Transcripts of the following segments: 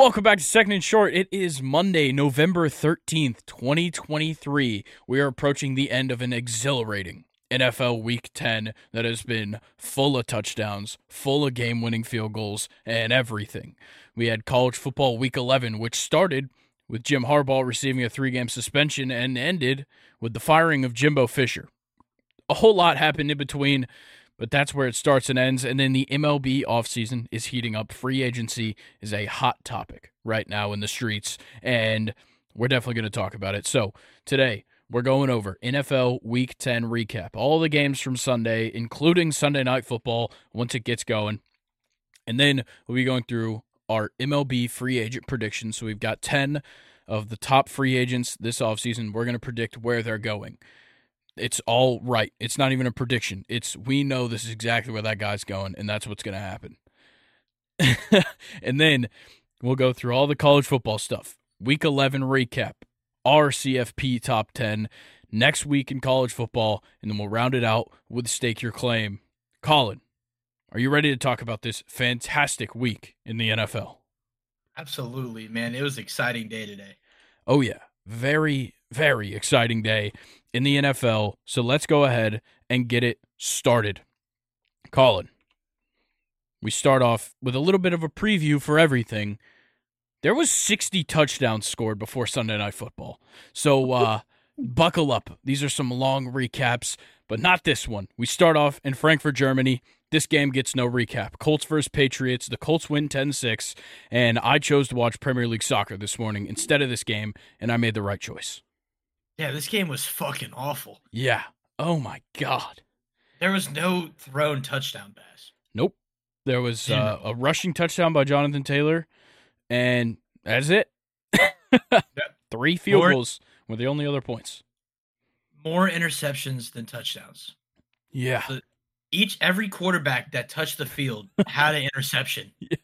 Welcome back to Second and Short. It is Monday, November 13th, 2023. We are approaching the end of an exhilarating NFL Week 10 that has been full of touchdowns, full of game winning field goals, and everything. We had college football Week 11, which started with Jim Harbaugh receiving a three game suspension and ended with the firing of Jimbo Fisher. A whole lot happened in between, but that's where it starts and ends. And then the MLB offseason is heating up. Free agency is a hot topic right now in the streets, and we're definitely going to talk about it. So today, we're going over NFL Week 10 recap, all the games from Sunday, including Sunday Night Football once it gets going. And then we'll be going through our MLB free agent predictions. So we've got 10 of the top free agents this offseason. We're going to predict where they're going. It's all right. It's not even a prediction. It's we know this is exactly where that guy's going, and that's what's going to happen. and then we'll go through all the college football stuff. Week 11 recap, our CFP top 10 next week in college football, and then we'll round it out with Stake Your Claim. Colin, are you ready to talk about this fantastic week in the NFL? Absolutely, man. It was an exciting day today. Oh, yeah. Very, very exciting day in the NFL. So let's go ahead and get it started. Colin, we start off with a little bit of a preview for everything. There was 60 touchdowns scored before Sunday Night Football. So uh, buckle up. These are some long recaps, but not this one. We start off in Frankfurt, Germany. This game gets no recap. Colts versus Patriots. The Colts win 10 6, and I chose to watch Premier League soccer this morning instead of this game, and I made the right choice. Yeah, this game was fucking awful. Yeah. Oh my God. There was no thrown touchdown pass. Nope. There was uh, a rushing touchdown by Jonathan Taylor, and that's it. Three field More- goals were the only other points. More interceptions than touchdowns. Yeah. Each every quarterback that touched the field had an interception. Yeah.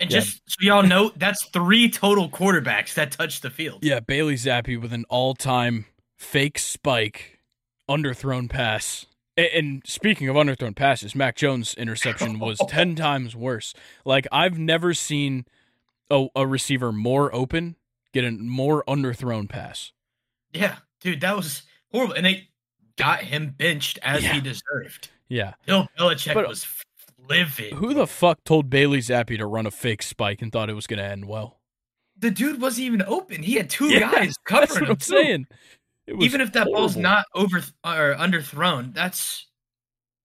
And Yeah. just so y'all know, that's three total quarterbacks that touched the field. Yeah, Bailey Zappe with an all-time fake spike underthrown pass. And speaking of underthrown passes, Mac Jones' interception was 10 times worse. Like I've never seen a, a receiver more open get a more underthrown pass. Yeah, dude, that was horrible. And they got him benched as Yeah. he deserved. Yeah. Bill Belichick But- was livid. Who the fuck told Bailey Zappe to run a fake spike and thought it was going to end well? the dude wasn't even open. He had two Yeah, guys covering That's what him. I'm saying. Even if that ball's not over or underthrown, that's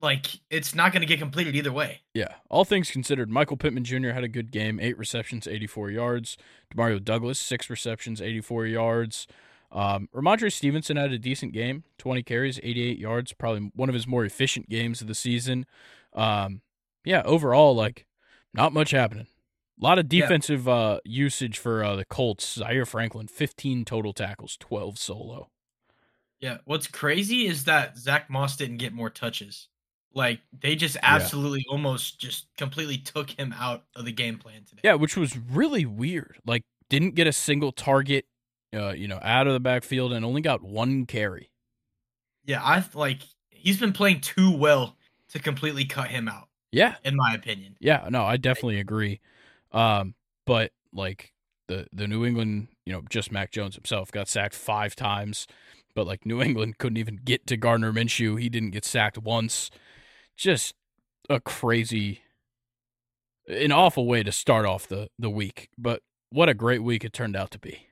like it's not going to get completed either way. Yeah, all things considered, Michael Pittman Jr. had a good game. Eight receptions, 84 yards. Demario Douglas, six receptions, 84 yards. Um, Rhamondre Stevenson had a decent game, 20 carries, 88 yards. Probably one of his more efficient games of the season. Um, yeah, overall, like not much happening. A lot of Yeah. defensive uh, usage for uh, the Colts. Zaire Franklin, 15 total tackles, 12 solo. Yeah. What's crazy is that Zack Moss didn't get more touches. Like they just absolutely almost just completely took him out of the game plan today. Yeah, which was really weird. Like, didn't get a single target, uh, you know, out of the backfield, and only got one carry. Yeah, I like he's been playing too well to completely cut him out, Yeah, in my opinion. yeah, no, I definitely agree. Um, but like the the New England, you know, just Mac Jones himself got sacked five times, but like New England couldn't even get to Gardner Minshew. He didn't get sacked once. Just a crazy, an awful way to start off the the week. But what a great week it turned out to be.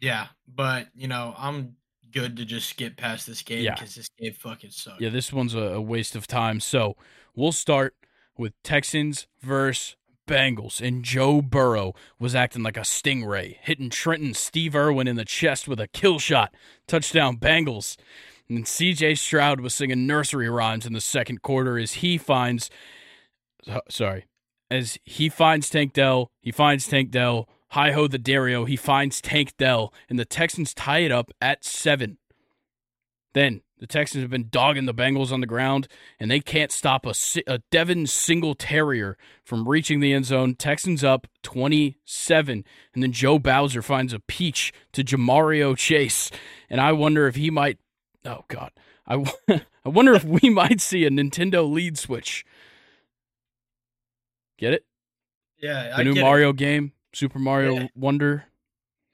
Yeah, but you know, I'm good to just skip past this game Yeah. because this game fucking sucked. Yeah, this one's a, a waste of time. So we'll start with Texans versus Bengals. And Joe Burrow was acting like a stingray, hitting Trenton Steve Irwin in the chest with a kill shot. Touchdown, Bengals. And CJ Stroud was singing nursery rhymes in the second quarter as he finds, uh, sorry, as he finds Tank Dell. He finds Tank Dell. Hi ho the Dario. He finds Tank Dell. And the Texans tie it up at seven. Then the Texans have been dogging the Bengals on the ground, and they can't stop a, a Devin single terrier from reaching the end zone. Texans up 27. And then Joe Bowser finds a peach to Jamario Chase. And I wonder if he might. Oh, God. I, I wonder if we might see a Nintendo lead switch. Get it? Yeah, The I new get it. Mario game. Super Mario Yeah. Wonder?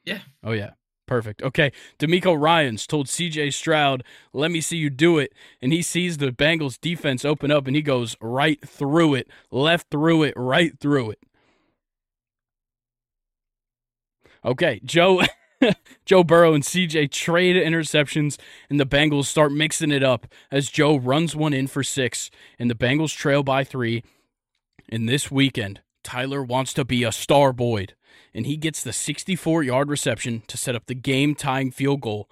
Yeah. Oh yeah. Perfect. Okay. DeMeco Ryans told CJ Stroud, let me see you do it. And he sees the Bengals defense open up and he goes right through it, left through it, right through it. Okay. Joe Joe Burrow and CJ trade interceptions and the Bengals start mixing it up as Joe runs one in for six and the Bengals trail by three. And this weekend, Tyler wants to be a star Boyd and he gets the 64 yard reception to set up the game tying field goal.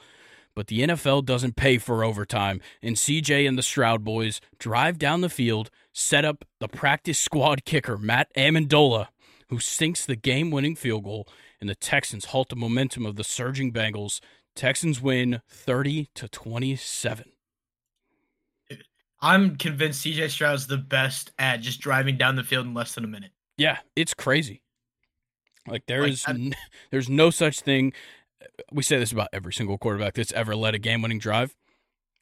But the NFL doesn't pay for overtime, and CJ and the Stroud boys drive down the field, set up the practice squad kicker, Matt Ammendola, who sinks the game winning field goal, and the Texans halt the momentum of the surging Bengals. Texans win 30 to 27. I'm convinced CJ Stroud's the best at just driving down the field in less than a minute. Yeah, it's crazy. Like there Like, is, I- n- there's no such thing. We say this about every single quarterback that's ever led a game-winning drive.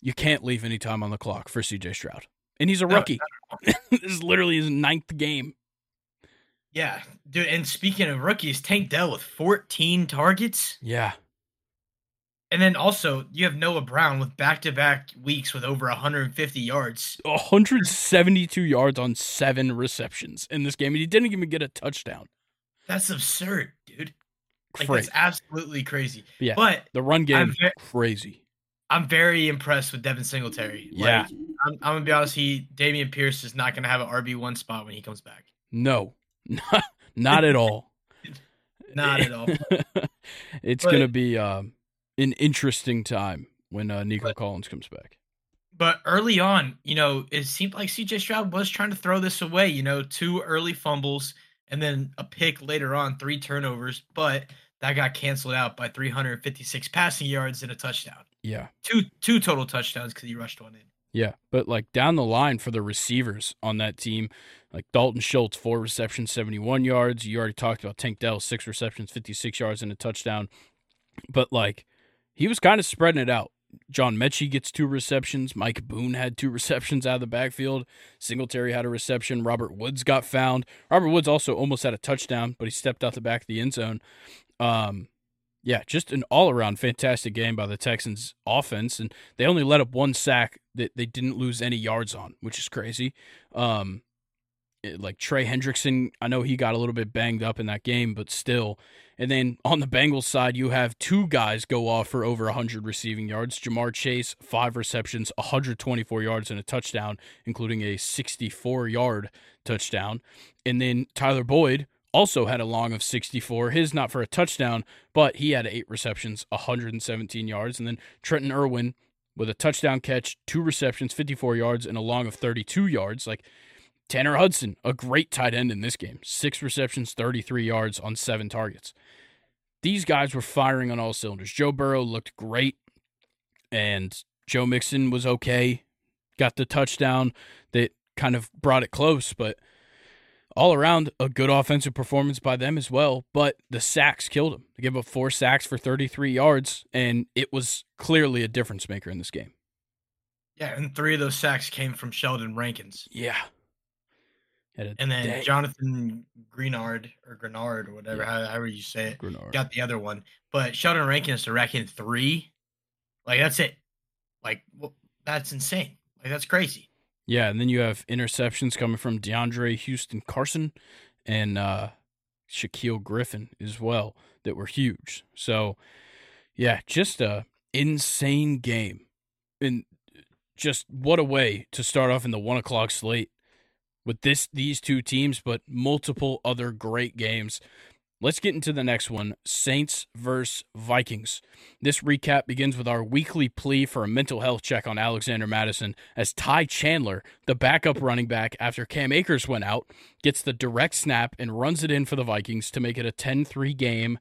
You can't leave any time on the clock for C.J. Stroud, and he's a No, rookie. this is literally his ninth game. Yeah, dude. And speaking of rookies, Tank Dell with 14 targets, Yeah, and then also you have Noah Brown with back-to-back weeks with over 150 yards. 172 yards on seven receptions in this game, and he didn't even get a touchdown. That's absurd, dude. Like Crazy. that's absolutely crazy. Yeah. But The run game, I'm ve- crazy. I'm very impressed with Devin Singletary. Yeah. Like, I'm, I'm gonna be honest. He Dameon Pierce is not gonna have an RB one spot when he comes back. No, not, not at all. Not at all. it's gonna be um, an interesting time when uh, Nico But- Collins comes back. But early on, you know, it seemed like CJ Stroud was trying to throw this away. You know, two early fumbles and then a pick later on, three turnovers. But that got canceled out by 356 passing yards and a touchdown. Yeah. Two two total touchdowns because he rushed one in. Yeah, but like down the line for the receivers on that team, like Dalton Schultz, four receptions, 71 yards. You already talked about Tank Dell, six receptions, 56 yards, and a touchdown. But like he was kind of spreading it out. John Metchie gets two receptions. Mike Boone had two receptions out of the backfield. Singletary had a reception. Robert Woods got found. Robert Woods also almost had a touchdown, but he stepped out the back of the end zone. Um, yeah, just an all around fantastic game by the Texans offense. And they only let up one sack that they didn't lose any yards on, which is crazy. Um, like Trey Hendrickson, I know he got a little bit banged up in that game, but still. And then on the Bengals side, you have two guys go off for over 100 receiving yards. Ja'Marr Chase, five receptions, 124 yards, and a touchdown, including a 64 yard touchdown. And then Tyler Boyd also had a long of 64. His not for a touchdown, but he had eight receptions, 117 yards. And then Trenton Irwin with a touchdown catch, two receptions, 54 yards, and a long of 32 yards. Like Tanner Hudson, a great tight end in this game, six receptions, 33 yards on seven targets. These guys were firing on all cylinders. Joe Burrow looked great, and Joe Mixon was okay. Got the touchdown that kind of brought it close, but all around a good offensive performance by them as well. But the sacks killed them. They gave up four sacks for 33 yards, and it was clearly a difference maker in this game. Yeah, and three of those sacks came from Sheldon Rankins. Yeah. And then day. Jonathan Greenard or Grenard or whatever, how- however you say it, Grenard. got the other one. But Sheldon Rankins to rack in three, like that's it. Like well, that's insane. Like that's crazy. Yeah, and then you have interceptions coming from DeAndre Houston Carson and uh, Shaquill Griffin as well that were huge. So, yeah, just a insane game, and just what a way to start off in the one o'clock slate with this these two teams, but multiple other great games. Let's get into the next one Saints versus Vikings. This recap begins with our weekly plea for a mental health check on Alexander Mattison as Ty Chandler, the backup running back after Cam Akers went out, gets the direct snap and runs it in for the Vikings to make it a 10 3 game.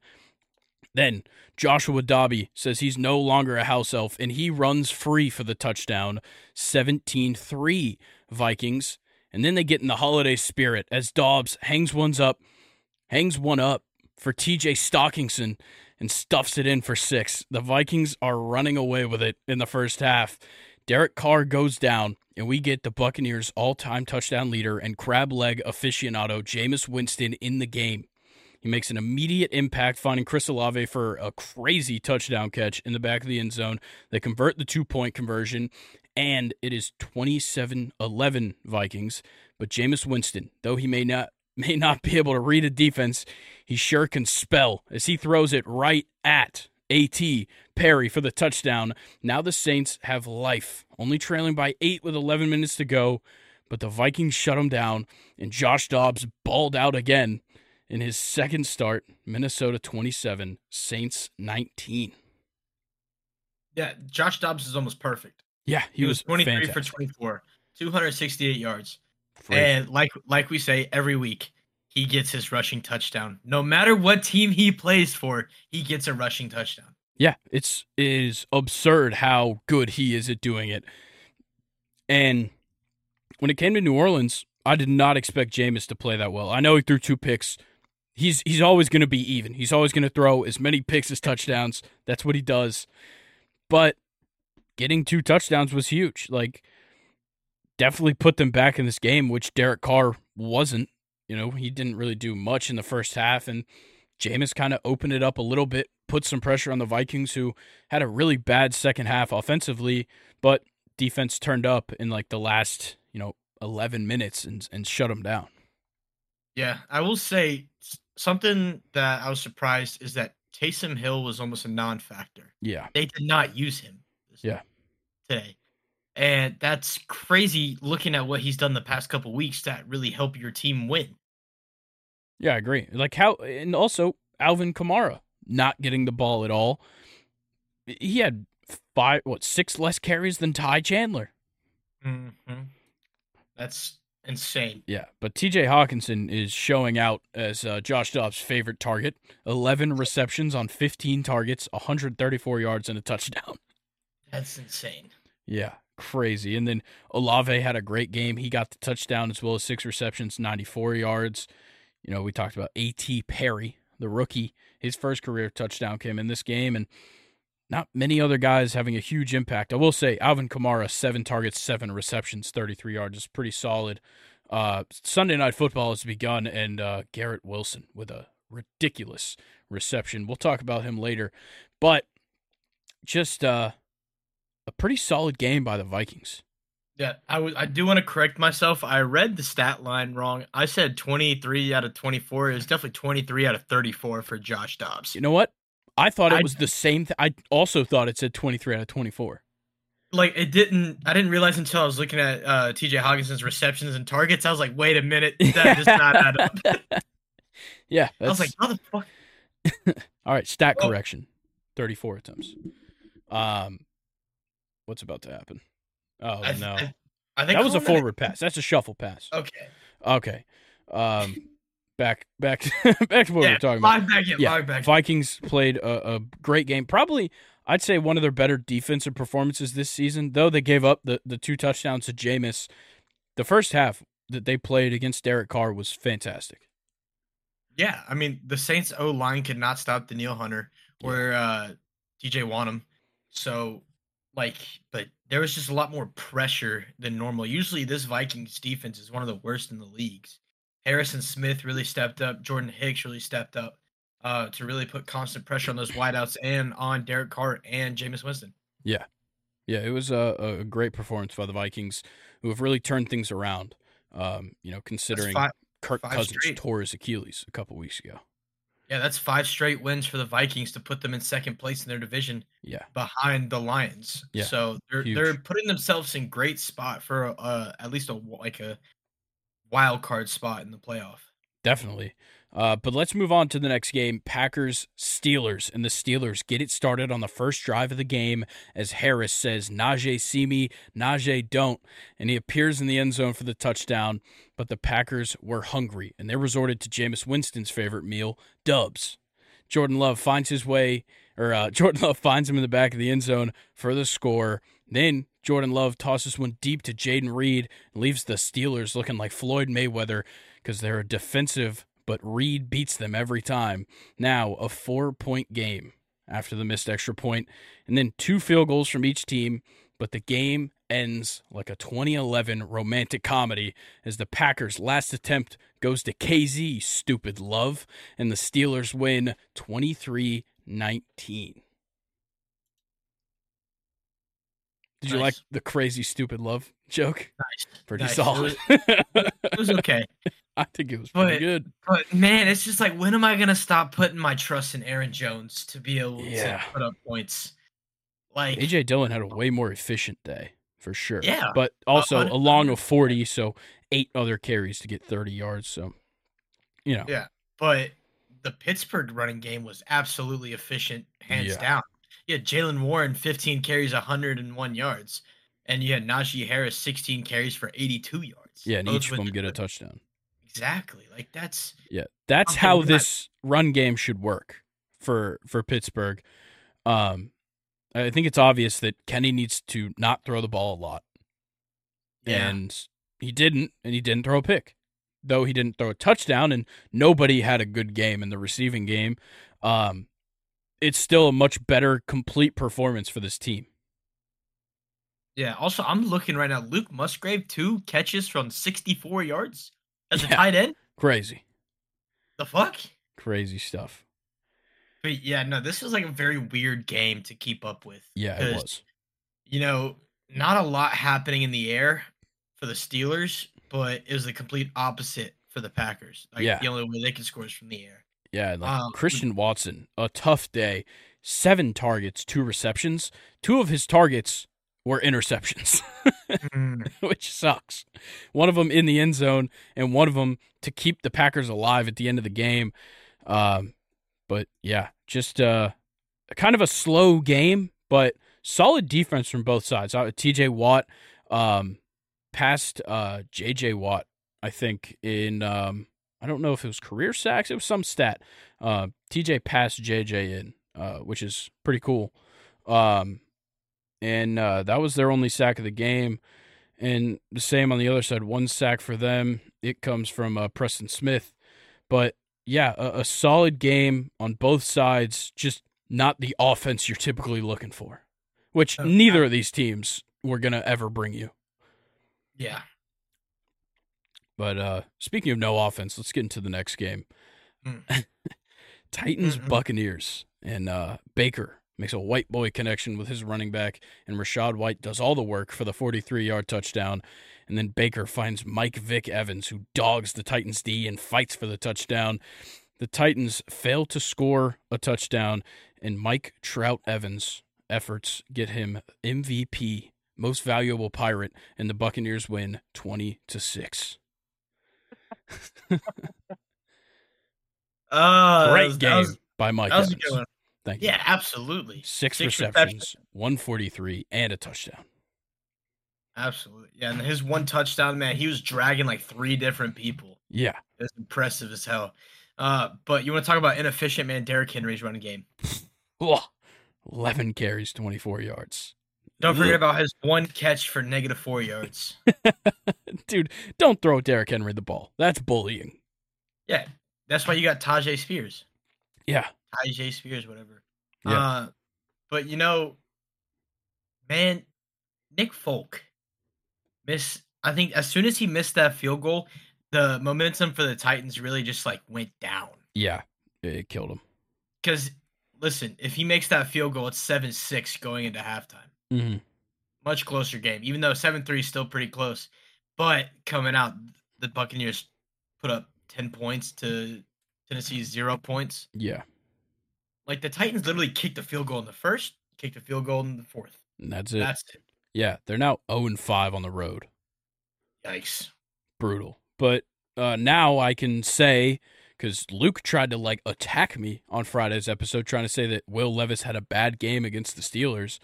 Then Joshua Dobby says he's no longer a house elf and he runs free for the touchdown 17 3 Vikings. And then they get in the holiday spirit as Dobbs hangs one's up, hangs one up for TJ Stockingson and stuffs it in for six. The Vikings are running away with it in the first half. Derek Carr goes down, and we get the Buccaneers' all time touchdown leader and crab leg aficionado, Jameis Winston, in the game. He makes an immediate impact, finding Chris Olave for a crazy touchdown catch in the back of the end zone. They convert the two point conversion, and it is 27 11 Vikings. But Jameis Winston, though he may not may not be able to read a defense, he sure can spell as he throws it right at AT Perry for the touchdown. Now the Saints have life, only trailing by eight with 11 minutes to go, but the Vikings shut them down, and Josh Dobbs balled out again in his second start. Minnesota 27, Saints 19. Yeah, Josh Dobbs is almost perfect. Yeah, he, He, was, was 23 fantastic. for 24, 268 yards. And like like we say every week, he gets his rushing touchdown. No matter what team he plays for, he gets a rushing touchdown. Yeah, it's it is absurd how good he is at doing it. And when it came to New Orleans, I did not expect Jameis to play that well. I know he threw two picks. He's he's always going to be even. He's always going to throw as many picks as touchdowns. That's what he does. But getting two touchdowns was huge. Like definitely put them back in this game, which Derek Carr wasn't. You know, he didn't really do much in the first half and Jameis kind of opened it up a little bit, put some pressure on the Vikings, who had a really bad second half offensively, but defense turned up in like the last, you know, 11 minutes and, and shut them down. Yeah, I will say something that I was surprised is that Taysom Hill was almost a non-factor. Yeah. They did not use him. Yeah. Today. And that's crazy looking at what he's done the past couple weeks that really help your team win. Yeah, I agree. Like how, and also Alvin Kamara not getting the ball at all. He had five, what, six less carries than Ty Chandler. Mm-hmm. That's insane. Yeah, but TJ Hockenson is showing out as uh, Josh Dobbs' favorite target. 11 receptions on 15 targets, 134 yards, and a touchdown. That's insane. Yeah, crazy. And then Olave had a great game. He got the touchdown as well as six receptions, 94 yards. You know, we talked about A.T. Perry, the rookie. His first career touchdown came in this game, and not many other guys having a huge impact. I will say Alvin Kamara, seven targets, seven receptions, 33 yards is pretty solid. Uh, Sunday Night Football has begun, and uh, Garrett Wilson with a ridiculous reception. We'll talk about him later. But just uh, a pretty solid game by the Vikings. Yeah, I would. I do want to correct myself. I read the stat line wrong. I said 23 out of 24. It was definitely 23 out of 34 for Josh Dobbs. You know what? I thought it I- was the same. Th- I also thought it said 23 out of 24. Like it didn't. I didn't realize until I was looking at uh, T.J. Hockenson's receptions and targets. I was like, wait a minute, that does not add up. yeah, I was like, how the fuck? all right. Stat Oh. correction: 34 attempts. Um, what's about to happen? Oh I, no, I, I think that was a forward pass. That's a shuffle pass. Okay. Okay. Um, back back back to what we yeah, were talking about. back in. Yeah, back. Vikings played a, a great game. Probably, I'd say one of their better defensive performances this season. Though they gave up the, the two touchdowns to Jameis, the first half that they played against Derek Carr was fantastic. Yeah, I mean the Saints O line could not stop Danielle Hunter or uh, DJ Wonnum. So, like, but there was just a lot more pressure than normal. Usually, this Vikings defense is one of the worst in the leagues. Harrison Smith really stepped up. Jordan Hicks really stepped up uh, to really put constant pressure on those wideouts and on Derek Carr and Jameis Winston. Yeah, Yeah, it was a, a great performance by the Vikings, who have really turned things around. Um, you know, considering five, Kirk five Cousins straight. tore his Achilles a couple weeks ago. Yeah, that's five straight wins for the Vikings to put them in second place in their division. Yeah, behind the Lions. Yeah, So they're huge. they're putting themselves in great spot for uh at least a like a wild card spot in the playoff. Definitely. Uh, but let's move on to the next game Packers Steelers. And the Steelers get it started on the first drive of the game as Harris says, Najee see me, Najee don't. And he appears in the end zone for the touchdown. But the Packers were hungry and they resorted to Jameis Winston's favorite meal, Dubs. Jordan Love finds his way, or uh, Jordan Love finds him in the back of the end zone for the score. Then Jordan Love tosses one deep to Jayden Reed and leaves the Steelers looking like Floyd Mayweather because they're a defensive, but Reed beats them every time. Now, a four point game after the missed extra point, and then two field goals from each team, but the game ends like a 2011 romantic comedy as the Packers' last attempt goes to KZ, stupid love, and the Steelers win 23 19. Did you like the crazy stupid love joke? Nice. Pretty Nice. It solid. It was okay. I think it was pretty But- good. But man, it's just like when am I gonna stop putting my trust in Aaron Jones to be able Yeah. to put up points? Like AJ Dillon had a way more efficient day for sure. Yeah. But also hun- a long of 40, so eight other carries to get 30 yards. So, you know, Yeah. but the Pittsburgh running game was absolutely efficient, hands Yeah. down. You had Jaylen Warren, 15 carries, 101 yards. And you had Najee Harris, 16 carries for 82 yards. yeah, and Both each of them get a touchdown. Exactly. Like that's Yeah, that's how this run game should work for for Pittsburgh. Um, I think it's obvious that Kenny needs to not throw the ball a lot, Yeah. and he didn't, and he didn't throw a pick, though he didn't throw a touchdown, and nobody had a good game in the receiving game. Um, it's still a much better complete performance for this team. yeah. Also, I'm looking right now. Luke Musgrave, two catches from 64 yards as a Yeah. tight end. Crazy, The fuck? crazy stuff. But yeah, no, this was like a very weird game to keep up with. Yeah, it was. You know, not a lot happening in the air for the Steelers, but it was the complete opposite for the Packers. Like Yeah. the only way they can score is from the air. Yeah, like Um, Christian Watson, a tough day. Seven targets, two receptions. Two of his targets were interceptions, which sucks. One of them in the end zone, and one of them to keep the Packers alive at the end of the game. Um, but yeah, just uh, kind of a slow game, but solid defense from both sides. Uh, T.J. Watt um, passed uh, J.J. Watt, I think, in um, I don't know if it was career sacks. It was some stat. Uh, TJ passed JJ in, uh, which is pretty cool. Um, and uh, that was their only sack of the game. And the same on the other side, one sack for them. It comes from uh, Preston Smith. But yeah, a, a solid game on both sides. Just not the offense you're typically looking for, which Oh, neither of these teams were gonna ever bring you. Yeah. But uh, speaking of no offense, let's get into the next game. Mm. Titans Mm-mm. Buccaneers and uh, Baker makes a white boy connection with his running back, and Rachaad White does all the work for the 43 yard touchdown. And then Baker finds Mike Vick Evans, who dogs the Titans D and fights for the touchdown. The Titans fail to score a touchdown, and Mike Trout Evans' efforts get him MVP, most valuable pirate, and the Buccaneers win 20 to 6. Uh, Great that game was- by Mike was Evans. Thank you. Yeah, absolutely. Six, Six receptions, 143, and a touchdown. Absolutely. Yeah, and his one touchdown, man, he was dragging like three different people. Yeah. It's impressive as hell. Uh, but you want to talk about inefficient, man? Derrick Henry's running game. 11 carries, 24 yards. Don't forget about his one catch for negative four yards. Dude, don't throw Derrick Henry the ball. That's bullying. Yeah, that's why you got Tajay Spears, Yeah. Tajay Spears, whatever. Yeah. Uh, but you know, man, Nick Folk miss. I think as soon as he missed that field goal, the momentum for the Titans really just like went down. Yeah. It killed him. Because listen, if he makes that field goal, it's seven six going into halftime. Hmm Much closer game, even though seven three is still pretty close. But coming out, the Buccaneers put up ten points to Tennessee's zero points. Yeah. Like the Titans literally kicked a field goal in the first, kicked a field goal in the fourth. And that's it. That's it. yeah. They're now 0 and 5 on the road. Yikes. Brutal. But uh, now I can say, because Luke tried to like attack me on Friday's episode, trying to say that Will Levis had a bad game against the Steelers,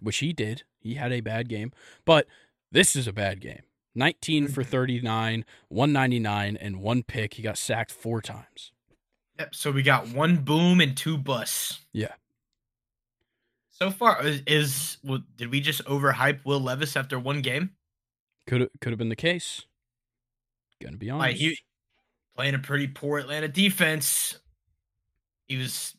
which he did. He had a bad game. But this is a bad game. 19 for mm-hmm. 39, 199, and one pick. He got sacked four times. Yep. So we got one boom and two busts. Yeah. So far, is, is well, did we just overhype Will Levis after one game? Could could have been the case. Gonna be honest. Like he playing a pretty poor Atlanta defense. He was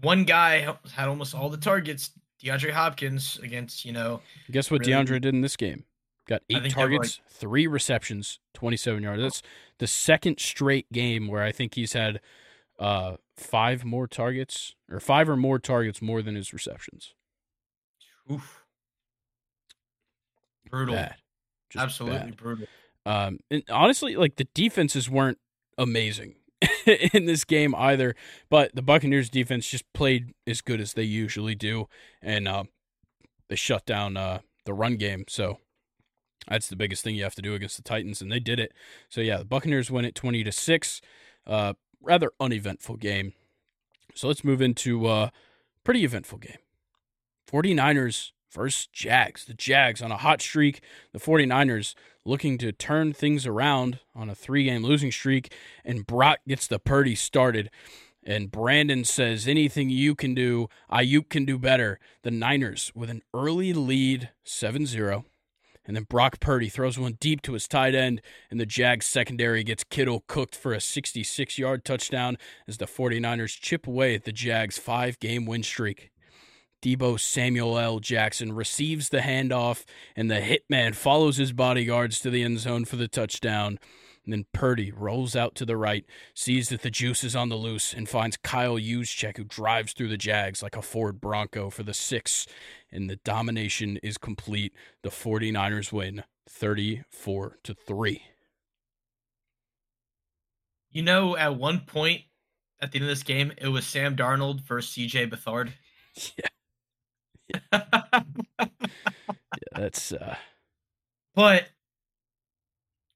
one guy had almost all the targets. DeAndre Hopkins against you know. Guess what really- DeAndre did in this game? Got eight think they have, targets, three receptions, 27 yards. That's the second straight game where I think he's had uh, five more targets or five or more targets more than his receptions. Oof. Brutal. Absolutely bad. brutal. Um, and honestly, like the defenses weren't amazing in this game either, but the Buccaneers defense just played as good as they usually do, and uh, they shut down uh, the run game. So that's the biggest thing you have to do against the Titans, and they did it. So yeah, the Buccaneers win it twenty to six. Uh, rather uneventful game. So let's move into uh, pretty eventful game. 49ers versus Jags. The Jags on a hot streak. The 49ers looking to turn things around on a three game losing streak. And Brock gets the Purdy started. And Brandon says, anything you can do, Aiyuk can do better. The Niners with an early lead 7 0. And then Brock Purdy throws one deep to his tight end, and the Jags secondary gets Kittle cooked for a 66 yard touchdown as the 49ers chip away at the Jags' five game win streak. Deebo Samuel L. Jackson receives the handoff, and the hitman follows his bodyguards to the end zone for the touchdown. And then Purdy rolls out to the right, sees that the juice is on the loose, and finds Kyle Juszczyk, who drives through the Jags like a Ford Bronco for the six. And the domination is complete. The 49ers win 34 to 3. You know, at one point at the end of this game, it was Sam Darnold versus CJ Beathard. Yeah, yeah that's uh but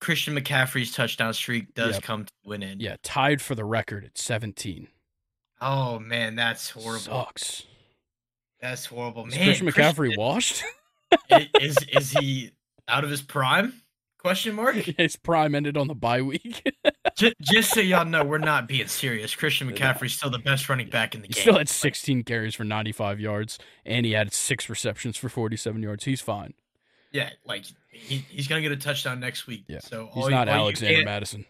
Christian McCaffrey's touchdown streak does Yep. come to an end. yeah, tied for the record at 17. Oh man, that's horrible. Sucks. That's horrible. Is Christian McCaffrey washed? is is he out of his prime? Question mark. His prime ended on the bye week. just, just so y'all know, we're not being serious. Christian McCaffrey's still the best running back in the He game. still had 16 carries for 95 yards, and he had six receptions for 47 yards. He's fine. yeah, like he, he's gonna get a touchdown next week. Yeah, So He's not you Alexander Mattison.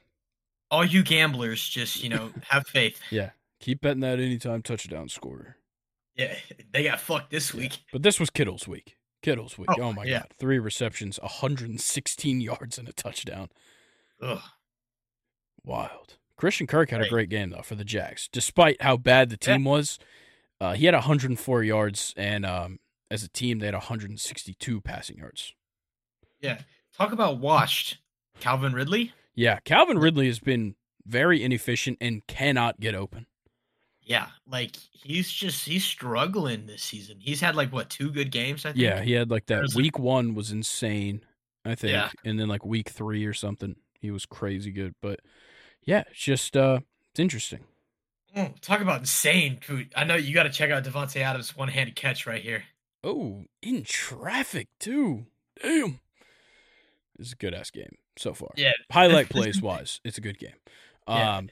all you gamblers, just you know, have faith. Yeah, keep betting that anytime touchdown scorer. Yeah, they got fucked this Yeah. week. But this was Kittle's week. Kittle's week. Oh, Oh, my yeah. God. Three receptions, 116 yards, and a touchdown. Ugh. Wild. Christian Kirk had a great game, though, for the Jags. Despite how bad the Yeah. team was, uh, he had 104 yards, and um, as a team, they had 162 passing yards. Yeah, talk about washed. Calvin Ridley. Yeah, Calvin Ridley has been very inefficient and cannot get open. Yeah, like he's just he's struggling this season. He's had like what two good games? I think. Yeah, he had like that week one was insane, I think. Yeah. And then like week three or something, he was crazy good. But yeah, it's just uh it's interesting. Oh, talk about insane. I know you got to check out Davante Adams' one-handed catch right here. Oh, in traffic too. Damn. It's a good ass game so far. Yeah. Highlight plays wise, it's a good game. Yeah.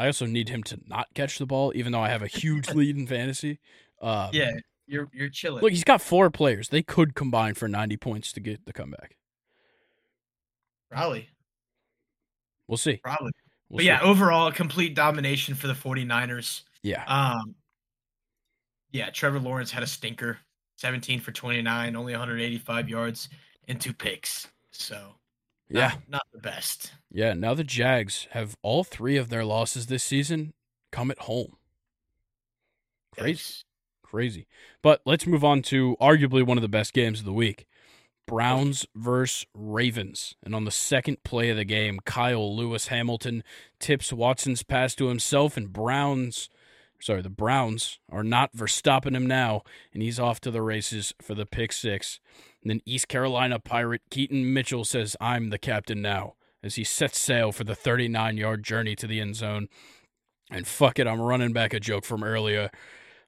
I also need him to not catch the ball, even though I have a huge lead in fantasy. Um, Yeah, you're you're chilling. Look, he's got four players. They could combine for 90 points to get the comeback. probably, We'll see. probably. We'll but see. yeah, overall, a complete domination for the 49ers. yeah. Um, yeah, Trevor Lawrence had a stinker, 17 for 29, only 185 yards and two picks. So, Yeah. not, not the best. Yeah. Now the Jags have all three of their losses this season come at home. Crazy. Yikes. Crazy. But let's move on to arguably one of the best games of the week. Browns versus Ravens. And on the second play of the game, Kyle Lewis Hamilton tips Watson's pass to himself, and Browns, sorry, the Browns are not for stopping him now, and he's off to the races for the pick six. And then East Carolina Pirate Keaton Mitchell says, I'm the captain now, as he sets sail for the 39 yard journey to the end zone. And fuck it, I'm running back a joke from earlier.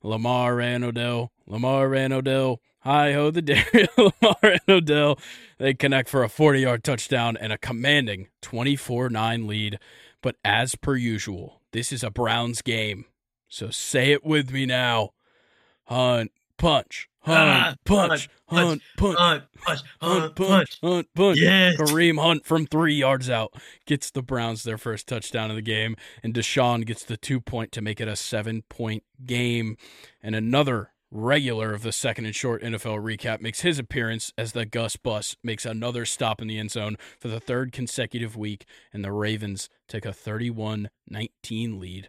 Lamar and Odell, Lamar and Odell, hi ho the dairy, Lamar and Odell. They connect for a 40 yard touchdown and a commanding 24 9 lead. But as per usual, this is a Browns game. So say it with me now. Hunt, punch, hunt, Ah, punch, hunt, punch, Hunt, punch, hunt, hunt, punch, punch. hunt, punch. Yes. Kareem Hunt from three yards out gets the Browns their first touchdown of the game, and Deshaun gets the two point to make it a seven point game. And another regular of the second and short NFL recap, makes his appearance as the Gus Bus makes another stop in the end zone for the third consecutive week, and the Ravens take a 31 19 lead.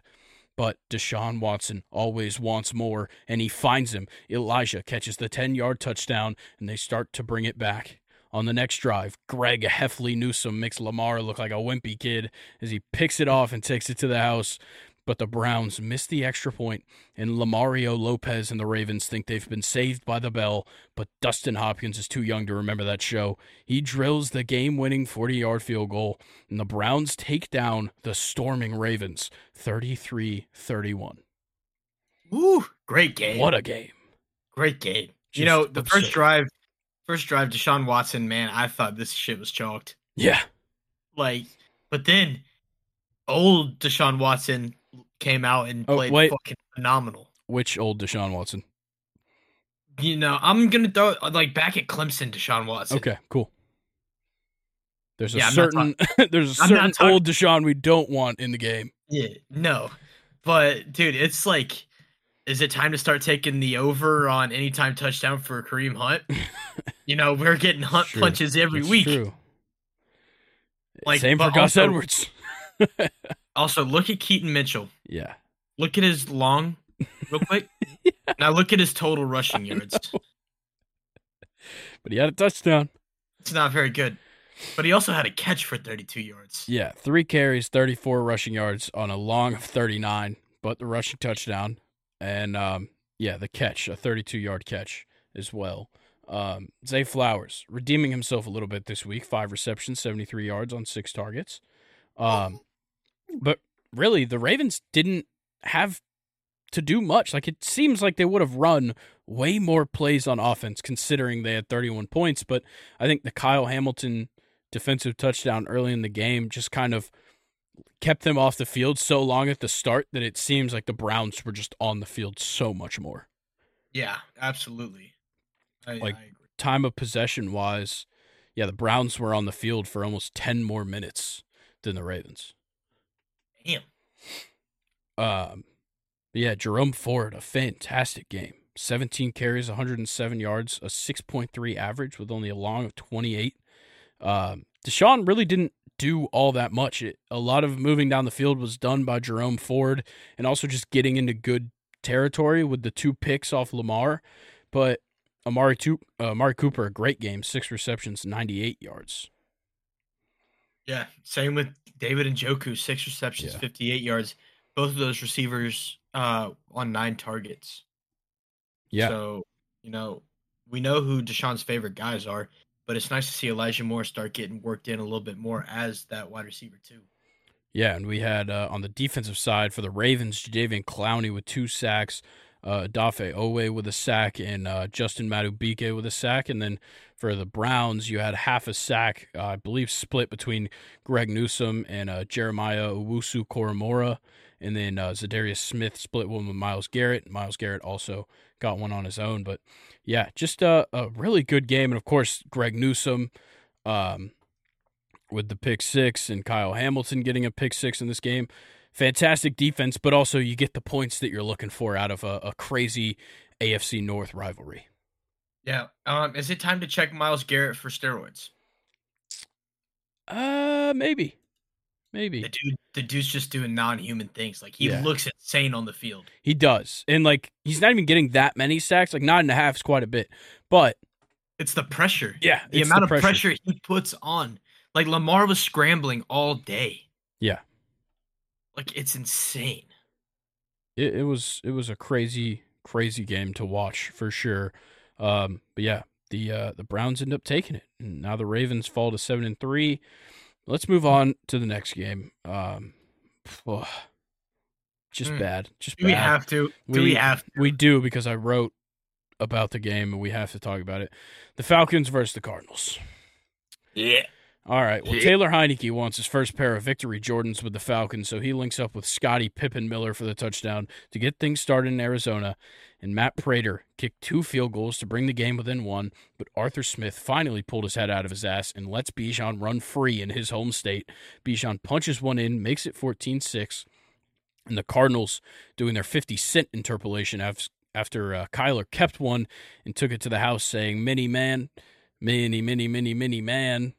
But Deshaun Watson always wants more, and he finds him. Elijah catches the 10 yard touchdown, and they start to bring it back. On the next drive, Greg Heffley Newsome makes Lamar look like a wimpy kid as he picks it off and takes it to the house but the Browns miss the extra point, and Lamario Lopez and the Ravens think they've been saved by the bell, but Dustin Hopkins is too young to remember that show. He drills the game winning 40 yard field goal, and the Browns take down the storming Ravens 33 31. Ooh, great game. What a game. Great game. Just you know, the absurd. first drive, first drive, Deshaun Watson, man, I thought this shit was chalked. Yeah. Like, but then old Deshaun Watson came out and Oh, played wait. fucking phenomenal. Which old Deshaun Watson? You know, I'm gonna throw like back at Clemson, Deshaun Watson. Okay, cool. There's a Yeah, certain there's a certain old Deshaun we don't want in the game. Yeah, no, but dude, it's like, is it time to start taking the over on anytime touchdown for Kareem Hunt? you know, we're getting Hunt True. punches every It's week. True. Like, Same for Gus also- Edwards. Also, look at Keaton Mitchell. Yeah. Look at his long, real quick. Now look at his total rushing yards. But he had a touchdown. It's not very good, but he also had a catch for 32 yards. Yeah, three carries, 34 rushing yards on a long of 39, but the rushing touchdown. And um, yeah, the catch, a 32 yard catch as well. Um, Zay Flowers redeeming himself a little bit this week. Five receptions, 73 yards on six targets. Um, but really, the Ravens didn't have to do much. Like it seems like they would have run way more plays on offense considering they had 31 points. But I think the Kyle Hamilton defensive touchdown early in the game just kind of kept them off the field so long at the start that it seems like the Browns were just on the field so much more. Yeah, absolutely. I, Like- I agree. Time of possession wise, yeah, the Browns were on the field for almost 10 more minutes than the Ravens. Damn. Um, yeah, Jerome Ford, a fantastic game. 17 carries, 107 yards, a 6.3 average with only a long of 28. Um, Deshaun really didn't do all that much. It, a lot of moving down the field was done by Jerome Ford and also just getting into good territory with the two picks off Lamar. But Amari, uh, Amari Cooper, a great game, six receptions, 98 yards. Yeah, same with David Njoku, six receptions, Yeah. 58 yards. Both of those receivers uh, on nine targets. Yeah. So, you know, we know who Deshaun's favorite guys are, but it's nice to see Elijah Moore start getting worked in a little bit more as that wide receiver, too. Yeah, and we had uh, on the defensive side for the Ravens, Jadeveon Clowney with two sacks, uh, Dafe Owe with a sack, and uh, Justin Madubuike with a sack. And then for the Browns, you had half a sack, uh, I believe, split between Greg Newsome and uh, Jeremiah Owusu Koramoah. And then uh, Za'Darius Smith split one with Myles Garrett. Myles Garrett also got one on his own. But yeah, just a, a really good game. And of course, Greg Newsome. Um, with the pick six and Kyle Hamilton getting a pick six in this game. Fantastic defense, but also you get the points that you're looking for out of a, a crazy AFC North rivalry. Yeah. Um, is it time to check Myles Garrett for steroids? Uh, maybe, maybe The dude, the dude's just doing non-human things. Like he Yeah. looks insane on the field. he does, and like he's not even getting that many sacks. Like nine and a half is quite a bit, but It's the pressure. yeah, The amount of pressure. he puts on. Like Lamar was scrambling all day. Yeah. Like it's insane. it, it was it was a crazy crazy game to watch for sure. Um, but yeah, the uh, the Browns end up taking it, and now the Ravens fall to seven and three. Let's move on to the next game. Um, oh, just Mm. bad, just Do we have to? Do We- we have to? We do because I wrote about the game and we have to talk about it. The Falcons versus the Cardinals. Yeah. All right. Well, Taylor Heinicke wants his first pair of victory Jordans with the Falcons, so he links up with Scotty Pippen Miller for the touchdown to get things started in Arizona. And Matt Prater kicked two field goals to bring the game within one, but Arthur Smith finally pulled his head out of his ass and lets Bijan run free in his home state. Bijan punches one in, makes it 14 6. And the Cardinals, doing their 50 cent interpolation, after uh, Kyler kept one and took it to the house, saying, Mini man, mini, mini, mini, mini man.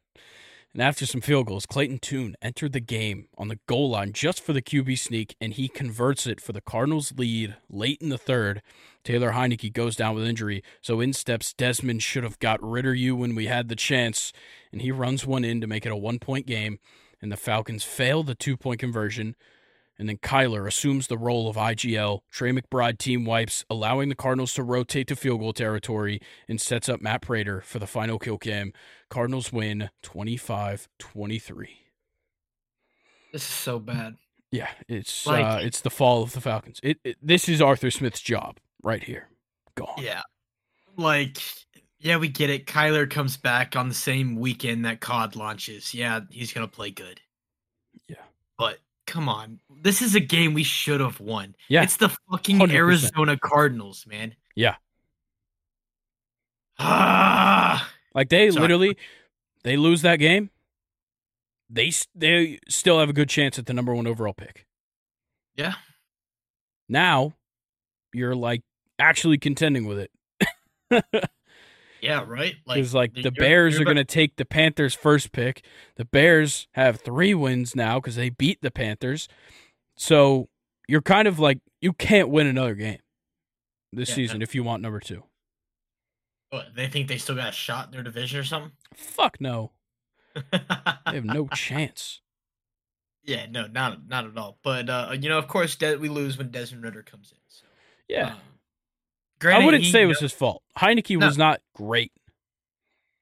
And after some field goals, Clayton Tune entered the game on the goal line just for the QB sneak, and he converts it for the Cardinals' lead late in the third. Taylor Heinicke goes down with injury, so in steps Desmond should have got rid of you when we had the chance, and he runs one in to make it a one point game, and the Falcons fail the two point conversion. And then Kyler assumes the role of IGL. Trey McBride team wipes, allowing the Cardinals to rotate to field goal territory and sets up Matt Prater for the final kill cam. Cardinals win 25 23. This is so bad. Yeah, it's Like- uh, it's the fall of the Falcons. It, it this is Arthur Smith's job right here. Gone. Yeah. Like, yeah, we get it. Kyler comes back on the same weekend that COD launches. Yeah, he's going to play good. Yeah. But come on. This is a game we should have won. Yeah. It's the fucking 100%. Arizona Cardinals, man. Yeah. Ah. Like they Sorry. literally they lose that game. they they still have a good chance at the number 1 overall pick. Yeah. Now you're like actually contending with it. Yeah, right? Because like the you're- Bears you're are going to take the Panthers' first pick. The Bears have three wins now because they beat the Panthers. So you're kind of like you can't win another game this Yeah, season if you want number two. What, they think they still got a shot in their division or something? Fuck no, they have no chance. yeah, no, not not at all. But uh, you know, of course, De- we lose when Desmond Ridder comes in. So, Yeah, um, I wouldn't he- say it was his fault. Heinicke No. was not great,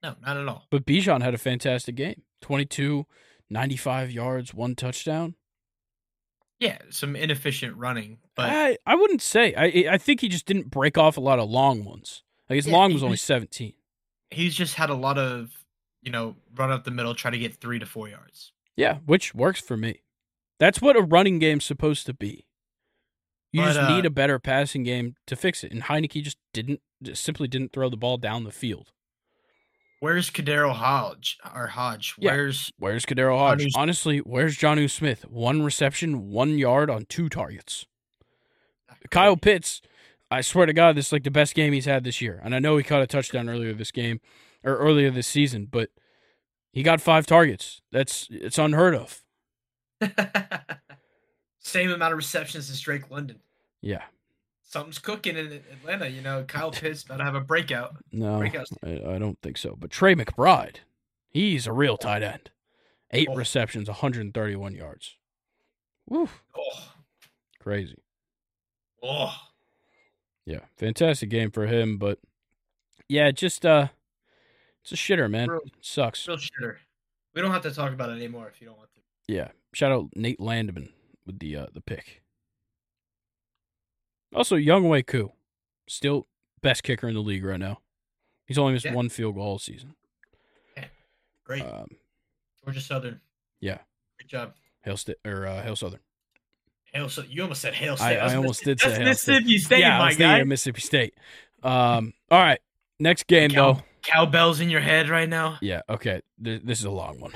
no, not at all. but Bijan had a fantastic game. 22, 95 yards, one touchdown. Yeah, some inefficient running, but I I wouldn't say. I I think he just didn't break off a lot of long ones. Like his Yeah, long he was only 17. he's just had a lot of you know run up the middle, try to get three to four yards. Yeah, which works for me. That's what a running game's supposed to be. You But, just uh, need a better passing game to fix it. And Heinicke just didn't, just simply didn't throw the ball down the field. Where's KhaDarel Hodge or Hodge? Yeah. Where's Where's KhaDarel Hodge? Honestly, where's Jonnu Smith? One reception, one yard on two targets. Kyle Pitts, I swear to God, this is like the best game he's had this year. And I know he caught a touchdown earlier this game or earlier this season, but he got five targets. That's it's unheard of. Same amount of receptions as Drake London. Yeah. Something's cooking in Atlanta. You know, Kyle Pitts about to have a breakout. No, Breakout I, I don't think so. But Trey McBride, he's a real tight end. Eight Oh. receptions, 131 yards. Woo, Oh, crazy. oh. Yeah, fantastic game for him. But yeah, just uh, it's a shitter, man. Real- Sucks. Real shitter. We don't have to talk about it anymore if you don't want to. Yeah, shout out Nate Landman with the uh, the pick. Also, Younghoe Koo, still best kicker in the league right now. He's only missed Yeah. one field goal all season. Great. Um, Georgia Southern. yeah. Great job. Hail Sta- or uh, Hail Southern. Hail, so you almost said Hail I- State. I That's almost did say that's Hail State. Mississippi State, yeah, I my was guy. Mississippi State. Um, all right, next game Cow- though. Cowbells in your head right now. Yeah, okay. Th- This is a long one.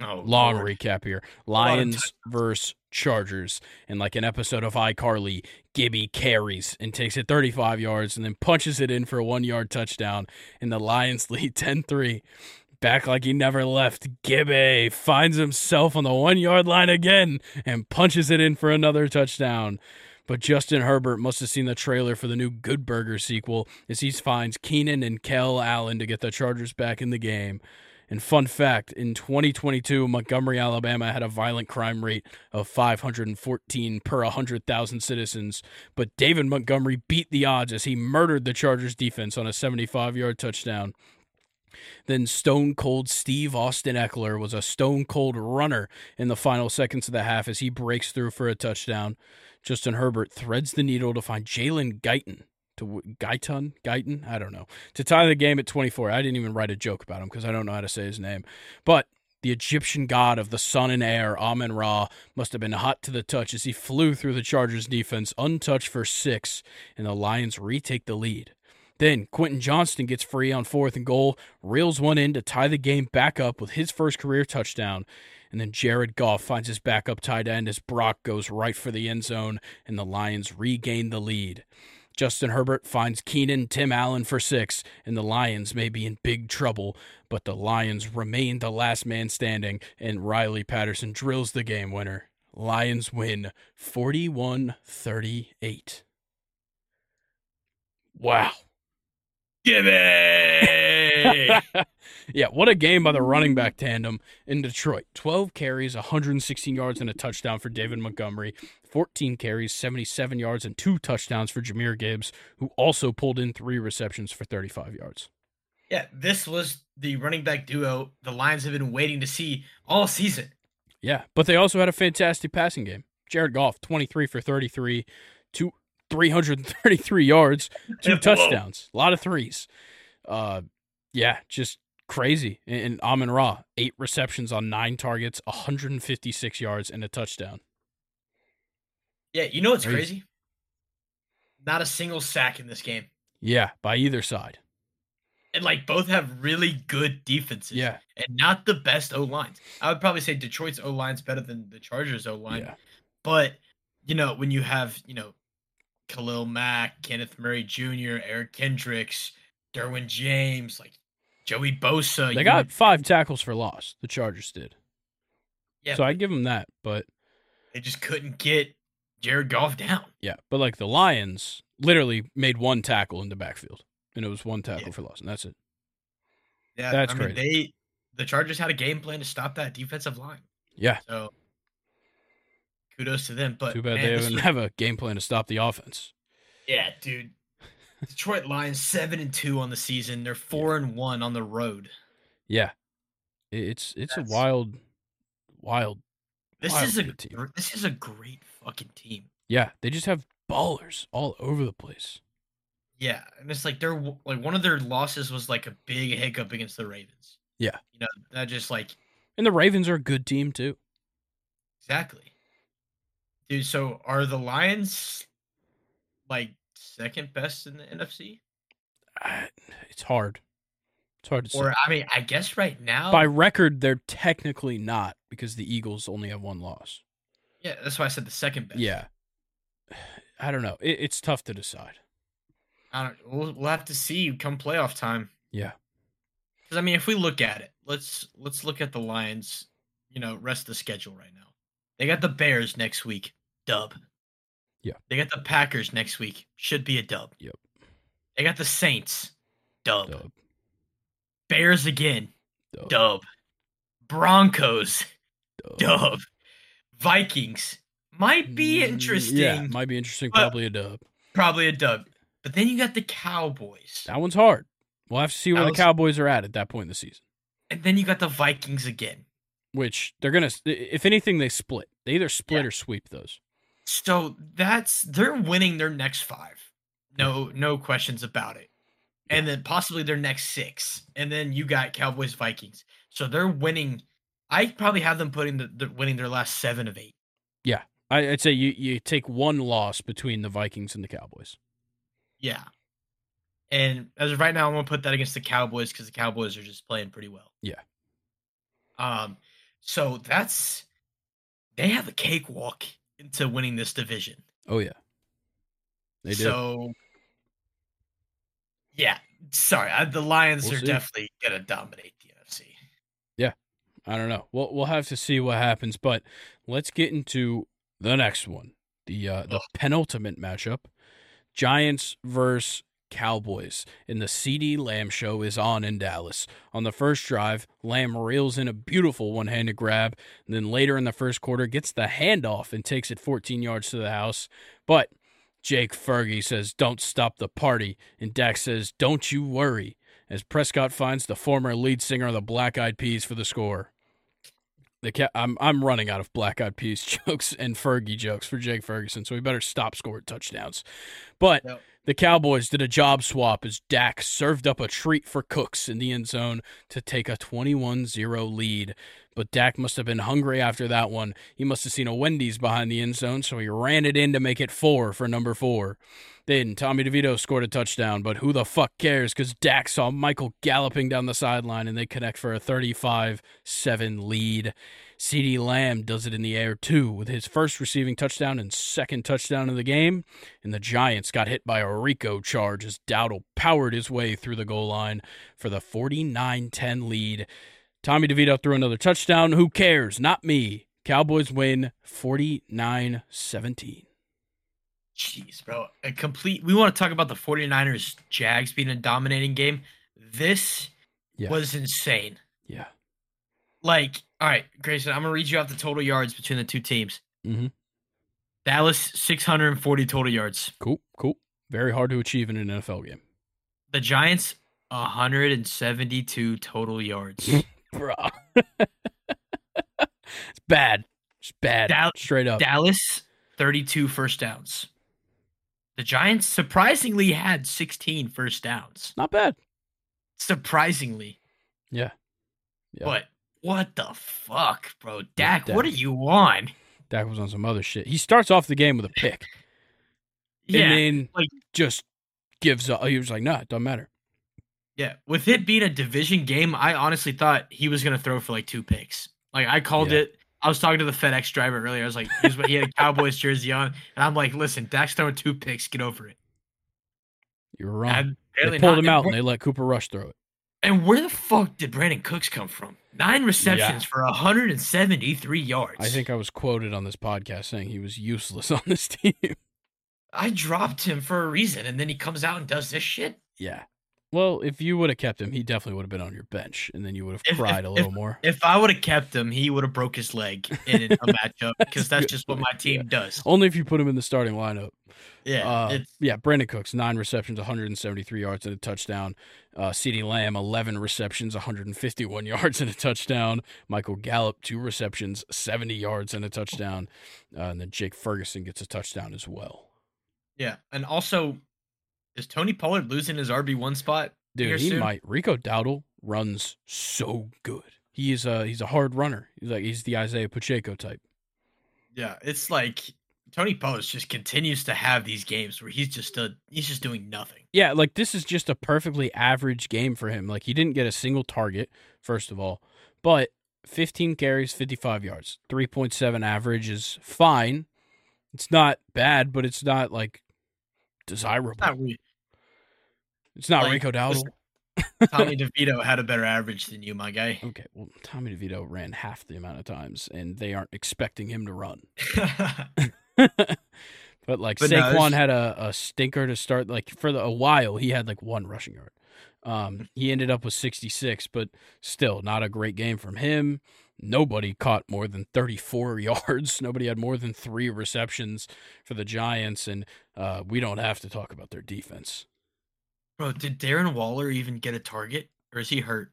Oh, Long Lord. recap here. Lions versus Chargers. And like an episode of iCarly, Gibby carries and takes it 35 yards and then punches it in for a one yard touchdown. And the Lions lead 10 3. Back like he never left. Gibby finds himself on the one yard line again and punches it in for another touchdown. But Justin Herbert must have seen the trailer for the new Good Burger sequel as he finds Keenan and Kel Allen to get the Chargers back in the game. And fun fact in 2022, Montgomery, Alabama had a violent crime rate of 514 per 100,000 citizens. But David Montgomery beat the odds as he murdered the Chargers defense on a 75 yard touchdown. Then Stone Cold Steve Austin Ekeler was a stone cold runner in the final seconds of the half as he breaks through for a touchdown. Justin Herbert threads the needle to find Jalen Guyton to Guyton Guyton I don't know to tie the game at 24. I didn't even write a joke about him because I don't know how to say his name. But the Egyptian god of the sun and air, Amen Ra, must have been hot to the touch as he flew through the Chargers defense untouched for six, and the Lions retake the lead. Then Quentin Johnston gets free on fourth and goal, reels one in to tie the game back up with his first career touchdown. And then Jared Goff finds his backup tight end as Brock goes right for the end zone, and the Lions regain the lead. Justin Herbert finds Keenan Tim Allen for six, and the Lions may be in big trouble, but the Lions remain the last man standing, and Riley Patterson drills the game winner. Lions win 41 38. Wow. Give it. yeah, what a game by the running back tandem in Detroit. 12 carries, 116 yards, and a touchdown for David Montgomery. 14 carries, 77 yards, and two touchdowns for Jahmyr Gibbs, who also pulled in three receptions for 35 yards. Yeah, this was the running back duo the Lions have been waiting to see all season. Yeah, but they also had a fantastic passing game. Jared Goff, 23 for 33, two, 333 yards, two touchdowns, a lot of threes. Uh, yeah, just crazy. And Amon Ra, eight receptions on nine targets, 156 yards, and a touchdown. Yeah, you know what's crazy? crazy? Not a single sack in this game. Yeah, by either side. And like both have really good defenses. Yeah. And not the best O lines. I would probably say Detroit's O line's better than the Chargers O line. Yeah. But, you know, when you have, you know, Khalil Mack, Kenneth Murray Jr., Eric Kendricks, Derwin James, like Joey Bosa. They got five tackles for loss. The Chargers did. Yeah. So I give them that, but they just couldn't get Jared Goff down. Yeah, but like the Lions literally made one tackle in the backfield, and it was one tackle yeah. for loss, and that's it. Yeah, that's I mean, crazy. They the Chargers had a game plan to stop that defensive line. Yeah. So kudos to them. But too bad man, they didn't have a game plan to stop the offense. Yeah, dude. Detroit Lions seven and two on the season. They're four yeah. and one on the road. Yeah, it's it's That's, a wild, wild. This wild is a team. this is a great fucking team. Yeah, they just have ballers all over the place. Yeah, and it's like they're like one of their losses was like a big hiccup against the Ravens. Yeah, you know that just like, and the Ravens are a good team too. Exactly, dude. So are the Lions like second best in the NFC? Uh, it's hard. It's hard to say. or, say. I mean, I guess right now by record they're technically not because the Eagles only have one loss. Yeah, that's why I said the second best. Yeah, I don't know. It, it's tough to decide. I don't. We'll, we'll have to see come playoff time. Yeah. Because I mean, if we look at it, let's let's look at the Lions. You know, rest of the schedule right now. They got the Bears next week. Dub. Yeah. They got the Packers next week. Should be a dub. Yep. They got the Saints. Dub. dub. Bears again. Dub. dub. Broncos. Dub. dub. Vikings might be Mm, interesting. Yeah, might be interesting. Probably a dub. Probably a dub. But then you got the Cowboys. That one's hard. We'll have to see where the Cowboys are at at that point in the season. And then you got the Vikings again. Which they're gonna, if anything, they split. They either split Yeah. or sweep those. So that's they're winning their next five. No, no questions about it. And then possibly their next six. And then you got Cowboys Vikings. So they're winning. I probably have them putting the, the winning their last seven of eight. I, I'd say you you take one loss between the Vikings and the Cowboys. Yeah. And as of right now, I'm gonna put that against the Cowboys because the Cowboys are just playing pretty well. Yeah. Um, so that's they have a cakewalk into winning this division. Oh yeah. They do. So yeah, sorry, I, the Lions We'll are see. definitely gonna dominate. I don't know. We'll we'll have to see what happens, but let's get into the next one. The uh, the Ugh. penultimate matchup. Giants versus Cowboys. And the CeeDee Lamb show is on in Dallas. On the first drive, Lamb reels in a beautiful one-handed grab, and then later in the first quarter gets the handoff and takes it 14 yards to the house. But Jake Fergie says, "Don't stop the party," and Dak says, "Don't you worry." As Prescott finds the former lead singer of the Black Eyed Peas for the score. The ca- I'm I'm running out of Black Eyed Peas jokes and Fergie jokes for Jake Ferguson, so we better stop scoring touchdowns. But Yep. the Cowboys did a job swap as Dak served up a treat for Cooks in the end zone to take a 21-0 lead. But Dak must have been hungry after that one. He must have seen a Wendy's behind the end zone, so he ran it in to make it four for number four. Then Tommy DeVito scored a touchdown, but who the fuck cares? Because Dak saw Michael galloping down the sideline and they connect for a 35 7 lead. CeeDee Lamb does it in the air too with his first receiving touchdown and second touchdown of the game. And the Giants got hit by a Rico charge as Dowdle powered his way through the goal line for the 49 10 lead. Tommy DeVito threw another touchdown. Who cares? Not me. Cowboys win 49 17. Jeez, bro. A complete. We want to talk about the 49ers Jags being a dominating game. This Yeah. was insane. Yeah. Like, all right, Grayson, I'm going to read you off the total yards between the two teams. Mhm. Dallas, 640 total yards. Cool. Cool. Very hard to achieve in an NFL game. The Giants, 172 total yards. Bruh. it's bad. It's bad. Dal- Straight up. Dallas, 32 first downs. The Giants surprisingly had 16 first downs. Not bad. Surprisingly. Yeah. Yeah. But what the fuck, bro? Dak, Dak. what are you on? Dak was on some other shit. He starts off the game with a pick. Yeah. and then like- just gives up. He was like, nah, it doesn't matter. Yeah, with it being a division game, I honestly thought he was gonna throw for like two picks. Like I called Yeah. it. I was talking to the FedEx driver earlier. I was like, he, was, he had a Cowboys jersey on, and I'm like, listen, Dak's throwing two picks. Get over it. You were wrong. And they pulled him out and they let Cooper Rush throw it. And where the fuck did Brandin Cooks come from? Nine receptions for 173 yards. I think I was quoted on this podcast saying he was useless on this team. I dropped him for a reason, and then he comes out and does this shit. yeah. Well, if you would have kept him, he definitely would have been on your bench, and then you would have cried if- a little more. If I would have kept him, he would have broke his leg in a matchup because that's just what my team yeah. does. Only if you put him in the starting lineup. Yeah, Uh, it's, yeah, Brandin Cooks, nine receptions, 173 yards and a touchdown. Uh, CeeDee Lamb, 11 receptions, 151 yards and a touchdown. Michael Gallup, two receptions, 70 yards and a touchdown. Uh, and then Jake Ferguson gets a touchdown as well. yeah, and also, is Tony Pollard losing his RB one spot? Dude, he soon? might. Rico Dowdle runs so good. He is a he's a hard runner. He's like he's the Isaiah Pacheco type. Yeah, it's like Tony Pollard just continues to have these games where he's just a, he's just doing nothing. Yeah, like this is just a perfectly average game for him. Like he didn't get a single target, first of all, but 15 carries, 55 yards, 3.7 average is fine. It's not bad, but it's not like desirable. It's not really, It's not like, Rico Dowdle. Tommy DeVito had a better average than you, my guy. Okay, well, Tommy DeVito ran half the amount of times, and they aren't expecting him to run. but like But no, Saquon it's- had a, a stinker to start. Like for the, a while, he had like one rushing yard. Um, he ended up with 66, but still not a great game from him. Nobody caught more than 34 yards. Nobody had more than three receptions for the Giants, and uh, we don't have to talk about their defense. Bro, did Darren Waller even get a target, or is he hurt?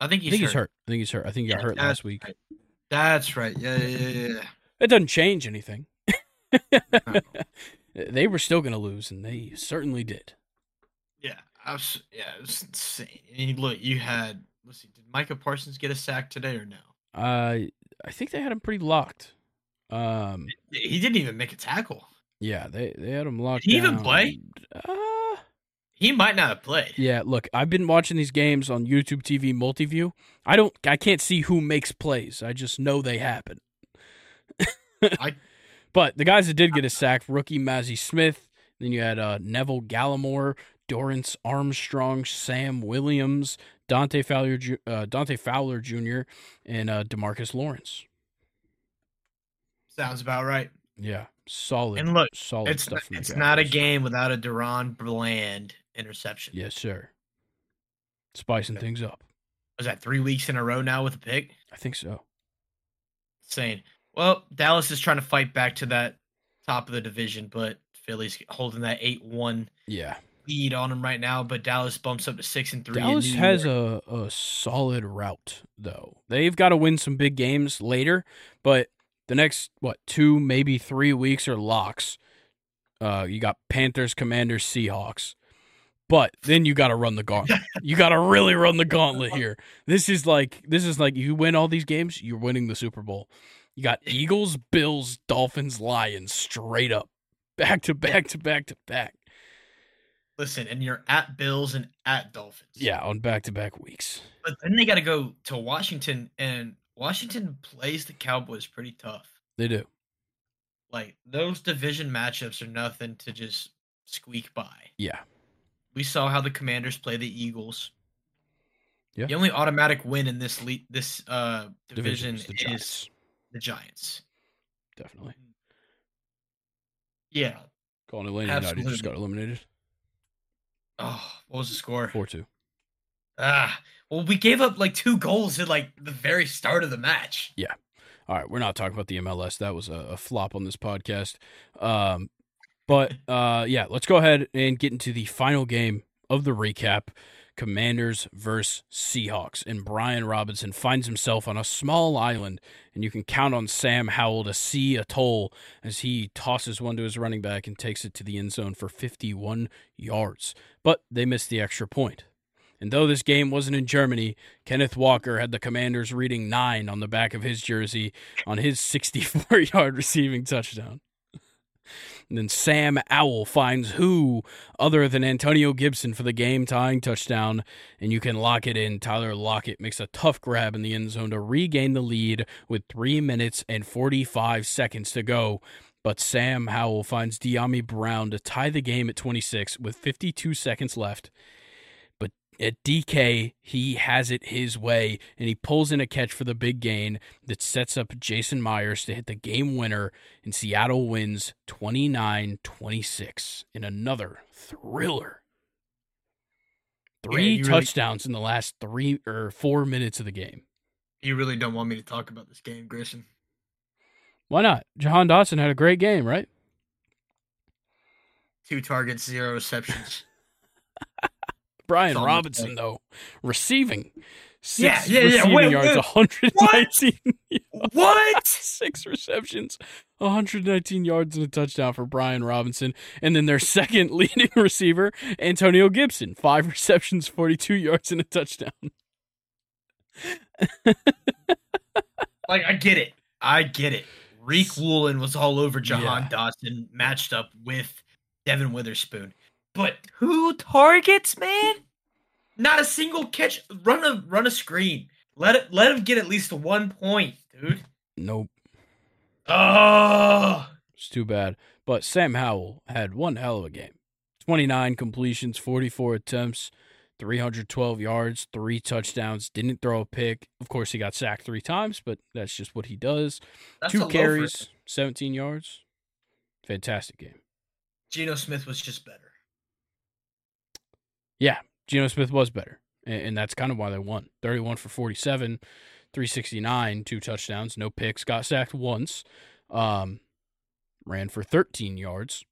I think I he's, think hurt. he's hurt. I think he's hurt. I think he got Yeah, hurt last week. right. That's right. Yeah, yeah, yeah, yeah. It doesn't change anything. they were still going to lose, and they certainly did. Yeah, I was, yeah, it was insane. And you- look, you had let's see, did Micah Parsons get a sack today or no? Uh, I think they had him pretty locked. Um, He didn't even make a tackle. yeah, they they had him locked. Did he even down. play? Uh, He might not have played. yeah. Look, I've been watching these games on YouTube TV multiview. I don't, I can't see who makes plays. I just know they happen. I- but the guys that did get a sack, rookie Mazi Smith. Then you had uh, Neville Gallimore, Dorance Armstrong, Sam Williams, Dante Fowler, uh, Dante Fowler Jr., and uh, Demarcus Lawrence. Sounds about right. Yeah, solid. And look, solid It's stuff. the it's not a game without a DaRon Bland interception. Yes, sir. Spicing things up. Was that three weeks in a row now with a pick? I think so. Insane. Well, Dallas is trying to fight back to that top of the division, but Philly's holding that eight one Yeah. lead on them right now. But Dallas bumps up to six and three. Dallas has a, a solid route, though. They've got to win some big games later, but the next, what, two, maybe three weeks are locks. Uh, you got Panthers, Commanders, Seahawks. But then you got to run the gauntlet. you got to really run the gauntlet here. This is like this is like you win all these games, you're winning the Super Bowl. You got Eagles, Bills, Dolphins, Lions straight up. Back to back to back to back. listen, and you're at Bills and at Dolphins. Yeah, on back to back weeks. but then they got to go to Washington and Washington plays the Cowboys pretty tough. They do. Like those division matchups are nothing to just squeak by. Yeah. We saw how the Commanders play the Eagles. Yeah. The only automatic win in this le- this uh division the is Giants. the Giants. Definitely. Yeah. Calling Atlanta United just got eliminated. Oh, what was the score? 4 2. Ah, well, we gave up like two goals at like the very start of the match. Yeah. All right, we're not talking about the MLS. That was a, a flop on this podcast. Um, but uh, yeah, let's go ahead and get into the final game of the recap. Commanders versus Seahawks. And Brian Robinson finds himself on a small island, and you can count on Sam Howell to see a toll as he tosses one to his running back and takes it to the end zone for 51 yards. But they missed the extra point. And though this game wasn't in Germany, Kenneth Walker had the Commanders reading nine on the back of his jersey on his 64 yard receiving touchdown. And then Sam Owl finds who other than Antonio Gibson for the game tying touchdown, and you can lock it in. Tyler Lockett makes a tough grab in the end zone to regain the lead with three minutes and 45 seconds to go. But Sam Howell finds Dyami Brown to tie the game at 26 with 52 seconds left. At DK, he has it his way, and he pulls in a catch for the big gain that sets up Jason Myers to hit the game winner, and Seattle wins 29 26 in another thriller. Three really- touchdowns in the last three or four minutes of the game. You really don't want me to talk about this game, Grayson. Why not? Jahan Dotson had a great game, right? Two targets, zero receptions. Brian all Robinson, though, receiving Yeah, six yeah, yeah. receiving Wait, yards, wait. 119 what? six receptions, 119 yards and a touchdown for Brian Robinson. And then their second leading receiver, Antonio Gibson, five receptions, 42 yards and a touchdown. Like, I get it. I get it. Riq Woolen was all over Jahan Yeah. Dotson, matched up with Devon Witherspoon. But who targets, man? Not a single catch. Run a run a screen. Let it let him get at least one point, dude. Nope, Oh, it's too bad. But Sam Howell had one hell of a game 29 completions, 44 attempts. 312 yards, three touchdowns, didn't throw a pick. Of course, he got sacked three times, but that's just what he does. that's Two carries, 17 yards. Fantastic game. Geno Smith was just better. Yeah, Geno Smith was better, and, and that's kind of why they won. 31 for 47, 369, two touchdowns, no picks, got sacked once, um, ran for 13 yards.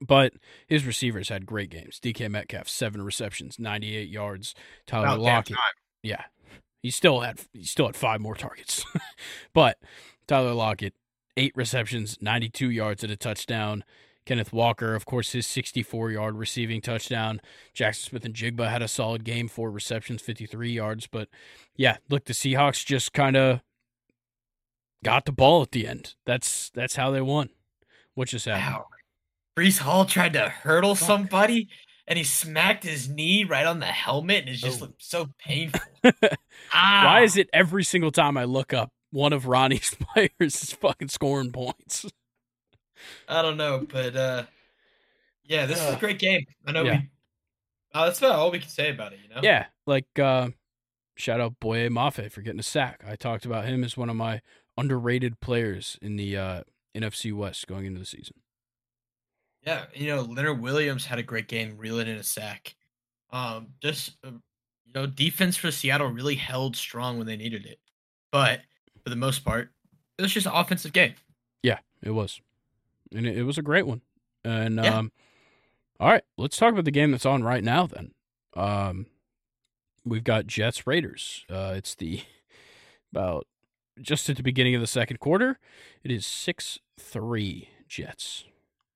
But his receivers had great games. DK Metcalf, seven receptions, 98 yards. Tyler Lockett, yeah, he still had he still had five more targets, but Tyler Lockett, eight receptions, 92 yards at a touchdown. Kenneth Walker, of course, his 64 yard receiving touchdown. Jaxon Smith-Njigba had a solid game, four receptions, 53 yards. But yeah, look, the Seahawks just kind of got the ball at the end. That's that's how they won. What just happened? Wow. Breece Hall tried to hurdle Fuck. somebody and he smacked his knee right on the helmet and it just Oh. looked so painful. Why ah, is it every single time I look up, one of Ronnie's players is fucking scoring points? I don't know, but uh yeah, this is a great game. I know Yeah. we uh, that's about all we can say about it, you know? Yeah, like uh, shout out Boye Mafe for getting a sack. I talked about him as one of my underrated players in the uh, NFC West going into the season. Yeah, you know, Leonard Williams had a great game reeling in a sack. Um, just uh, you know, defense for Seattle really held strong when they needed it, but for the most part, it was just an offensive game. Yeah, it was, and it, it was a great one. And Yeah. um, all right, let's talk about the game that's on right now. Then, um, we've got Jets Raiders. Uh, it's the about just at the beginning of the second quarter. It is six three Jets.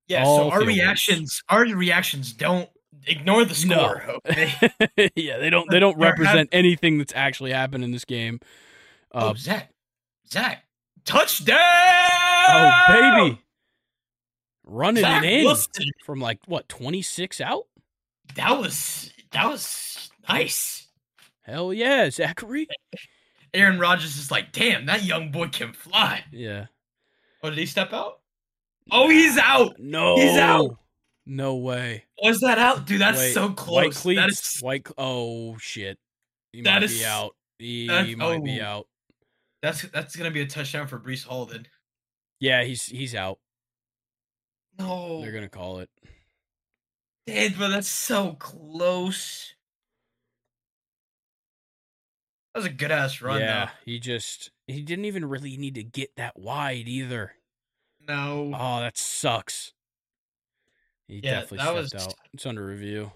Yeah, All so our goals. reactions, our reactions don't ignore the No. score. Okay? yeah, they don't they don't represent anything that's actually happened in this game. Uh, oh, Zach, Zach, touchdown! oh baby, running Zach it in Wilson. from like what twenty six out. That was that was nice. Hell yeah, Zachary. Aaron Rodgers is like, damn, that young boy can fly. Yeah. Oh, did he step out? Oh, he's out. No. He's out. No way. Was that out, dude? That's Wait, so White close. cleats. That is White. Oh shit. He That might is- be out. He that's- might be oh. out. that's that's gonna be a touchdown for Breece Hall then. Yeah, he's he's out. No, They're gonna call it. Damn, bro, that's so close. That was a good ass run, yeah, he just he didn't even really need to get that wide either. No, Oh, that sucks. He Yeah, definitely that stepped was- out. It's under review.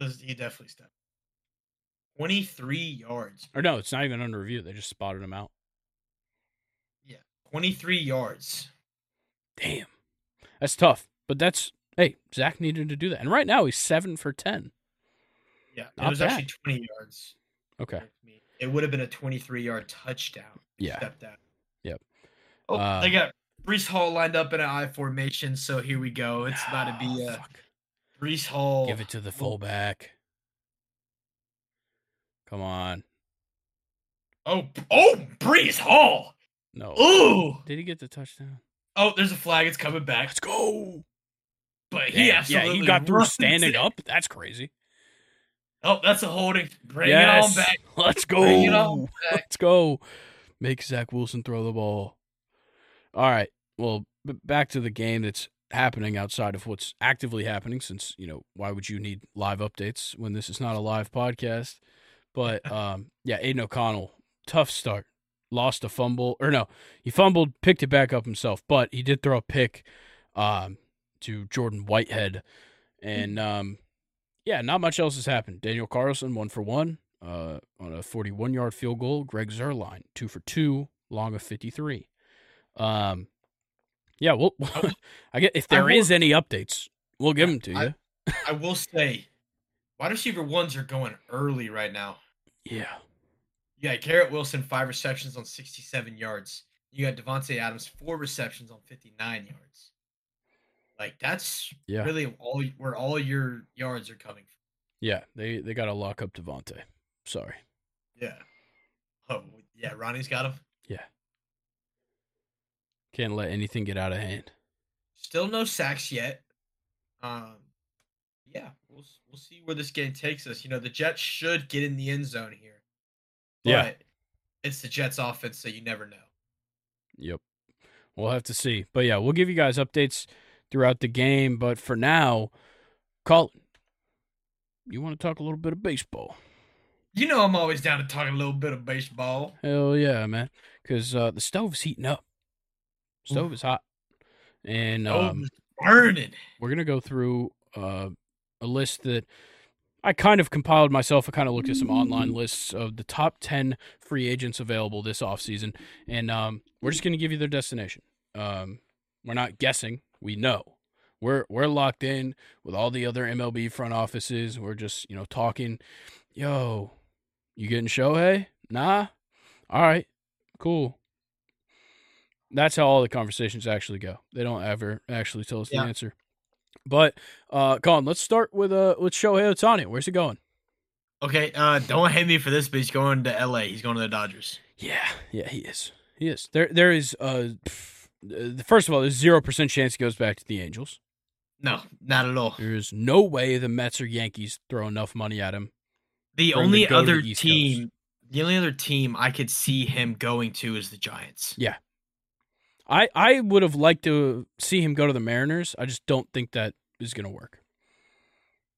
Was- he definitely stepped. Twenty-three yards. Or no, it's not even under review. They just spotted him out. Yeah, twenty-three yards. Damn. That's tough. But that's hey, Zach needed to do that. And right now he's seven for ten. Yeah, it Not was bad. actually twenty yards. Okay. It would have been a twenty-three yard touchdown. Yeah. Out. Yep. Oh, Uh, they got Breece Hall lined up in an I formation. So here we go. It's about to be Oh, uh, fuck. Breece Hall. Give it to the fullback. Come on. Oh, oh, Breece Hall. No. Ooh. Did he get the touchdown? Oh, there's a flag. It's coming back. Let's go. But he Damn, absolutely yeah, he got through standing it. up. That's crazy. Oh, that's a holding. Bring yes. it on back. Let's go. Bring it on back. Let's go. Make Zach Wilson throw the ball. All right. Well, back to the game that's happening outside of what's actively happening, since, you know, why would you need live updates when this is not a live podcast? But, um, yeah, Aidan O'Connell, tough start. Lost a fumble, or no, he fumbled, picked it back up himself, but he did throw a pick um, to Jordan Whitehead. And, um, yeah, not much else has happened. Daniel Carlson, one for one uh, on a 41 yard field goal. Greg Zuerlein, two for two, long of 53. Um, yeah, well, I get if there will- is any updates, we'll give them to you. I- I will say, wide receiver ones are going early right now. yeah, You got Garrett Wilson, five receptions on 67 yards. You got Davante Adams, four receptions on 59 yards. Like that's Yeah. really all where all your yards are coming from. yeah, they they got to lock up Davante. Sorry. Yeah. Oh yeah, Ronnie's got him. Yeah. Can't let anything get out of hand. Still no sacks yet. Um, yeah, we'll we'll see where this game takes us. You know, the Jets should get in the end zone here. But Yeah. it's the Jets offense, so you never know. Yep. We'll have to see. But yeah, we'll give you guys updates throughout the game. But for now, Colin, you want to talk a little bit of baseball? You know, I'm always down to talk a little bit of baseball. Hell yeah, man. Because uh, the stove's heating up. Stove Oof. is hot. And um, burning. we're going to go through uh, a list that I kind of compiled myself. I kind of looked at some online lists of the top 10 free agents available this offseason. And um, we're just going to give you their destination. Um, we're not guessing. We know. We're, we're locked in with all the other MLB front offices. We're just, you know, talking. Yo, you getting Shohei? Nah? All right. Cool. That's how all the conversations actually go. They don't ever actually tell us Yeah. the answer. But uh Colin, let's start with uh with Shohei Ohtani. Where's he going? Okay, uh, don't hate me for this, but he's going to LA. He's going to the Dodgers. Yeah, yeah, he is. He is. There there is uh first of all, there's zero percent chance he goes back to the Angels. No, not at all. There is no way the Mets or Yankees throw enough money at him. The for him to only the other team, the only other team I could see him going to is the Giants. I I would have liked to see him go to the Mariners. I just don't think that is going to work.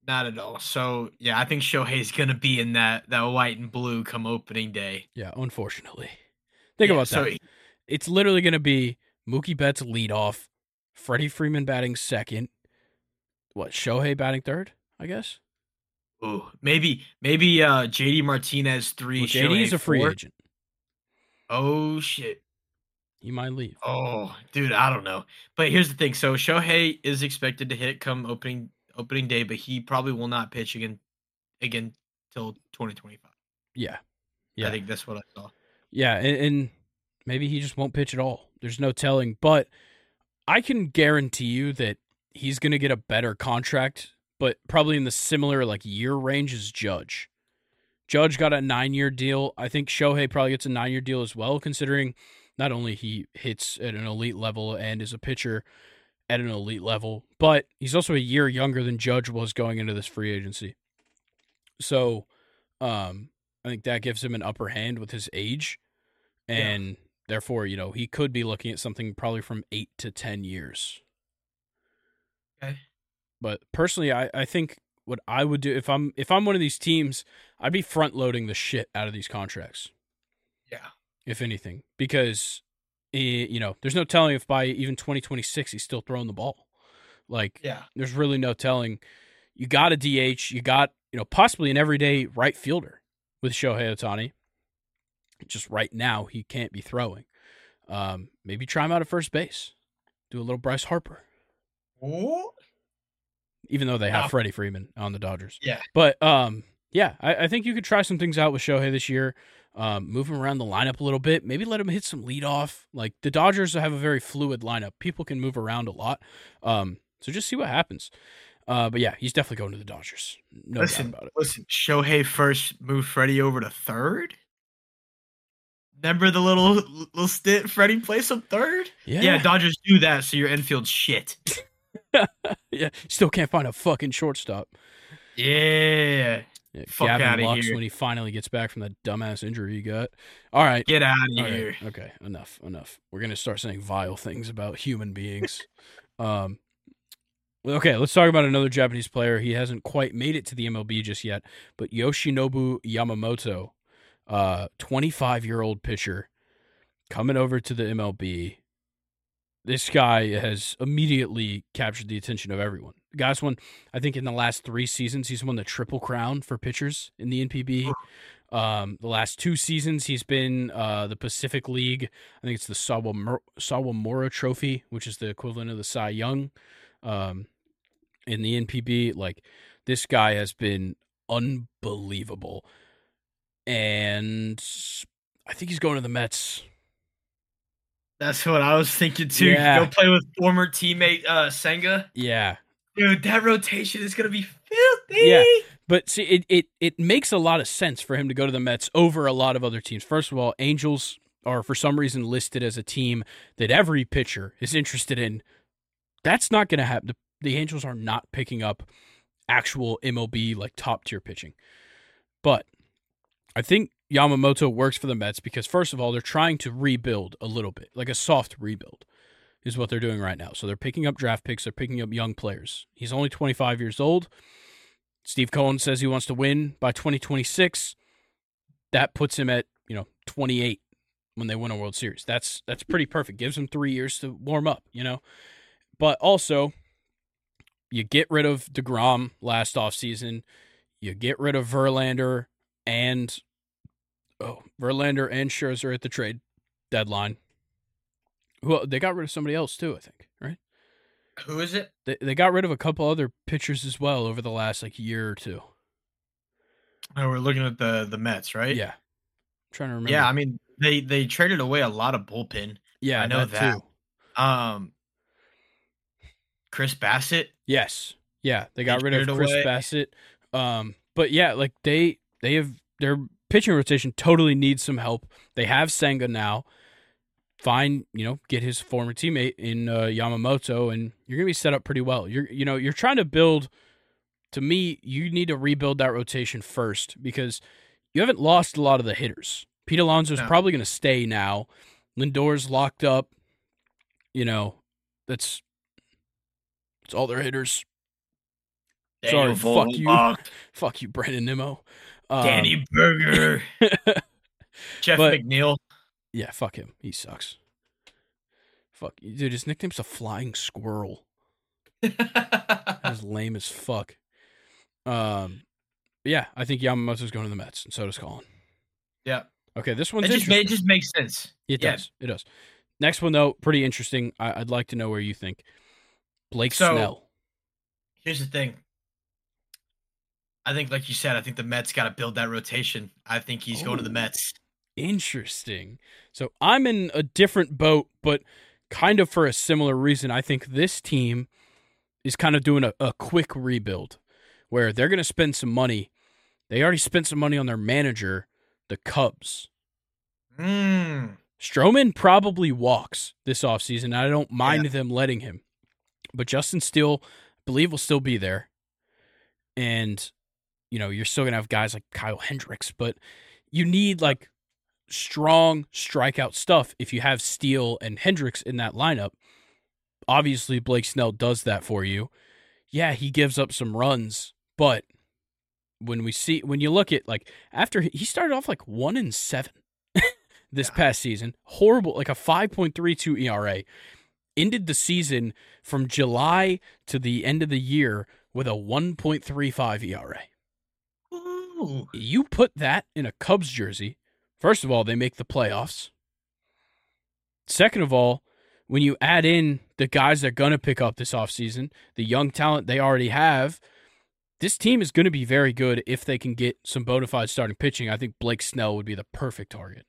Not at all. So yeah, I think Shohei's gonna be in that that white and blue come opening day. Yeah, unfortunately. Think Yeah, about so that. It's literally going to be Mookie Betts lead off, Freddie Freeman batting second, what Shohei batting third, I guess. Ooh, maybe maybe uh JD Martinez three. Well, JD is a free four. agent. Oh shit. He might leave. Oh, dude, I don't know. But here's the thing. So Shohei is expected to hit come opening opening day, but he probably will not pitch again again till 2025. Yeah, Yeah. I think that's what I saw. yeah, and, and maybe he just won't pitch at all. There's no telling, but I can guarantee you that he's going to get a better contract, but probably in the similar like year range as Judge, Judge got a nine year deal. I think Shohei probably gets a nine year deal as well, considering not only he hits at an elite level and is a pitcher at an elite level, but he's also a year younger than Judge was going into this free agency. So, um, I think that gives him an upper hand with his age, and yeah. therefore, you know, he could be looking at something probably from eight to ten years. Okay. But personally, I, I think what I would do if I'm if I'm one of these teams, I'd be front loading the shit out of these contracts. If anything, because you know, there's no telling if by even 2026 he's still throwing the ball. Like, yeah, there's really no telling. You got a DH, you got you know possibly an everyday right fielder with Shohei Ohtani. Just right now, he can't be throwing. Um, maybe try him out at first base. Do a little Bryce Harper. Ooh. Even though they have wow. Freddie Freeman on the Dodgers. Yeah. But um, yeah, I, I, think you could try some things out with Shohei this year. Um, move him around the lineup a little bit. Maybe let him hit some lead off. Like the Dodgers have a very fluid lineup. People can move around a lot. Um, so just see what happens. Uh, but yeah, he's definitely going to the Dodgers. No listen, doubt about it. Listen, Shohei first moved Freddie over to third. Remember the little little stint Freddie plays some third? Yeah. Yeah, Dodgers do that, so your infield shit. yeah, still can't find a fucking shortstop. Yeah. Yeah Gavin Lux when he finally gets back from that dumbass injury he got. All right. Get out of here. Right. Okay, enough, enough. We're gonna start saying vile things about human beings. um Okay, let's talk about another Japanese player. He hasn't quite made it to the MLB just yet, but Yoshinobu Yamamoto, uh, 25 year old pitcher, coming over to the MLB. This guy has immediately captured the attention of everyone. Guy's won, I think, in the last three seasons, he's won the Triple Crown for pitchers in the NPB. Um, the last two seasons, he's been uh, the Pacific League. I think it's the Sawamura, Sawamura Trophy, which is the equivalent of the Cy Young um, in the NPB. Like this guy has been unbelievable, and I think he's going to the Mets. That's what I was thinking too. Yeah. Go play with former teammate uh, Senga. Yeah, dude, that rotation is gonna be filthy. Yeah, but see, it, it it makes a lot of sense for him to go to the Mets over a lot of other teams. First of all, Angels are for some reason listed as a team that every pitcher is interested in. That's not going to happen. The the Angels are not picking up actual MLB like top tier pitching. But I think Yamamoto works for the Mets because first of all, they're trying to rebuild a little bit, like a soft rebuild is what they're doing right now. So they're picking up draft picks, they're picking up young players. He's only 25 years old. Steve Cohen says he wants to win by 2026. That puts him at, you know, 28 when they win a World Series. That's that's pretty perfect. Gives him 3 years to warm up, you know. But also, you get rid of DeGrom last offseason. You get rid of Verlander and oh, Verlander and Scherzer at the trade deadline. Well, they got rid of somebody else too, I think, right? Who is it? They they got rid of a couple other pitchers as well over the last like year or two. Oh, we're looking at the the Mets, right? Yeah. I'm trying to remember. Yeah, I mean they they traded away a lot of bullpen. Yeah, I know that. that. Too. Um Chris Bassitt? Yes. Yeah, they got rid of Chris away. Bassitt. Um, but yeah, like they they have their pitching rotation totally needs some help. They have Senga now. Fine, you know, get his former teammate in uh, Yamamoto, and you're gonna be set up pretty well. You're you know you're trying to build. To me, you need to rebuild that rotation first because you haven't lost a lot of the hitters. Pete Alonso's no. probably going to stay now. Lindor's locked up. You know, that's it's all their hitters. Daniel Sorry, fuck you, fuck you, Brandon Nimmo, um, Danny Berger, Jeff but, McNeil. Yeah, fuck him. He sucks. Fuck, dude. His nickname's a flying squirrel. He's lame as fuck. Um, yeah, I think Yamamoto's going to the Mets, and so does Colin. Yeah. Okay, this one's it just, it just makes sense. It yeah. does. It does. Next one though, pretty interesting. I, would like to know where you think. Blake so, Snell. Here's the thing. I think, like you said, I think the Mets got to build that rotation. I think he's oh, going to the Mets. Interesting. So I'm in a different boat, but kind of for a similar reason. I think this team is kind of doing a, a quick rebuild where they're going to spend some money They already spent some money on their manager, the Cubs. Mm. Stroman probably walks this offseason. I don't mind them letting him. But Justin Steele, I believe, will still be there. And, you know, you're still going to have guys like Kyle Hendricks, but you need like strong strikeout stuff if you have Steele and Hendricks in that lineup. Obviously, Blake Snell does that for you. Yeah, he gives up some runs, but when we see when you look at like after he started off like one in seven this Yeah. past season, horrible, like a five point three two ERA, ended the season from July to the end of the year with a one point three five ERA. Ooh. You put that in a Cubs jersey. First of all, they make the playoffs. Second of all, when you add in the guys they're going to pick up this offseason, the young talent they already have, this team is going to be very good if they can get some bona fide starting pitching. I think Blake Snell would be the perfect target.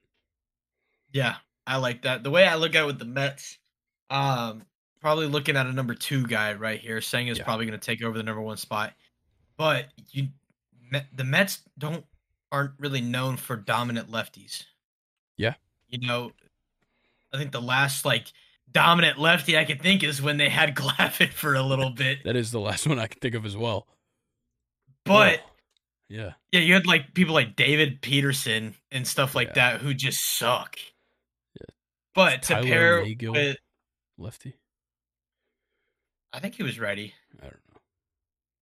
Yeah, I like that. The way I look at it with the Mets, um, probably looking at a number two guy right here. Senga's Yeah. probably going to take over the number one spot, but you, the Mets don't aren't really known for dominant lefties. Yeah. you know, I think the last like dominant lefty I could think is when they had Glavine for a little bit, That is the last one I can think of as well. but. Oh, yeah, Yeah, you had like people like David Peterson and stuff like Yeah. that who just suck. Yeah. But to Tyler pair Nagle. with, lefty. I think he was ready.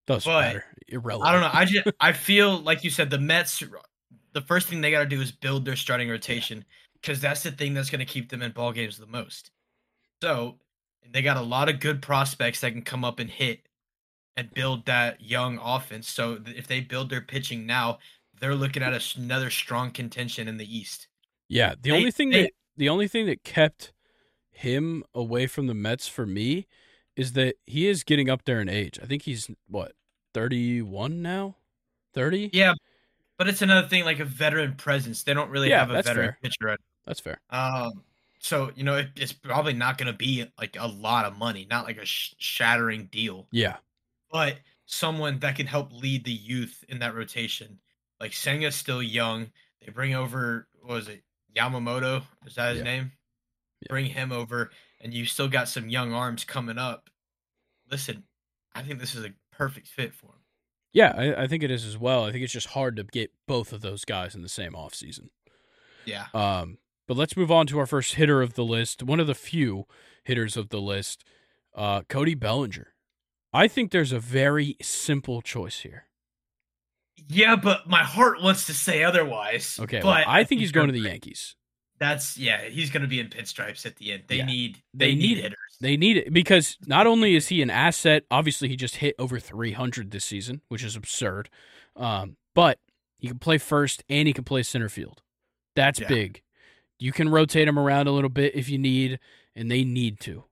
I don't know. Doesn't But- matter. Irrelevant. I don't know. I just I feel like you said the Mets. The first thing they got to do is build their starting rotation because that's the thing that's going to keep them in ball games the most. So they got a lot of good prospects that can come up and hit and build that young offense. So if they build their pitching now, they're looking at a another strong contention in the East. Yeah, the They- only thing they- that the only thing that kept him away from the Mets for me is that he is getting up there in age. I think he's what thirty one now, thirty. Yeah, but it's another thing like a veteran presence. They don't really Yeah, have a veteran fair. pitcher. At, That's fair. um, so you know it, it's probably not going to be like a lot of money, not like a sh- shattering deal, Yeah, but someone that can help lead the youth in that rotation. Like Senga's still young. They bring over what was it Yamamoto? Is that his Yeah. name? Yeah. Bring him over, and you still got some young arms coming up. Listen, I think this is a perfect fit for him. yeah, I, I think it is as well. I think it's just hard to get both of those guys in the same offseason. Yeah. Um, but let's move on to our first hitter of the list. One of the few hitters of the list, uh, Cody Bellinger. I think there's a very simple choice here. Yeah, but my heart wants to say otherwise. Okay, well, but I think he's going to the. Yankees. That's yeah, he's going to be in pinstripes at the end. They Yeah. need They they, need need hitters. They need it because not only is he an asset, obviously he just hit over 300 this season, which is absurd. Um, but he can play first and he can play center field. That's Yeah. big. You can rotate him around a little bit if you need, and they need to.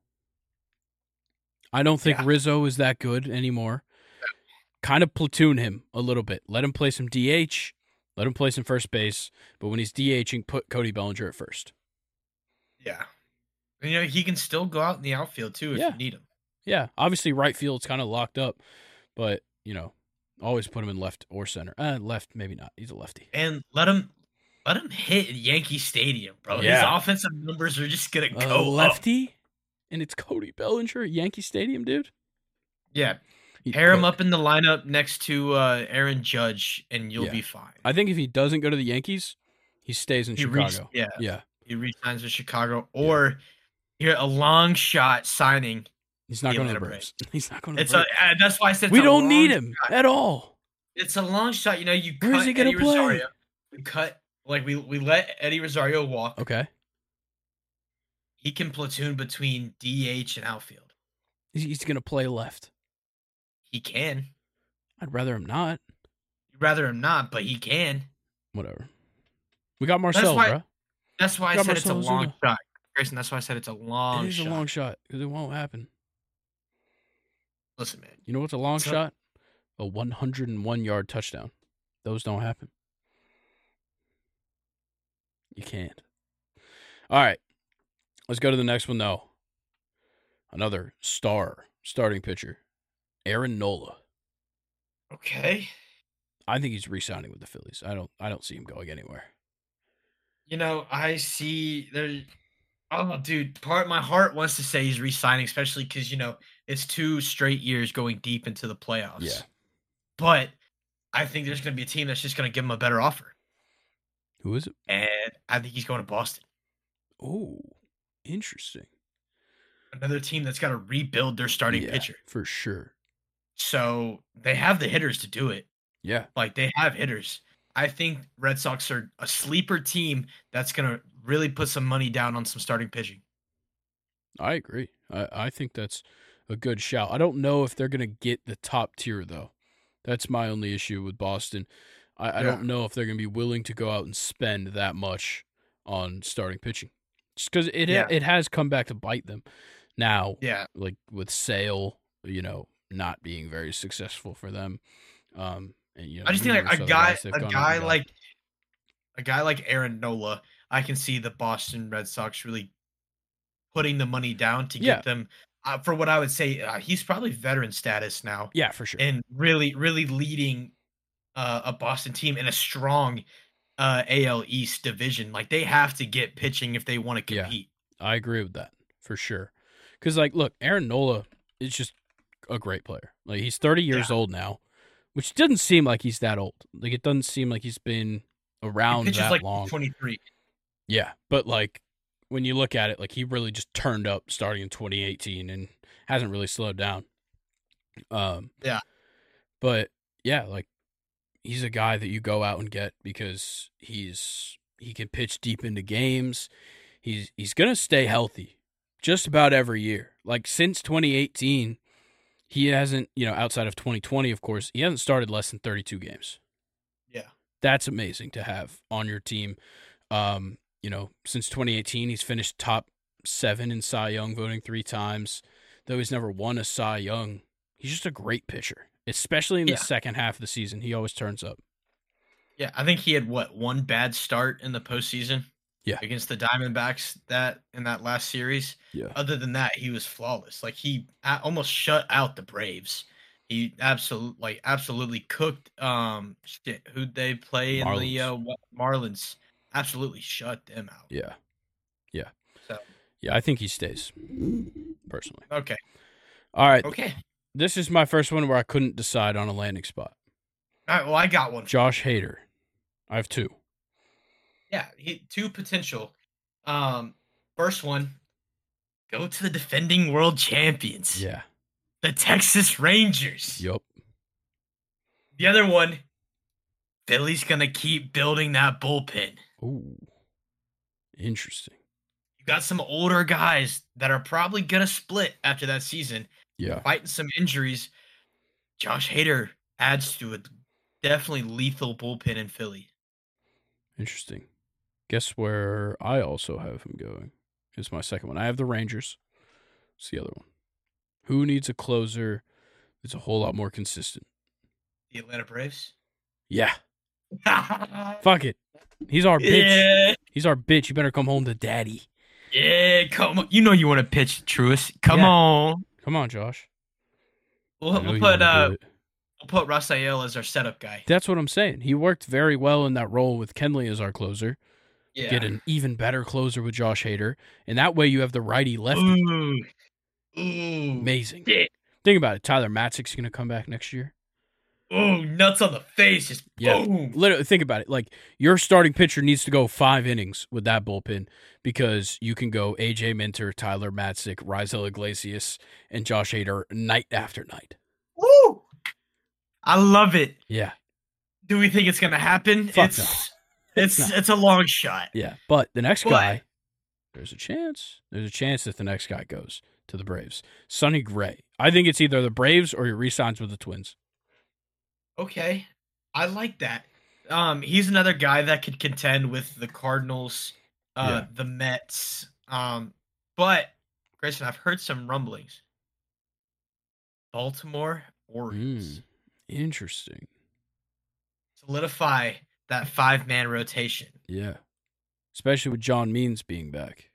I don't think Yeah. Rizzo is that good anymore. Kind of platoon him a little bit. Let him play some DH. Let him play some first base. But when he's DHing, put Cody Bellinger at first. yeah, and, you know he can still go out in the outfield too if Yeah. you need him. Yeah, obviously right field's kind of locked up, but you know, always put him in left or center. Uh, left maybe not. He's a lefty. And let him let him hit Yankee Stadium, bro. Yeah. His offensive numbers are just gonna go up. lefty, and it's Cody Bellinger at Yankee Stadium, dude. Yeah, Pair him up in the lineup next to uh, Aaron Judge, and you'll Yeah. be fine. I think if he doesn't go to the Yankees, he stays in He Chicago. reached- yeah. yeah, he resigns with Chicago, or here a long shot signing. he's not going to the Braves. He's not going to It's a uh, that's why I said we don't need him shot. at all. It's a long shot. You know, you Where's cut he gonna Eddie play? Rosario. We cut like we we let Eddie Rosario walk. Okay, He can platoon between DH and outfield. he's going to play left. He can. I'd rather him not. You'd rather him not, but he can. Whatever. We got Marcel, why- bro. That's why I said it's a long shot. Grayson, that's why I said it's a long It is shot. a long shot because it won't happen. Listen, man. You know what's a long So- shot? A 101 yard touchdown. Those don't happen. You can't. All right. Let's go to the next one, though. Another star starting pitcher, Aaron Nola. Okay. I think he's re-signing with the Phillies. I don't I don't see him going anywhere. You know, I see there. Oh, dude, part my heart wants to say he's re-signing, especially because you know it's two straight years going deep into the playoffs. Yeah. But I think there's going to be a team that's just going to give him a better offer, Who is it? and I think he's going to Boston. Oh, interesting. Another team that's got to rebuild their starting Yeah, pitcher. for sure. So they have the hitters to do it. Yeah, Like they have hitters. I think Red Sox are a sleeper team that's going to really put some money down on some starting pitching. I agree. I, I think that's a good shout. I don't know if they're going to get the top tier, though. That's my only issue with Boston. I, I don't know if they're going to be willing to go out and spend that much on starting pitching. Just because it, Yeah. it has come back to bite them now, Yeah. like with Sale, you know, not being very successful for them. Um, and, you know, I just think like a guy, a guy like a guy like Aaron Nola, I can see the Boston Red Sox really putting the money down to Yeah. get them uh, for what I would say. Uh, he's probably veteran status now, yeah, for sure. and really, really leading uh, a Boston team in a strong uh, AL East division. Like they have to get pitching if they want to Yeah. compete. I agree with that for sure. Because like, look, Aaron Nola is just a great player. Like he's 30 years old now, which doesn't seem like he's that old. Like it doesn't seem like he's been around that like long. twenty three. Yeah, but like when you look at it, like he really just turned up starting in 2018 and hasn't really slowed down. Um, Yeah. but yeah, like he's a guy that you go out and get because he's he can pitch deep into games. He's he's gonna stay healthy just about every year. Like since 2018, he hasn't you know outside of 2020, of course, he hasn't started less than 32 games Yeah. that's amazing to have on your team. Um, you know, since 2018, he's finished top seven in Cy Young voting three times, though he's never won a Cy Young. He's just a great pitcher, especially in the Yeah. second half of the season. He always turns up. Yeah, I think he had what one bad start in the postseason. Yeah. against the Diamondbacks that in that last series. Yeah. Other than that, he was flawless. Like he almost shut out the Braves. He absolutely, like absolutely cooked. Um, shit, who they play in the uh, Marlins? Absolutely shut them out. Yeah. Yeah. So Yeah, I think he stays, personally. okay, All right. okay. This is my first one where I couldn't decide on a landing spot. All right. Well, I got one. Josh Hader. I have two. Yeah, he, two potential. Um, first one, go to the defending world champions, Yeah. the Texas Rangers. Yup. The other one, Philly's gonna keep building that bullpen. Ooh. Interesting. You got some older guys that are probably gonna split after that season, Yeah. fighting some injuries. Josh Hader adds to a definitely lethal bullpen in Philly. Interesting. Guess where I also have him going is my second one. I have the Rangers. It's the other one. Who needs a closer that's a whole lot more consistent? The Atlanta Braves. Yeah. Fuck it. He's our bitch. yeah, He's our bitch. You better come home to daddy. yeah, come on. You know you want to pitch, Truist. Come Yeah. on. Come on, Josh. We'll, we'll put uh, we'll put Rafael as our setup guy. That's what I'm saying. He worked very well in that role with Kenley as our closer. Yeah. Get an even better closer with Josh Hader. And that way you have the righty lefty. Ooh. Ooh. Amazing. Shit. Think about it. Tyler Matzek's going to come back next year. Oh, nuts on the face. Just Yeah. boom. Literally, think about it. Like your starting pitcher needs to go five innings with that bullpen because you can go AJ Minter, Tyler Matzek, Raisel Iglesias, and Josh Hader night after night. Woo! I love it. Yeah, Do we think it's gonna happen? Fuck it's no. It's No. it's a long shot. yeah. But the next But- guy, there's a chance. There's a chance that the next guy goes to the Braves. Sonny Gray. I think it's either the Braves or he resigns with the Twins. Okay. I like that. Um, he's another guy that could contend with the Cardinals, uh, Yeah. the Mets. Um, but Grayson, I've heard some rumblings. Baltimore Orioles Mm, interesting. solidify that five man rotation. Yeah. Especially with John Means being back.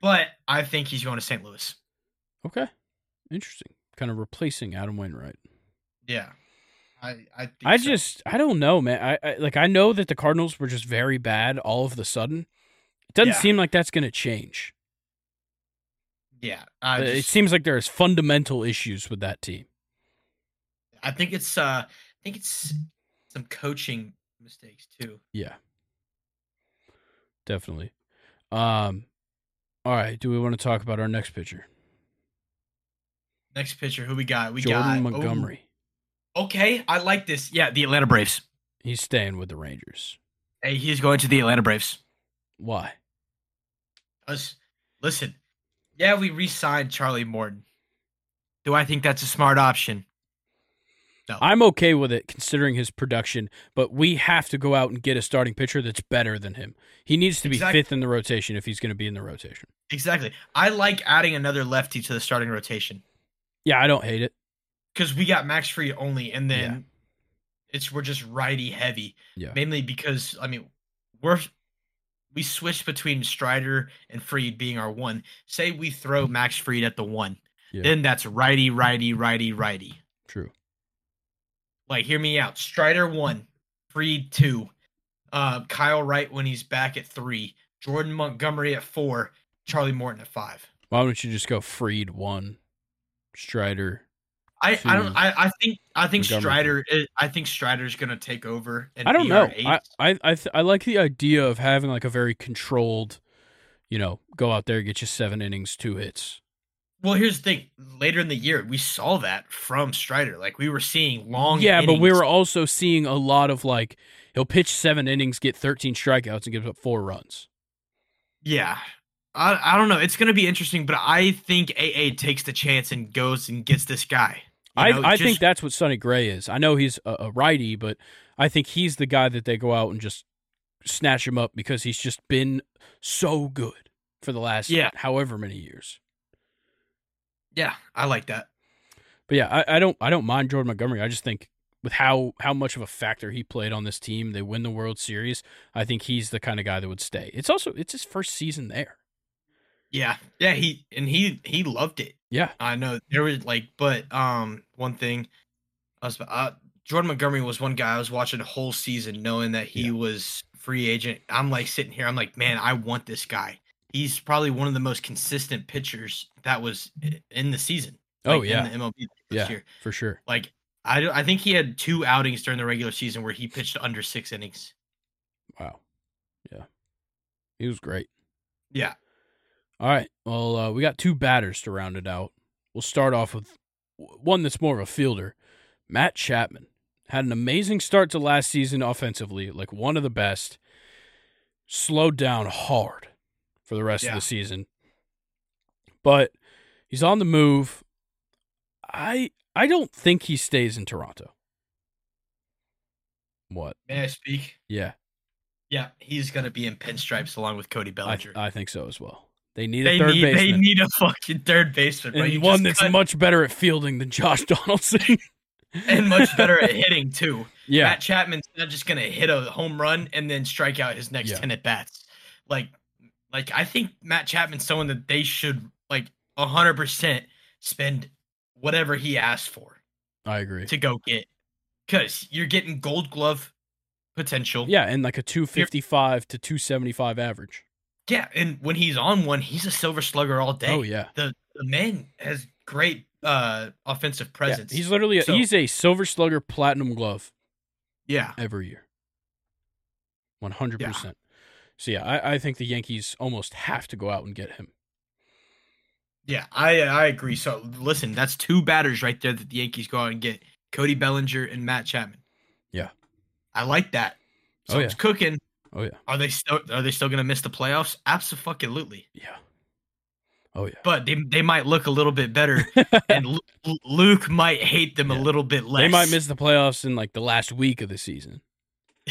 But I think he's going to St. Louis. Okay. Interesting. Kind of replacing Adam Wainwright. Yeah. I I, I so. just I don't know, man. I, I like I know that the Cardinals were just very bad all of the sudden. It doesn't Yeah. seem like that's going to change. yeah. I, it just- seems like there's fundamental issues with that team. I think it's uh I think it's some coaching mistakes too. Yeah. Definitely. Um all right, do we want to talk about our next pitcher? Next pitcher, who we got? We Jordan got oh, Montgomery. okay, I like this. Yeah, the Atlanta Braves. He's staying with the Rangers. Hey, he's going to the Atlanta Braves. Why? Us, listen. Yeah, we re-signed Charlie Morton. Do I think that's a smart option? No. I'm okay with it considering his production, but we have to go out and get a starting pitcher that's better than him. He needs to be Exactly. fifth in the rotation if he's going to be in the rotation. exactly. I like adding another lefty to the starting rotation Yeah, I don't hate it. because we got Max Fried only, and then Yeah. it's we're just righty heavy. Yeah. Mainly because I mean we're we switched between Strider and Fried being our one. Say we throw mm-hmm. Max Fried at the one, Yeah. then that's righty, righty, righty, righty. True. Like, hear me out. Strider one, Fried two, uh, Kyle Wright when he's back at three, Jordan Montgomery at four, Charlie Morton at five. Why don't you just go Fried one, Strider? I, I don't I, I think I think Montgomery. Strider is, I think Strider's gonna take over and I don't know. I I I, th- I like the idea of having like a very controlled, you know, go out there get you seven innings, two hits. Well, here's the thing. Later in the year, we saw that from Strider. Like we were seeing long. yeah, but we were also seeing a lot of like he'll pitch seven innings, get thirteen strikeouts, and gives up four runs. Yeah. I, I don't know. It's going to be interesting, but I think AA takes the chance and goes and gets this guy. You know, I I just- think that's what Sonny Gray is. I know he's a, a righty, but I think he's the guy that they go out and just snatch him up because he's just been so good for the last Yeah. however many years. Yeah, I like that. But yeah, I, I don't I don't mind Jordan Montgomery. I just think with how how much of a factor he played on this team, they win the World Series. I think he's the kind of guy that would stay. It's also it's his first season there. Yeah. Yeah, he and he he loved it. Yeah, I know there was like, but um, one thing, I was uh, Jordan Montgomery was one guy I was watching the whole season, knowing that he Yeah. was free agent. I'm like sitting here, I'm like, man, I want this guy. He's probably one of the most consistent pitchers that was in the season. Oh, like, yeah. in the MLB this yeah, year. for sure. Like I, I think he had two outings during the regular season where he pitched under six innings. Wow, yeah, he was great. Yeah, All right, well, uh, we got two batters to round it out. We'll start off with one that's more of a fielder. Matt Chapman had an amazing start to last season offensively, like one of the best. Slowed down hard for the rest of the season, but he's on the move. I I don't think he stays in Toronto. What? may I speak? Yeah, Yeah, he's gonna be in pinstripes along with Cody I, Bellinger. I think so as well. They need they a third need they need a fucking third baseman, and one that's cut- much better at fielding than Josh Donaldson. and much better at hitting too. yeah, Matt Chapman's not just gonna hit a home run and then strike out his next Yeah. ten at bats. Like, like I think Matt Chapman's someone that they should like hundred percent spend whatever he asked for I agree. to go get, because you're getting Gold Glove potential. Yeah, and like a 255 to 275 average. yeah. And when he's on one, he's a Silver Slugger all day. Oh yeah. the the man has great uh offensive Yeah, presence. he's literally a, So- he's a silver slugger platinum glove yeah. every year. 100%. So yeah, I, I think the Yankees almost have to go out and get him. Yeah, I uh, I agree. So listen, that's two batters right there that the Yankees go out and get Cody Bellinger and Matt Chapman. Yeah. I like that. Oh, so Oh, it's yeah. cooking. Oh yeah. Are they still are they still gonna miss the playoffs? Absolutely. Yeah. Oh yeah. But they they might look a little bit better, and Lu- Luke might hate them a little bit less. they might miss the playoffs in like the last week of the season.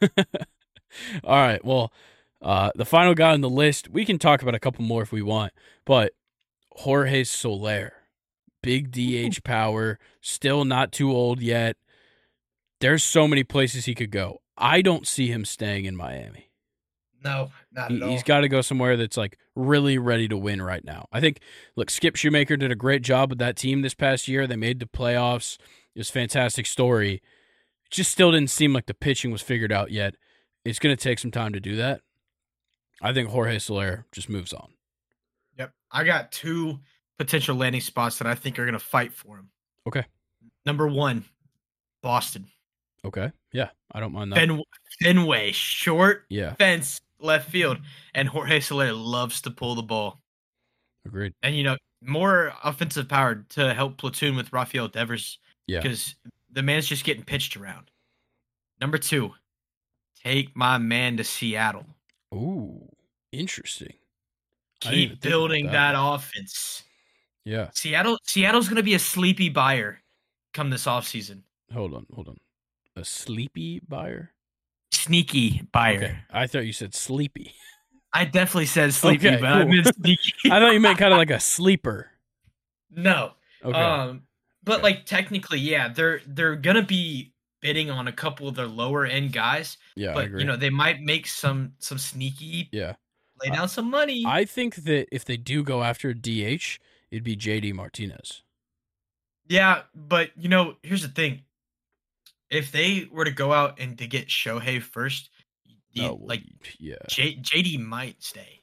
All right. Well, uh, the final guy on the list, we can talk about a couple more if we want, but Jorge Soler, big DH power, still not too old yet. There's so many places he could go. I don't see him staying in Miami. no, not He, at all. he's got to go somewhere that's like really ready to win right now. I think, look, Skip Schumaker did a great job with that team this past year. They made the playoffs. It was a fantastic story. It just still didn't seem like the pitching was figured out yet. It's going to take some time to do that. I think Jorge Soler just moves on. Yep. I got two potential landing spots that I think are going to fight for him. Okay. Number one, Boston. Okay. Yeah, I don't mind that. Fen- Fenway, short yeah, fence, left field. And Jorge Soler loves to pull the ball. agreed. And, you know, more offensive power to help platoon with Rafael Devers Yeah. because the man's just getting pitched around. Number two, take my man to Seattle. Ooh, interesting. I didn't even Keep building that. that offense. Yeah. Seattle Seattle's gonna be a sleepy buyer come this offseason. Hold on, hold on. A sleepy buyer? Sneaky buyer. Okay. I thought you said sleepy. I definitely said sleepy, Okay, but I meant sneaky. I thought you meant kind of like a sleeper. no. Okay. Um but Okay. like technically, yeah, they're they're gonna be bidding on a couple of their lower end guys, yeah, but you know, they might make some some sneaky yeah. lay down some money. I think that if they do go after DH, it'd be JD Martinez. Yeah, but you know, here's the thing. If they were to go out and to get Shohei first, you, Oh, well, like yeah. J- JD might stay.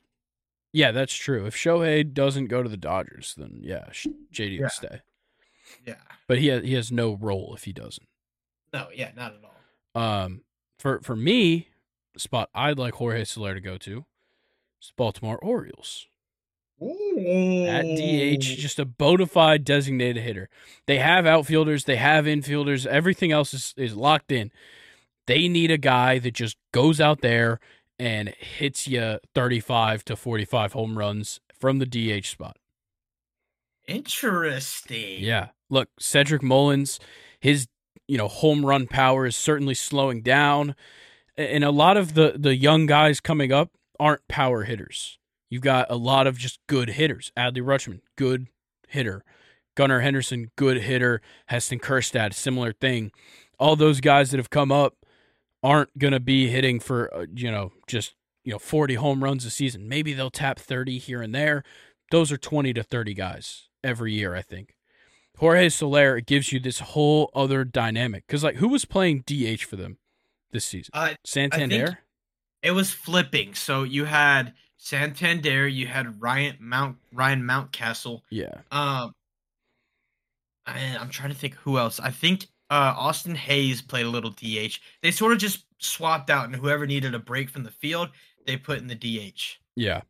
Yeah, that's true. If Shohei doesn't go to the Dodgers, then yeah, JD Yeah. will stay. Yeah. But he has, he has no role if he doesn't. No, yeah, not at all. Um, for for me, the spot I'd like Jorge Soler to go to is Baltimore Orioles. At DH, just a bona fide designated hitter. They have outfielders, they have infielders, everything else is, is locked in. They need a guy that just goes out there and hits you 35 to 45 home runs from the DH spot. Interesting. Yeah. Look, Cedric Mullins, his you know home run power is certainly slowing down, and a lot of the the young guys coming up aren't power hitters. You've got a lot of just good hitters. Adley Rutschman, good hitter. Gunnar Henderson, good hitter. Heston Kjerstad, similar thing. All those guys that have come up aren't going to be hitting for uh, you know just you know 40 home runs a season. Maybe they'll tap 30 here and there. Those are 20 to 30 guys every year, I think. Jorge Soler it gives you this whole other dynamic cuz like who was playing DH for them this season? Uh, Santander? it was flipping. So you had Santander, you had Ryan Mount Ryan Mountcastle. yeah. Um, and I'm trying to think who else. I think uh, Austin Hays played a little DH. They sort of just swapped out, and whoever needed a break from the field, they put in the DH. Yeah.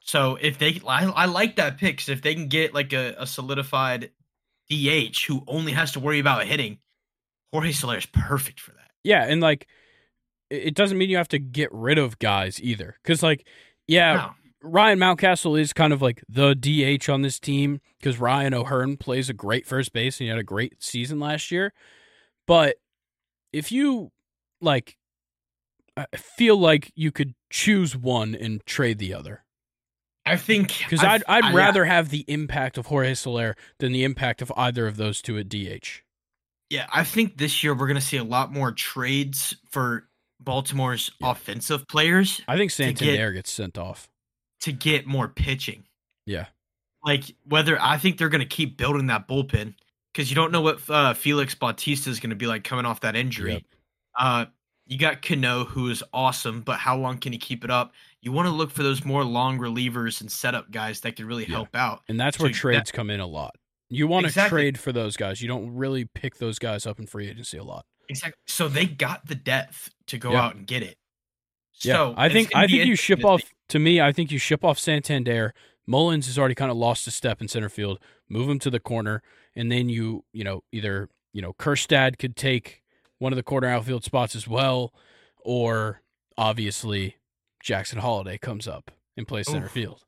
So if they, I, I like that pick 'cause if they can get like a, a solidified DH who only has to worry about hitting, Jorge Soler is perfect for that. Yeah, and like it doesn't mean you have to get rid of guys either cuz like yeah, No. Ryan Mountcastle is kind of like the DH on this team because Ryan O'Hearn plays a great first base and he had a great season last year. But if you like, I feel like you could choose one and trade the other I think because I'd I'd I- rather have the impact of Jorge Soler than the impact of either of those two at DH. Yeah, I think this year we're gonna see a lot more trades for Baltimore's Yeah. offensive players I think To get- Santander gets sent off. to get more pitching. Yeah, Like whether I think they're gonna keep building that bullpen because you don't know what uh, Felix Bautista is gonna be like coming off that injury. Yep. Uh, you got Cano, who is awesome, but how long can he keep it up? You want to look for those more long relievers and setup guys that could really Yeah. help out. and that's where So that- trades come in a lot. You want to trade for those guys. You don't really pick those guys up in free agency a lot. Exactly. So they got the depth to go Yeah. out and get it. Yeah, So I think I think you ship off to me. I think you ship off Santander. Mullins has already kind of lost a step in center field. Move him to the corner, and then you you know either you know Kjerstad could take one of the corner outfield spots as well, or obviously Jackson Holliday comes up and plays center field.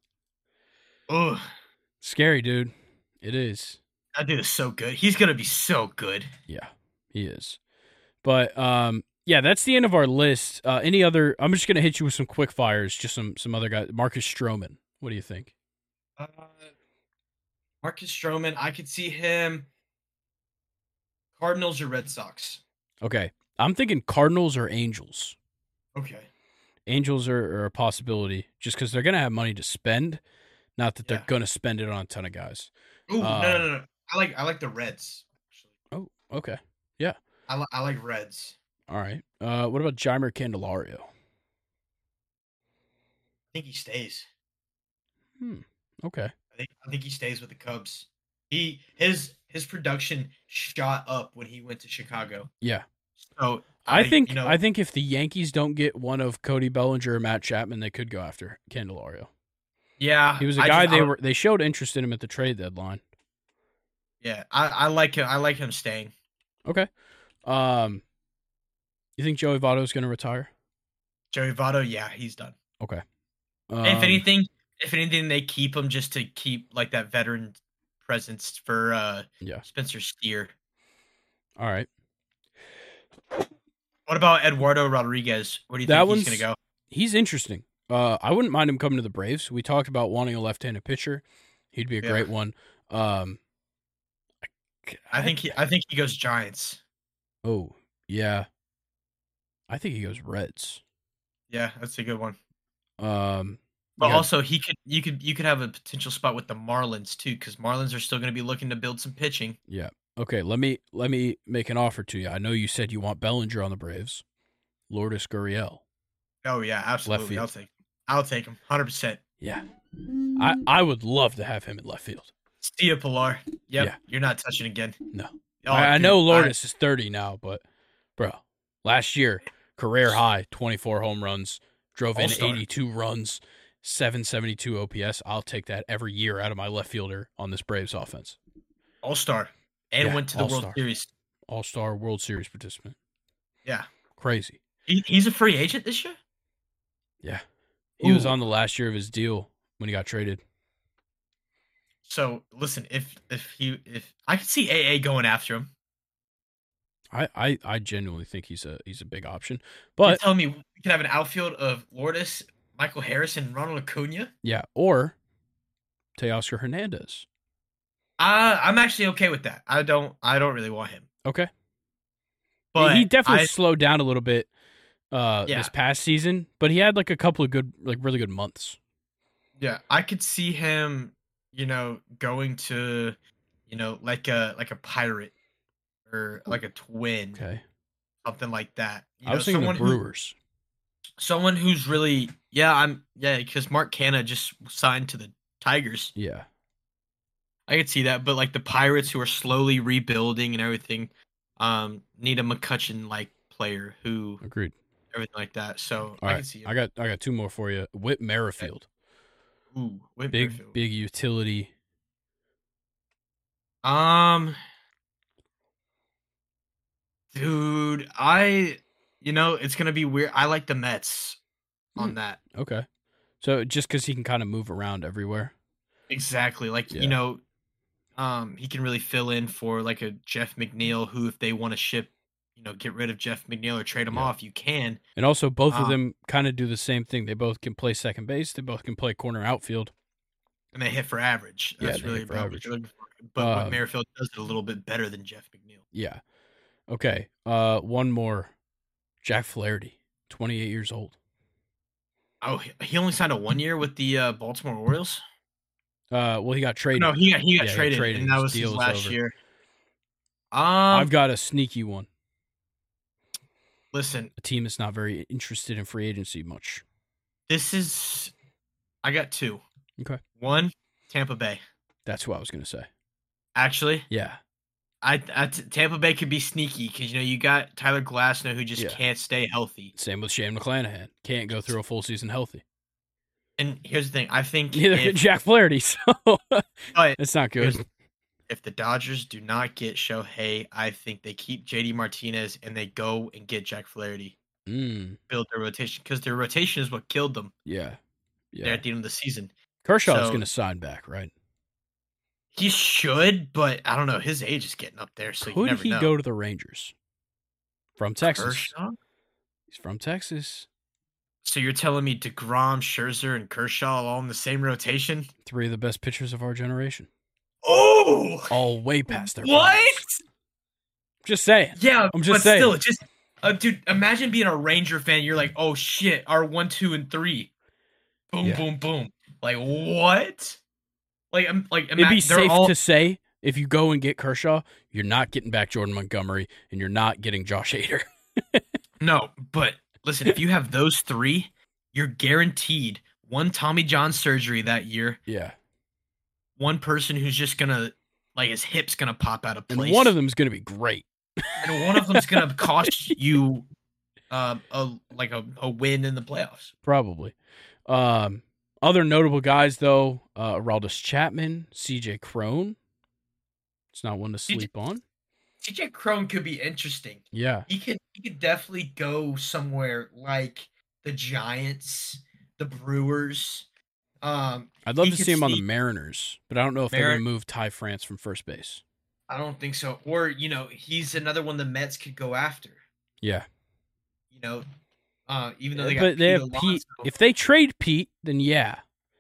Ugh, Scary, dude. It is. that dude is so good. He's gonna be so good. Yeah, he is. But um, yeah, that's the end of our list. Uh, any other? I'm just gonna hit you with some quick fires. Just some some other guys. Marcus Stroman. What do you think? Uh, Marcus Stroman, I could see him. Cardinals or Red Sox. Okay, I'm thinking Cardinals or Angels. Okay. Angels are, are a possibility just because they're gonna have money to spend. Not that they're gonna spend it on a ton of guys. Ooh, Uh, no, no, no, no. I like I like the Reds. Actually. Oh, Okay. Yeah. I, li- I like Reds. All right. Uh, what about Jeimer Candelario? I think he stays. Hmm. Okay. I think I think he stays with the Cubs. He his his production shot up when he went to Chicago. Yeah. So I, think you know I think if the Yankees don't get one of Cody Bellinger or Matt Chapman, they could go after Candelario. yeah He was a guy just- they I- were they showed interest in him at the trade deadline. yeah I, I like him I like him staying. Okay. Um, you think Joey Votto is going to retire? Joey Votto yeah he's done. Okay. if Um, anything if anything they keep him just to keep like that veteran presence for uh Yeah. Spencer Steer. All right. What about Eduardo Rodriguez? Where do you That think he's gonna go? He's interesting. Uh, I wouldn't mind him coming to the Braves. We talked about wanting a left-handed pitcher. He'd be a Yeah. great one. Um, I think he I think he goes Giants. Oh yeah. I think he goes Reds. Yeah, that's a good one. Um, But yeah, also, he could you could you could have a potential spot with the Marlins too, because Marlins are still going to be looking to build some pitching. yeah. Okay, let me let me make an offer to you. I know you said you want Bellinger on the Braves. Lourdes Gurriel. Oh yeah, absolutely. I'll take him. I'll take him, hundred percent. Yeah. I I would love to have him in left field. See ya, Pilar. Yep, Yeah. you're not touching again. No. Oh, I, I know Lourdes is 30 now, but bro, last year career high 24 home runs, drove in All-star. 82 runs, 772 OPS. I'll take that every year out of my left fielder on this Braves offense. All star, and Yeah, went to the all-star. World Series. All Star World Series participant. Yeah, Crazy. he, he's a free agent this year. Yeah. He was on the last year of his deal when he got traded. So listen, if if he if I could see AA going after him, I, I, I genuinely think he's a he's a big option. you're But telling me we could have an outfield of Lourdes, Michael Harris, and Ronald Acuna. yeah, or Teoscar Hernandez. Uh, I'm actually okay with that. I don't I don't really want him, Okay. but he definitely I- slowed down a little bit uh Yeah. this past season, but he had like a couple of good like really good months. Yeah, I could see him, you know, going to, you know, like a like a pirate or like a twin, Okay. something like that. You I know, was thinking the someone who- Brewers. someone who's really, yeah, I'm, yeah, because Mark Canha just signed to the Tigers. Yeah. I could see that, but like the Pirates who are slowly rebuilding and everything, um, need a McCutcheon like player who Agreed. everything like that. So All I right. can see. I got I got two more for you. Whit Merrifield. Ooh, Whit Big Merrifield. big utility. Um, dude, I, you know, it's gonna be weird. I like the Mets on Hmm. that Okay. So just cuz he can kind of move around everywhere. exactly. Like Yeah. you know, um, he can really fill in for like a Jeff McNeil, who if they want to ship, you know, get rid of Jeff McNeil or trade him Yeah. off, you can. And also both of Um, them kind of do the same thing. They both can play second base, they both can play corner outfield. And they hit for average. Yeah, That's they really for average. you're looking for. But, Um, Merrifield does it a little bit better than Jeff McNeil. Yeah. Okay. Uh one more. Jack Flaherty, 28 years old. Oh, he- he only signed a one year with the uh, Baltimore Orioles. Uh well he got traded. No, he got he got Yeah, he got traded, traded. and that was his last over. year. Um, I've got a sneaky one. listen, A team that's not very interested in free agency much. this is. I got two. Okay. One, Tampa Bay. That's what I was going to say. Actually, Yeah. I Tampa Bay could be sneaky because you know you got Tyler Glasnow who just Yeah. can't stay healthy. Same with Shane McClanahan. Can't go through a full season healthy. And here's the thing: I think Neither if, Jack Flaherty, so it's not good. If the Dodgers do not get Shohei, I think they keep JD Martinez and they go and get Jack Flaherty, Mm, build their rotation because their rotation is what killed them yeah. Yeah. at the end of the season. Kershaw's so- going to sign back, right? He should, but I don't know. His age is getting up there, so Could he know. go to the Rangers? From Texas. Kershaw? He's from Texas. So you're telling me Degrom, Scherzer, and Kershaw all in the same rotation? Three of the best pitchers of our generation. Oh, All way past their what? primes. Just saying. Yeah, I'm just but saying. still, just uh, dude. Imagine being a Ranger fan. You're like, oh shit, our one, two, and three, boom, Yeah. boom, boom. Like what? Like, I'm like, It'd be safe all- to say If you go and get Kershaw, you're not getting back Jordan Montgomery and you're not getting Josh Hader. No, but listen, if you have those three, you're guaranteed one Tommy John surgery that year, yeah. one person who's just gonna like his hip's gonna pop out of And place. one of them is going to be great. and one of them's gonna cost you um a like a, a win in the playoffs. Probably. Um, other notable guys, though, uh, Aroldis Chapman, CJ Cron. It's not one to sleep on. TJ Cron could be interesting. Yeah. He could he could definitely go somewhere like the Giants, the Brewers. Um, I'd love to see him on the Mariners, but I don't know if they're gonna move Ty France from first base. I don't think so. Or you know, he's another one the Mets could go after. Yeah. You know, uh, even though they got but they have Pete Pete. If they trade Pete, then yeah.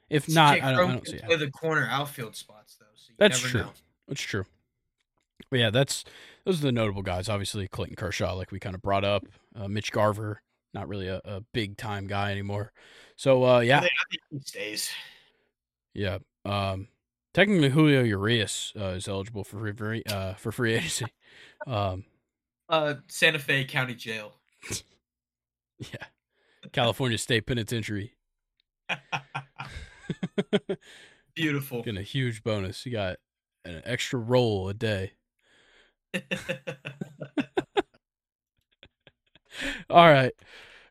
If not, I don't, I don't see it. play the corner outfield spots though. So That's true. know. That's true. But yeah, that's those are the notable guys. Obviously, Clayton Kershaw, like we kind of brought up. Uh, Mitch Garver, not really a, a big time guy anymore. So uh, yeah, think, I think he stays. yeah. Um, technically, Julio Urias uh, is eligible for free uh, for free agency. um, Uh, Santa Fe County Jail. yeah, California State Penitentiary. Beautiful. Getting a huge bonus. You got an extra roll a day. All right,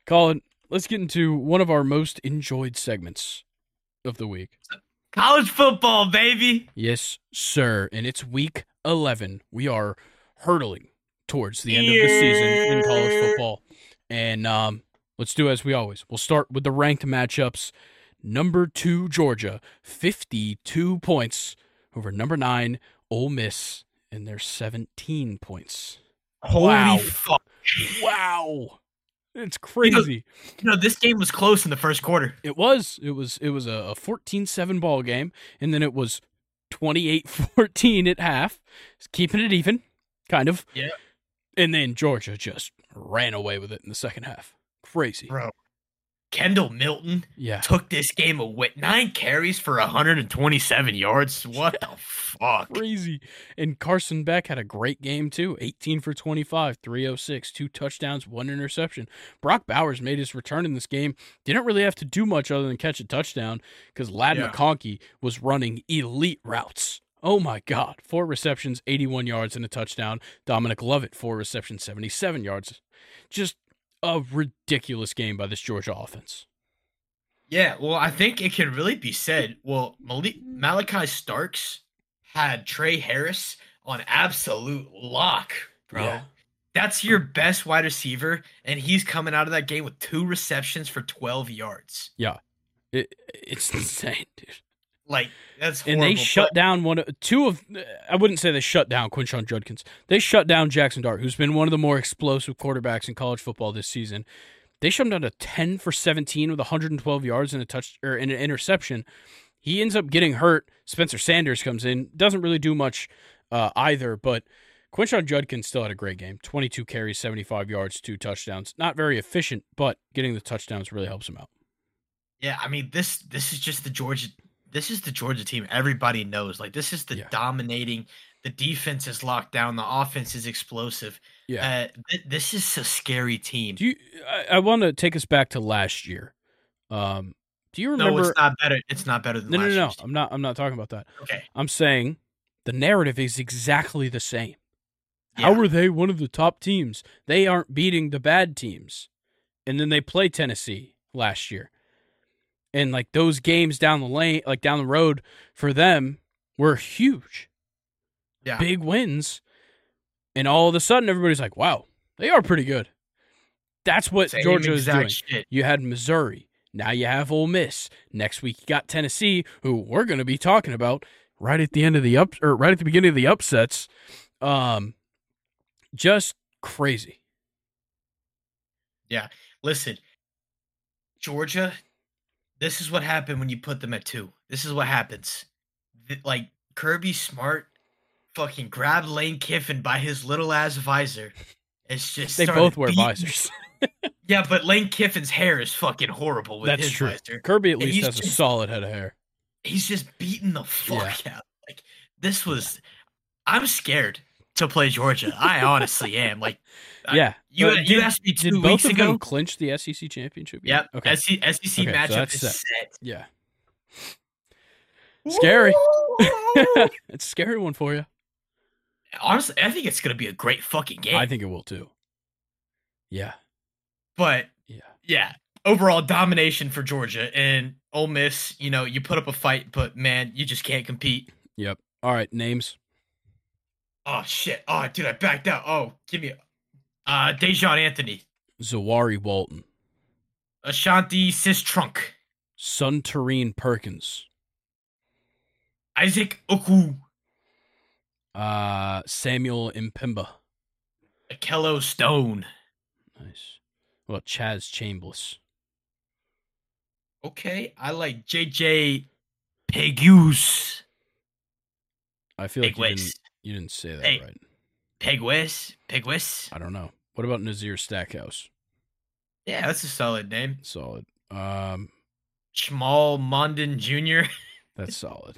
Colin. Let's get into one of our most enjoyed segments of the week. College football, baby. Yes, sir. And it's week 11. We are hurtling towards the end of the season in college football. And um, let's do as we always. We'll start with the ranked matchups. Number two, Georgia, 52 points over number nine, Ole Miss, and they're 17 points. Holy Wow. fuck. Wow. It's crazy. You know, this game was close in the first quarter. It was. It was it was a 14-7 ball game and then it was 28-14 at half. It's keeping it even, kind of. Yeah. And then Georgia just ran away with it in the second half. Crazy. Bro. Kendall Milton Yeah. took this game away. Nine carries for 127 yards. What the fuck? Crazy. And Carson Beck had a great game too. 18 for 25, 306, two touchdowns, one interception. Brock Bowers made his return in this game. Didn't really have to do much other than catch a touchdown because Ladd Yeah. McConkey was running elite routes. Oh my God. Four receptions, 81 yards, and a touchdown. Dominic Lovett, four receptions, 77 yards. Just a ridiculous game by this Georgia offense. Yeah, well, I think it can really be said. Well, Malik- Malaki Starks had Tre Harris on absolute lock, bro. Yeah. That's your best wide receiver, and he's coming out of that game with two receptions for 12 yards. Yeah, it, it's insane, dude. Like, that's and horrible. they shut but- down one of two of I wouldn't say they shut down Quinshon Judkins. They shut down Jaxson Dart, who's been one of the more explosive quarterbacks in college football this season. They shut him down to 10 for 17 with 112 yards and a touch or in an interception. He ends up getting hurt. Spencer Sanders comes in, doesn't really do much uh, either, but Quinshon Judkins still had a great game. 22 carries, 75 yards, two touchdowns. Not very efficient, but getting the touchdowns really helps him out. Yeah, I mean this this is just the Georgia this is the Georgia team everybody knows. Like this is the Yeah. dominating the defense is locked down, the offense is explosive. Yeah. Uh, th- this is a scary team. Do you I, I want to take us back to last year. Um do you remember no, it's not better. It's not better than No, no, no, no. year's team. I'm not. I'm not talking about that. Okay. I'm saying the narrative is exactly the same. How are they one of the top teams? They aren't beating the bad teams, and then they play Tennessee last year, and like those games down the lane, like down the road for them, were huge, Yeah. big wins, and all of a sudden everybody's like, "Wow, they are pretty good." That's what Same Georgia is doing. shit. You had Missouri. Now you have Ole Miss. Next week you got Tennessee, who we're going to be talking about right at the end of the up or right at the beginning of the upsets. Um, just crazy. Yeah, listen, Georgia, this is what happened when you put them at two. This is what happens. Like Kirby Smart fucking grabbed Lane Kiffin by his little ass visor. It's just They both wear beating- visors. Yeah, but Lane Kiffin's hair is fucking horrible with That's his true. visor. Kirby at And least has a solid head of hair. He's just beating the fuck out. Like this was I'm scared to play Georgia. I honestly am. Like, I- Yeah. you But you did- asked me two weeks ago. clinch the SEC championship? game? Yep. Okay. SEC, SEC Okay, matchup that's is set. set. Yeah. Scary. It's a scary one for you. Honestly, I think it's gonna be a great fucking game. I think it will too. Yeah. but Yeah. yeah, overall domination for Georgia and Ole Miss. You know, you put up a fight, but man, you just can't compete. Yep. All right. Names. Oh shit! Oh, dude, I backed out. Oh, give me, uh, Daijahn Anthony, Zamari Walton. Ashanti Sistrunk, Suntarine Perkins. Isaac Oku, Uh, Samuel M'Pemba, Akello Stone. Nice. Well, Chaz Chambliss. Okay, I like JJ Pegues. I feel like you didn't. You didn't say that Hey. right. Pegwis. Pegwis. I don't know. What about Nazir Stackhouse? Yeah, that's a solid name. Solid. Um, Smael Mondon Jr. that's solid.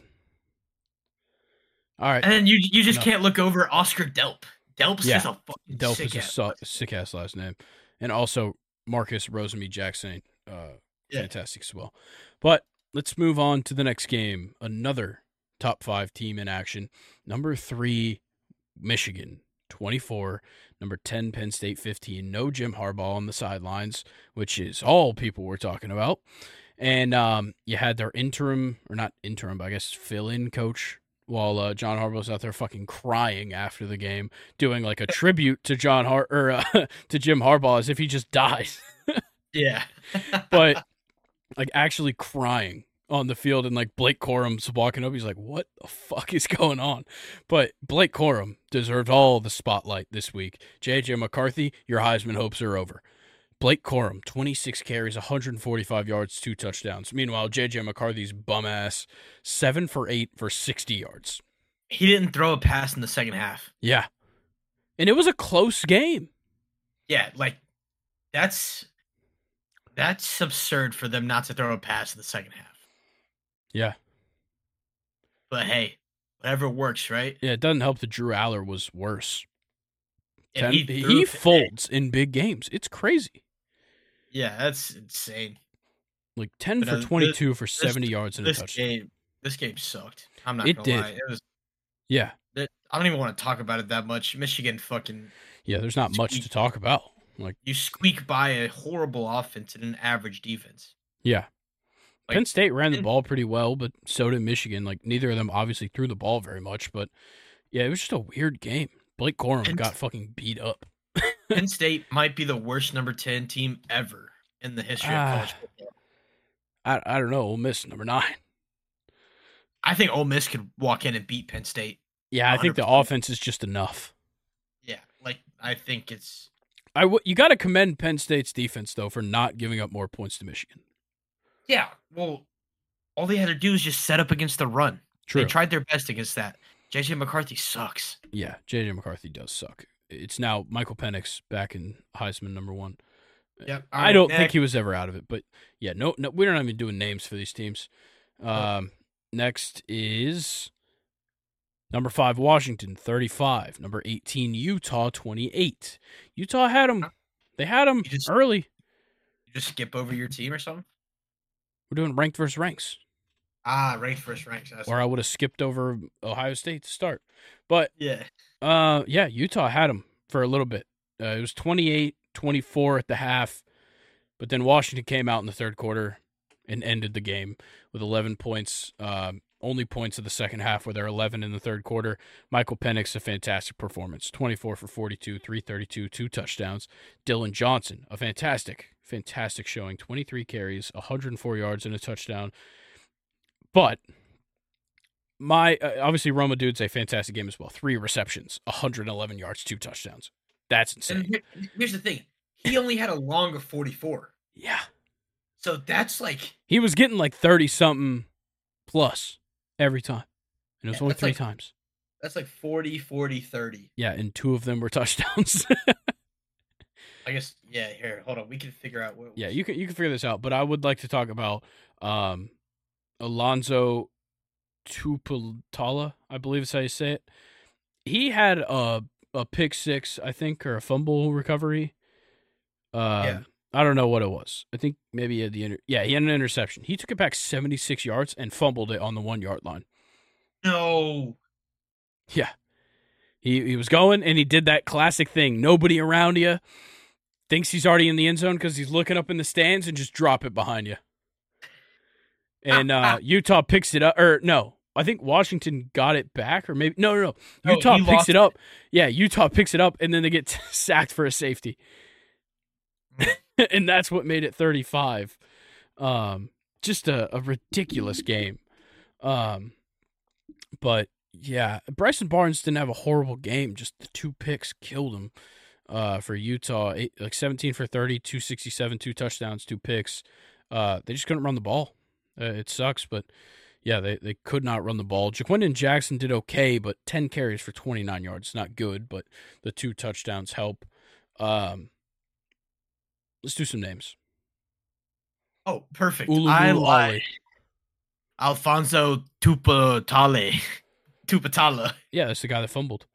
All right. And then you you just No. can't look over Oscar Delp. Delp's Yeah. just a fucking Delp sick is a ass so- last- sick ass last name, and also Marcus Rosemy Jackson, uh, Yeah. fantastic as well. But let's move on to the next game. Another top five team in action. Number three, Michigan, twenty four. Number ten, Penn State, fifteen. No Jim Harbaugh on the sidelines, which is all people were talking about. And um, you had their interim, or not interim, but I guess fill-in coach. While uh, John Harbaugh's out there fucking crying after the game, doing like a tribute to John Har or uh, to Jim Harbaugh as if he just dies. Yeah. but like actually crying on the field and like Blake Corum's walking up. He's like, "What the fuck is going on?" But Blake Corum deserved all the spotlight this week. JJ McCarthy, your Heisman hopes are over. Blake Corum, 26 carries, 145 yards, two touchdowns. Meanwhile, JJ McCarthy's bum ass, seven for eight for 60 yards. he didn't throw a pass in the second half. Yeah, and it was a close game. Yeah, like that's that's absurd for them not to throw a pass in the second half. Yeah, But hey, whatever works, right? yeah. It doesn't help that Drew Allar was worse. Ten- he threw- folds in big games. It's crazy. Yeah, that's insane. Like 10 But, for uh, this- 22 for 70 yards and a touchdown. game, this game sucked. I'm not It gonna did. lie. It was. Yeah. It, I don't even want to talk about it that much. Michigan fucking Yeah, there's not much to talk about. Like, you squeak by a horrible offense and an average defense. yeah. Like, Penn State ran the ball pretty well, but so did Michigan. Like, neither of them obviously threw the ball very much, but yeah, it was just a weird game. Blake Corum Penn- got fucking beat up. Penn State might be the worst number ten team ever in the history Ah. of college football. I, I don't know. Ole Miss, number nine. I think Ole Miss could walk in and beat Penn State. Yeah, I think the offense is just enough. Yeah, like I think it's I w- you got to commend Penn State's defense, though, for not giving up more points to Michigan. Yeah. Well, all they had to do is just set up against the run. True. They tried their best against that. JJ McCarthy sucks. Yeah, JJ McCarthy does suck. It's now Michael Penix back in Heisman number one. Yep. I don't think he was ever out of it, but yeah, no, no, we're not even doing names for these teams. Um, next is number five, Washington, thirty-five. Number eighteen, Utah, twenty-eight. Utah had them. They had them just- early. You just skip over your team or something. We're doing ranked versus ranks, Ah, ranked versus ranks. That's or I would have skipped over Ohio State to start. But yeah. Uh, yeah, Utah had them for a little bit. Uh, it was 28 24 at the half, but then Washington came out in the third quarter and ended the game with 11 points. Um, only points of the second half were there 11 in the third quarter. Michael Penix, a fantastic performance 24 for 42, 332, two touchdowns. Dillon Johnson, a fantastic, fantastic showing 23 carries, 104 yards, and a touchdown. But my uh, obviously Rome Odunze's a fantastic game as well. Three receptions, 111 yards, two touchdowns. That's insane. here- here's the thing: he only had a long of 44. Yeah, So that's like he was getting like 30 something plus every time, and it was Yeah, only three like- times. that's like 40, 40, 30. Yeah, and two of them were touchdowns. I guess. Yeah. Here, hold on. We can figure out what. yeah, you can you can figure this out. But I would like to talk about um, Alonzo Tuputala, I believe is how you say it. he had a a pick six, I think, or a fumble recovery. Uh, Yeah. I don't know what it was. I think maybe he had the inter- yeah he had an interception. He took it back seventy six yards and fumbled it on the one yard line. No. Yeah, he he was going and he did that classic thing. Nobody around you thinks he's already in the end zone because he's looking up in the stands and just drop it behind you. And uh, Utah picks it up, or no, I think Washington got it back, or maybe no, no, no. No, Utah he picks it up. Yeah, Utah picks it up, and then they get sacked for a safety, and that's what made it thirty-five. Um, just a, a ridiculous game. Um, but yeah, Bryson Barnes didn't have a horrible game. Just the two picks killed him. Uh, for Utah, eight, like seventeen for 30, 267, two touchdowns, two picks. Uh, they just couldn't run the ball. Uh, it sucks, but yeah, they, they could not run the ball. Ja'Quinden Jackson did okay, but 10 carries for 29 yards. Not good, but the two touchdowns help. Um, let's do some names. Oh, perfect. Ulu I like Alphonzo Tuputala. Tuputala. Yeah, that's the guy that fumbled.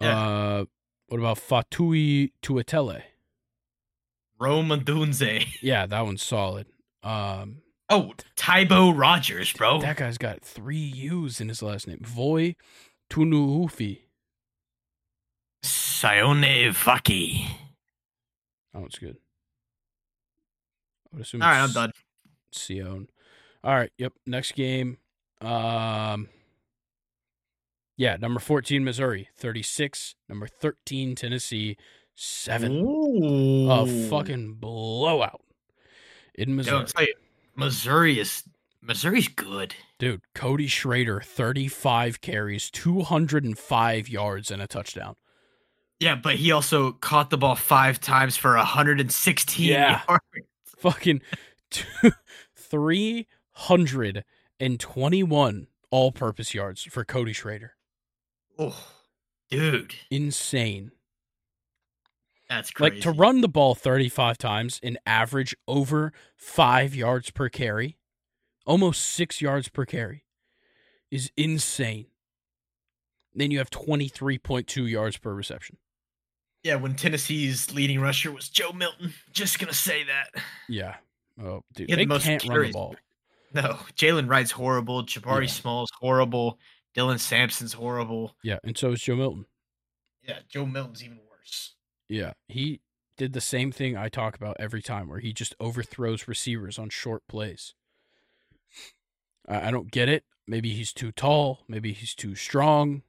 Yeah. Uh, what about Fatui Tuatele? Rome Odunze. Yeah, that one's solid. Um, Oh, Tybo Rogers, bro. that guy's got three U's in his last name. Voy Tunuufi. Sione Vaki. That one's good. I would assume All right, I'm done. Sion. All right. Yep. Next game. Um. Yeah, number fourteen Missouri, thirty-six. Number thirteen Tennessee, seven. Ooh. A fucking blowout in Yo, Missouri. I'll you, Missouri is Missouri's good. Dude, Cody Schrader, thirty-five carries, two hundred and five yards, and a touchdown. Yeah, but he also caught the ball five times for 116 Yeah. yards. Fucking two, three hundred and twenty-one all-purpose yards for Cody Schrader. Oh, dude, Insane. that's crazy. Like to run the ball 35 times and average over five yards per carry, almost six yards per carry, is insane. Then you have 23.2 yards per reception. Yeah, when Tennessee's leading rusher was Joe Milton. Just gonna say that. Yeah. Oh, dude. They the can't run the ball. No, Jaylen Wright's horrible. Jabari Yeah. Small's horrible. Dylan Sampson's horrible. Yeah. And so is Joe Milton. Yeah, Joe Milton's even worse. Yeah. He did the same thing I talk about every time where he just overthrows receivers on short plays. I, don't get it. Maybe he's too tall. Maybe he's too strong.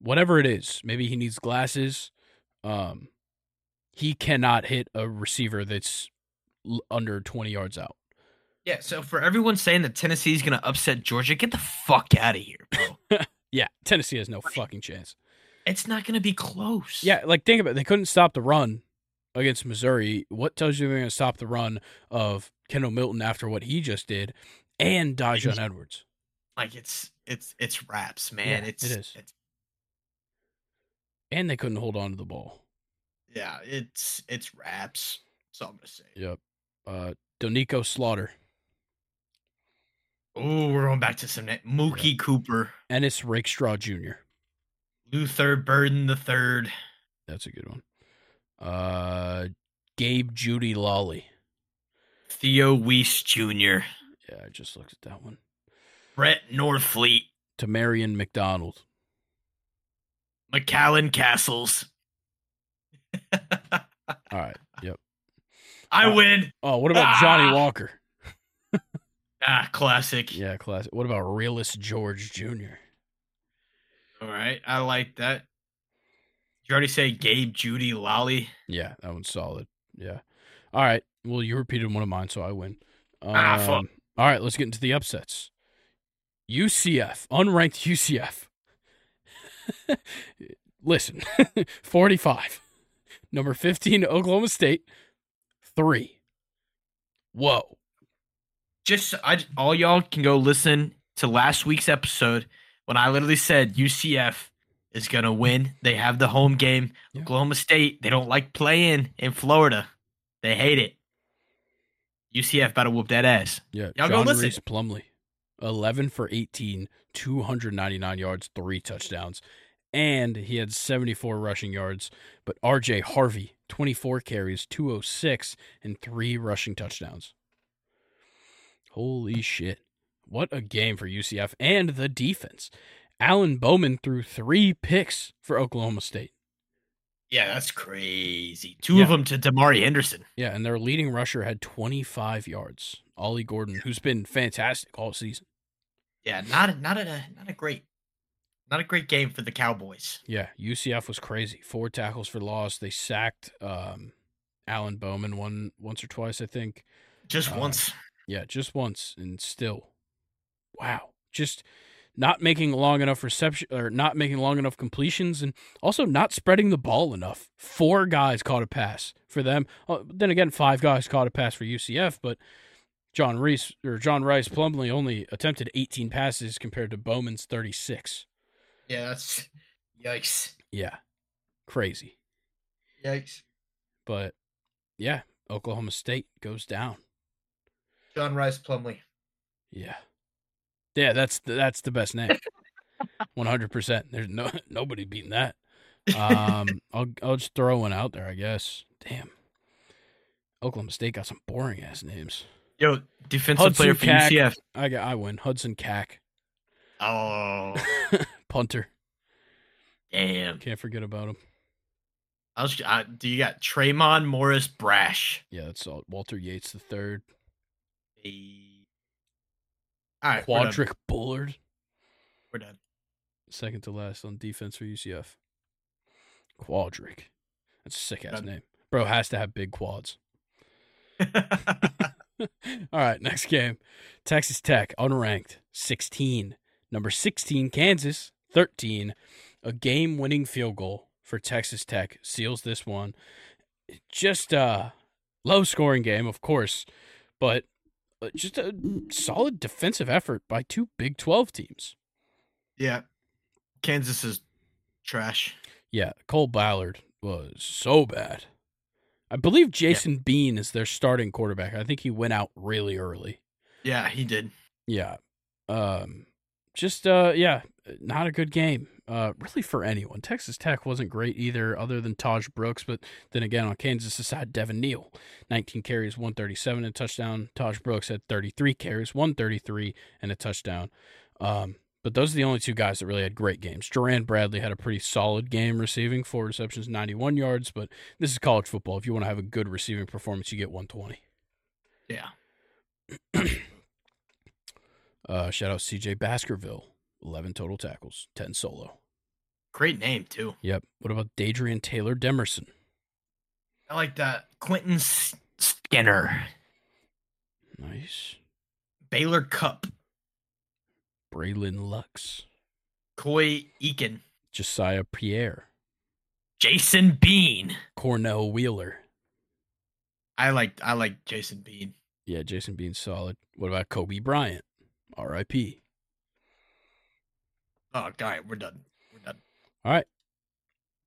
Whatever it is. Maybe he needs glasses. Um, he cannot hit a receiver that's under 20 yards out. Yeah, so for everyone saying that Tennessee's gonna upset Georgia, get the fuck out of here, bro. Yeah. Tennessee has no fucking chance. it's not gonna be close. Yeah. Like, think about it. They couldn't stop the run against Missouri. What tells you they're going to stop the run of Kendall Milton after what he just did and Daijun Edwards? like it's it's it's raps, man. Yeah, it's it is. It's, And they couldn't hold on to the ball. yeah, it's it's raps. That's all I'm gonna say. Yep. Uh, Donico Slaughter. Oh, we're going back to some na- Mookie Cooper, Ennis Rakestraw Jr. Luther Burden the third, That's a good one. Uh, Gabe Judy Lawley. Theo Wease Jr., Yeah, I just looked at that one. Brett Northfleet, Tamarion McDonald. McCallan Castles. All right. Yep. I Uh, win. Oh, what about Johnny Ah! Walker? Ah, classic. Yeah, classic. What about Realist George Jr.? All right, I like that. Did you already say Gabe Judy Lolly? Yeah, that one's solid. Yeah. All right. Well, you repeated one of mine, so I win. Um, Ah, fuck. All right, let's get into the upsets. UCF, unranked UCF. Listen, 45. Number 15, Oklahoma State, 3. Whoa. Just I all y'all can go listen to last week's episode when I literally said UCF is gonna win. They have the home game. Yeah. Oklahoma State, they don't like playing in Florida. They hate it. UCF about to whoop that ass. Yeah, Y'all go John listen. Rhys Plumlee, 11 for 18, 299 yards, three touchdowns. and he had 74 rushing yards. But RJ Harvey, 24 carries, 206, and three rushing touchdowns. Holy shit. What a game for UCF and the defense. Alan Bowman threw three picks for Oklahoma State. Yeah, that's crazy. Two Yeah. of them to Damari Henderson. Yeah, and their leading rusher had 25 yards. Ollie Gordon, who's been fantastic all season. Yeah, not a, not a not a great not a great game for the Cowboys. Yeah, UCF was crazy. Four tackles for loss. They sacked um, Alan Bowman one once or twice, I think. Just Uh, once. Yeah, just once, and still, wow, just not making long enough reception or not making long enough completions, and also not spreading the ball enough. Four guys caught a pass for them. Uh, then again, five guys caught a pass for UCF, but John Rhys or John Rice Plumlee only attempted 18 passes compared to Bowman's 36. Yeah, that's yikes. Yeah, crazy. Yikes. But yeah, Oklahoma State goes down. John Rice Plumlee. Yeah, yeah, that's the, that's the best name. One hundred percent. There's no nobody beating that. Um, I'll I'll just throw one out there. I guess. Damn. Oklahoma State got some boring ass names. Yo, defensive Hudson player for Cack. UCF. I got I win. Hudson Cack, Oh, punter. damn. Can't forget about him. I was, I, do you got Traymon Morris Brash? Yeah, that's all. Walter Yates the third. All right, we're Bullard, We're done. second to last on defense for UCF. Quadric. That's a sick ass name. Bro has to have big quads. All right, next game. Texas Tech, unranked, 16. Number 16, Kansas, 13. A game winning field goal for Texas Tech seals this one. Just a low scoring game, of course, but just a solid defensive effort by two Big 12 teams. yeah, Kansas is trash. Yeah, Cole Ballard was so bad. I believe Jason Bean is their starting quarterback. I think he went out really early. Yeah, he did. Yeah. Um just uh yeah, not a good game. Uh really for anyone. Texas Tech wasn't great either other than Tahj Brooks, but then again on Kansas side Devin Neal, 19 carries, 137 and a touchdown. Tahj Brooks had 33 carries, 133 and a touchdown. Um but those are the only two guys that really had great games. Duran Bradley had a pretty solid game receiving, four receptions, 91 yards, but this is college football. If you want to have a good receiving performance, you get 120. Yeah. Uh, shout out CJ Baskerville, 11 total tackles, 10 solo. Great name too. Yep. What about Dadrian Taylor Demerson? I like that. Quentin Skinner, Nice. Baylor Cupp, Braylon Lux, Coy Eakin, Josiah Pierre, Jason Bean. Cornell Wheeler. I like I like Jason Bean. Yeah, Jason Bean's solid. What about Kobe Bryant? R.I.P. Oh, God, we're done. We're done. All right.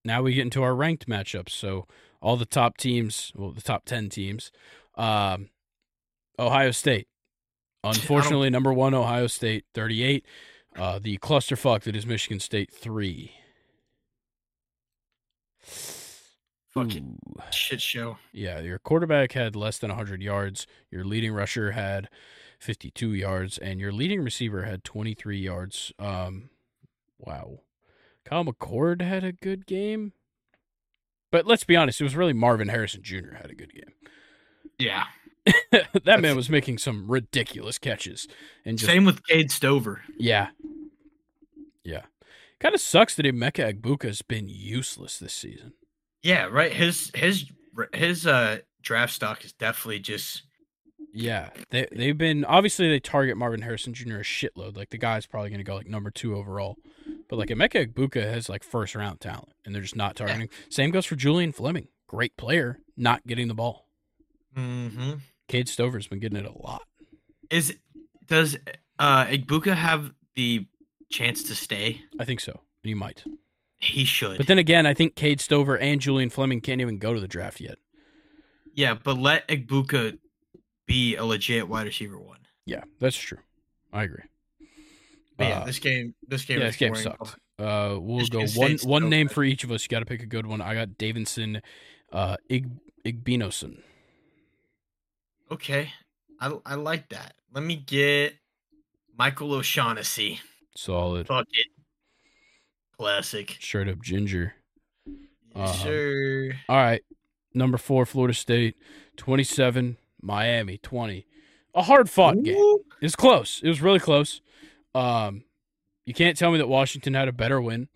Now we get into our ranked matchups. So all the top teams, well, the top 10 teams. Um, Ohio State. Unfortunately, number one, Ohio State, 38. Uh, the clusterfuck that is Michigan State, 3. Fucking Ooh. shit show. Yeah, your quarterback had less than 100 yards. Your leading rusher had 52 yards, and your leading receiver had 23 yards. Um, wow. Kyle McCord had a good game. But let's be honest, it was really Marvin Harrison Jr. had a good game. Yeah. that man was making some ridiculous catches. And just, Same with Cade Stover. yeah. Yeah. Kind of sucks that Emeka Egbuka has been useless this season. Yeah, right. His his his uh draft stock is definitely just Yeah, they they've been obviously they target Marvin Harrison Jr. a shitload. Like the guy's probably going to go like number two overall, but like Emeka Egbuka has like first round talent, and they're just not targeting. Same goes for Julian Fleming, great player, not getting the ball. mm-hmm. Cade Stover's been getting it a lot. is does uh Egbuka have the chance to stay? I think so, he might. He should. But then again, I think Cade Stover and Julian Fleming can't even go to the draft yet. yeah, but let Egbuka be a legit wide receiver one. Yeah, that's true. I agree. But yeah, Uh, this game this game yeah, this game sucked. Uh, we'll Michigan go one one name for each of us. You got to pick a good one. I got Davison, uh, Ig, Igbinosun. Okay, I I like that. Let me get Michael O'Shaughnessy. Solid. Fuck it. Classic. Straight up ginger. Yes, Um, sir. All right. Number four, Florida State. 27, Miami, 20. A hard fought game. It was close. It was really close. Um, you can't tell me that Washington had a better win.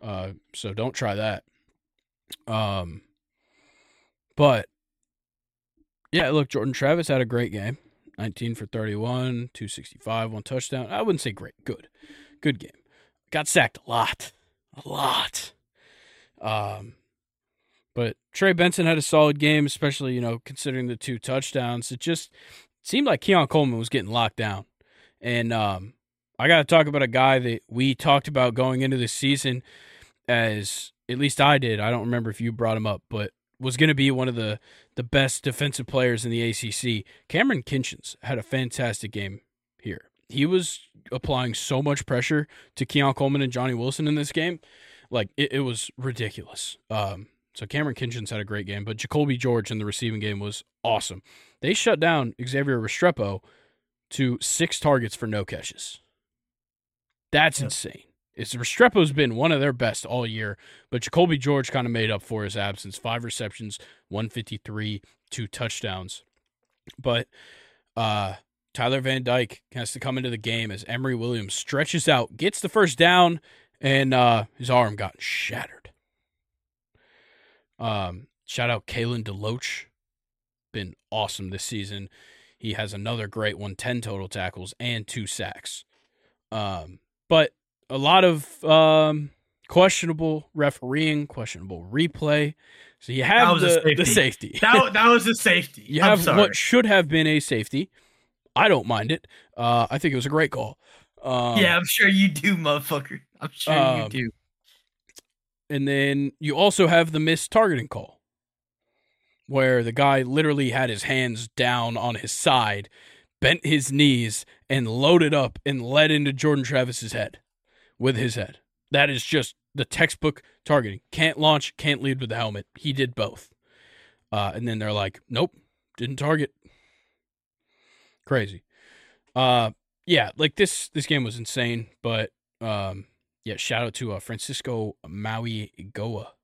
Uh, so don't try that. Um, but yeah, look, Jordan Travis had a great game. 19 for 31, 265, one touchdown. I wouldn't say great, good. Good game. Got sacked a lot. A lot. Um, but Trey Benson had a solid game, especially, you know, considering the two touchdowns. It just seemed like Keon Coleman was getting locked down. And um, I got to talk about a guy that we talked about going into the season as at least I did. I don't remember if you brought him up, but was going to be one of the, the best defensive players in the ACC. Kamren Kinchens had a fantastic game here. He was applying so much pressure to Keon Coleman and Johnny Wilson in this game. Like, it, it was ridiculous. Um, so Kamren Kinchens had a great game, but Jacoby George in the receiving game was awesome. They shut down Xavier Restrepo to six targets for no catches. That's Yeah. insane. It's Restrepo's been one of their best all year, but Jacoby George kind of made up for his absence. Five receptions, 153, two touchdowns. But uh Tyler Van Dyke has to come into the game as Emory Williams stretches out, gets the first down, and uh his arm got shattered. Um, shout out Kalen DeLoach. Been awesome this season. He has another great one, 10 total tackles and two sacks. Um, but a lot of um questionable refereeing, questionable replay. So you have was a the, the safety. safety. That that was a safety. you I'm have sorry. what should have been a safety. I don't mind it. Uh, I think it was a great call. Um, yeah, I'm sure you do, motherfucker. I'm sure um, you do. And then you also have the missed targeting call, where the guy literally had his hands down on his side, bent his knees, and loaded up and led into Jordan Travis's head with his head. That is just the textbook targeting. Can't launch, can't lead with the helmet. He did both. Uh, and then they're like, nope, didn't target. Crazy. Uh, yeah, like this this game was insane, but um, yeah, shout out to uh, Francisco Maui Goa.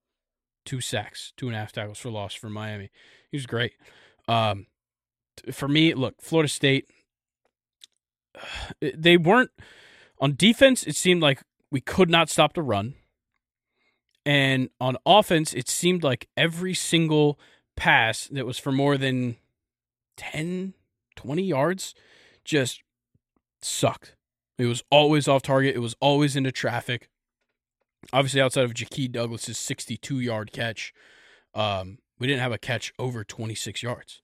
Two sacks, two and a half tackles for loss for Miami. He was great. Um, for me, look, Florida State, they weren't on defense. It seemed like we could not stop the run. And on offense, it seemed like every single pass that was for more than 10, 20 yards just sucked. It was always off target. It was always into traffic. Obviously, outside of Ja'Khi Douglas's 62 yard catch, um, we didn't have a catch over 26 yards.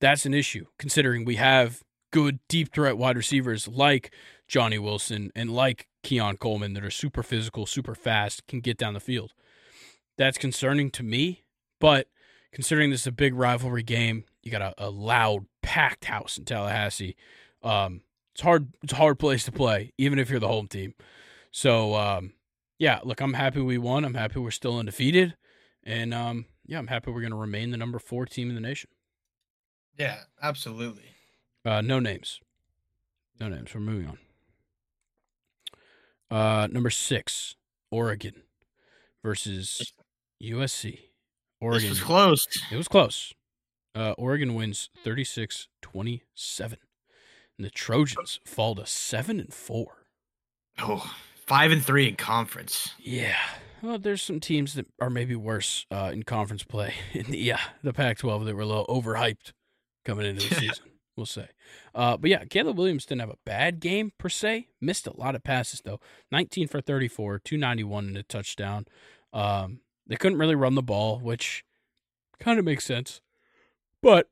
That's an issue, considering we have good deep threat wide receivers like Johnny Wilson and like Keon Coleman that are super physical, super fast, can get down the field. That's concerning to me, but considering this is a big rivalry game, you got a, a loud, packed house in Tallahassee. Um, it's hard. It's a hard place to play, even if you're the home team. So, um, yeah, look, I'm happy we won. I'm happy we're still undefeated, and um, yeah, I'm happy we're going to remain the number four team in the nation. Yeah, absolutely. Uh, no names. No names. We're moving on. Uh, number six, Oregon versus USC. Oregon. This was close. It was close. Uh, Oregon wins 36 27. And the Trojans fall to 7 and 4. Oh, five and three in conference. Yeah. Well, there's some teams that are maybe worse uh, in conference play in the uh, the Pac-12 that were a little overhyped coming into the season. We'll say. Uh, but yeah, Caleb Williams didn't have a bad game per se. Missed a lot of passes though. 19 for 34, 291 and a touchdown. Um, they couldn't really run the ball, which kind of makes sense. But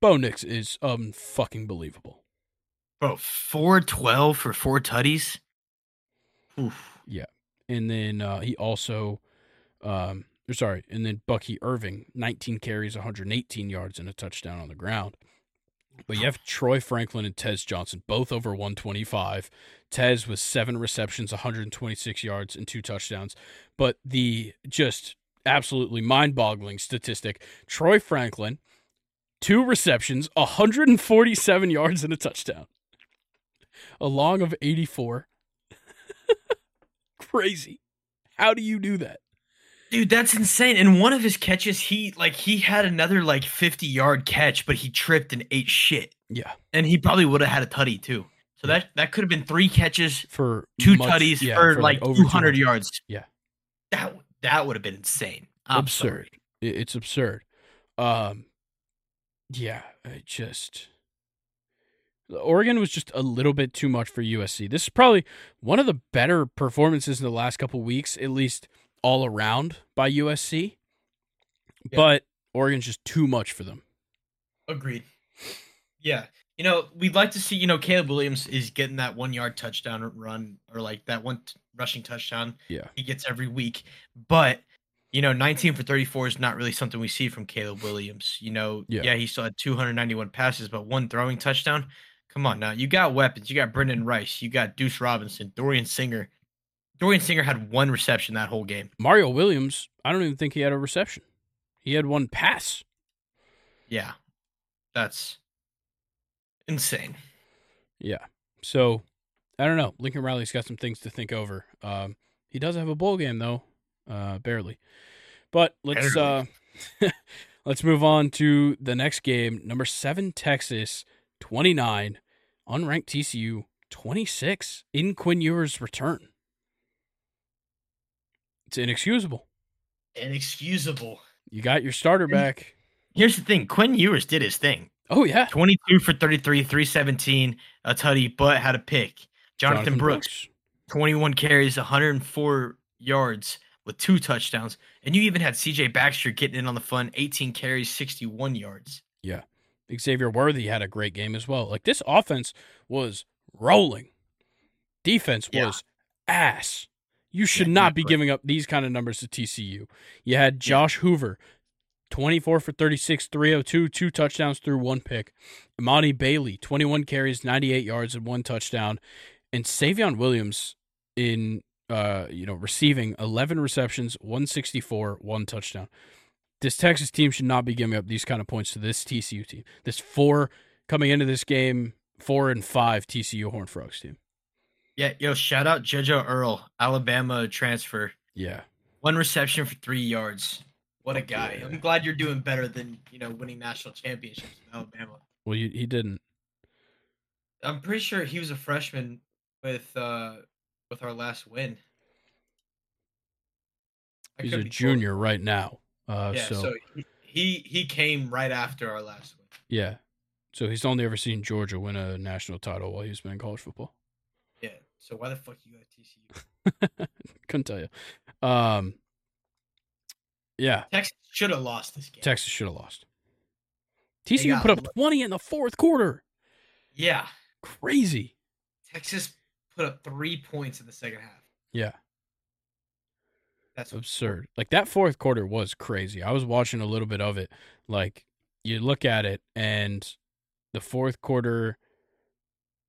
Bo Nix is um fucking believable. Bro, four twelve for four tutties. Oof. Yeah. And then uh, he also, um, or sorry, and then Bucky Irving, 19 carries, 118 yards, and a touchdown on the ground. But you have Troy Franklin and Tez Johnson, both over 125. Tez with seven receptions, 126 yards, and two touchdowns. But the just absolutely mind boggling statistic Troy Franklin, two receptions, 147 yards, and a touchdown. A long of 84. Crazy. How do you do that? Dude, that's insane. And one of his catches, he like he had another like 50 yard catch, but he tripped and ate shit. Yeah. And he probably would have had a tutty too. So that that could have been three catches, For two much- tutties yeah, for, like, over 200 yards. Yeah. That that would have been insane. I'm absurd. sorry. It's absurd. Um, yeah, it just Oregon was just a little bit too much for USC. This is probably one of the better performances in the last couple weeks, at least all around by USC. Yeah. But Oregon's just too much for them. Agreed. Yeah. You know, we'd like to see, you know, Caleb Williams is getting that one yard touchdown run or like that one t- rushing touchdown Yeah. he gets every week. But, you know, 19 for 34 is not really something we see from Caleb Williams. You know, Yeah. yeah, he still had 291 passes, but one throwing touchdown. Come on now. You got weapons. You got Brendan Rice. You got Deuce Robinson, Dorian Singer. Dorian Singer had one reception that whole game. Mario Williams, I don't even think he had a reception. He had one pass. Yeah. That's insane. Yeah. So I don't know. Lincoln Riley's got some things to think over. Um, he does have a bowl game though, uh, barely. But let's uh, let's move on to the next game. Number seven, Texas, twenty nine, unranked TCU, twenty six in Quinn Ewers' return. It's inexcusable. Inexcusable. You got your starter back. Here's the thing Quinn Ewers did his thing. Oh yeah, 22 for 33, 317, a tutty, but had a pick. Jonathan, Brooks, 21 carries, 104 yards with two touchdowns. And you even had CJ Baxter getting in on the fun, 18 carries, 61 yards. Xavier Worthy had a great game as well. Like this offense was rolling. Defense Yeah. was ass. You should Yeah, not be great. giving up these kind of numbers to TCU. You had Josh Hoover, 24 for 36, 302, two touchdowns through one pick. Emani Bailey, 21 carries, 98 yards, and one touchdown. And Savion Williams in uh, you know, receiving 11 receptions, 164, one touchdown. This Texas team should not be giving up these kind of points to this TCU team. This four coming into this game, four and five TCU Horned Frogs team. Yeah, yo, shout out JoJo Earle, Alabama transfer. Yeah. One reception for three yards. What a guy. Yeah. I'm glad you're doing better than, you know, winning national championships in Alabama. Well, he, he didn't. I'm pretty sure he was a freshman with uh with our last win. I He's a junior right now. Uh, Yeah, so, so, he, he came right after our last win. yeah. So he's only ever seen Georgia win a national title while he's been in college football. Yeah. So why the fuck you got TCU? Couldn't tell you. Um, yeah. Texas should have lost this game. Texas should have lost. TCU put up lu- 20 in the fourth quarter. yeah. Crazy. Texas put up three points in the second half. Yeah. That's absurd. Like that fourth quarter was crazy. I was watching a little bit of it. Like you look at it and the fourth quarter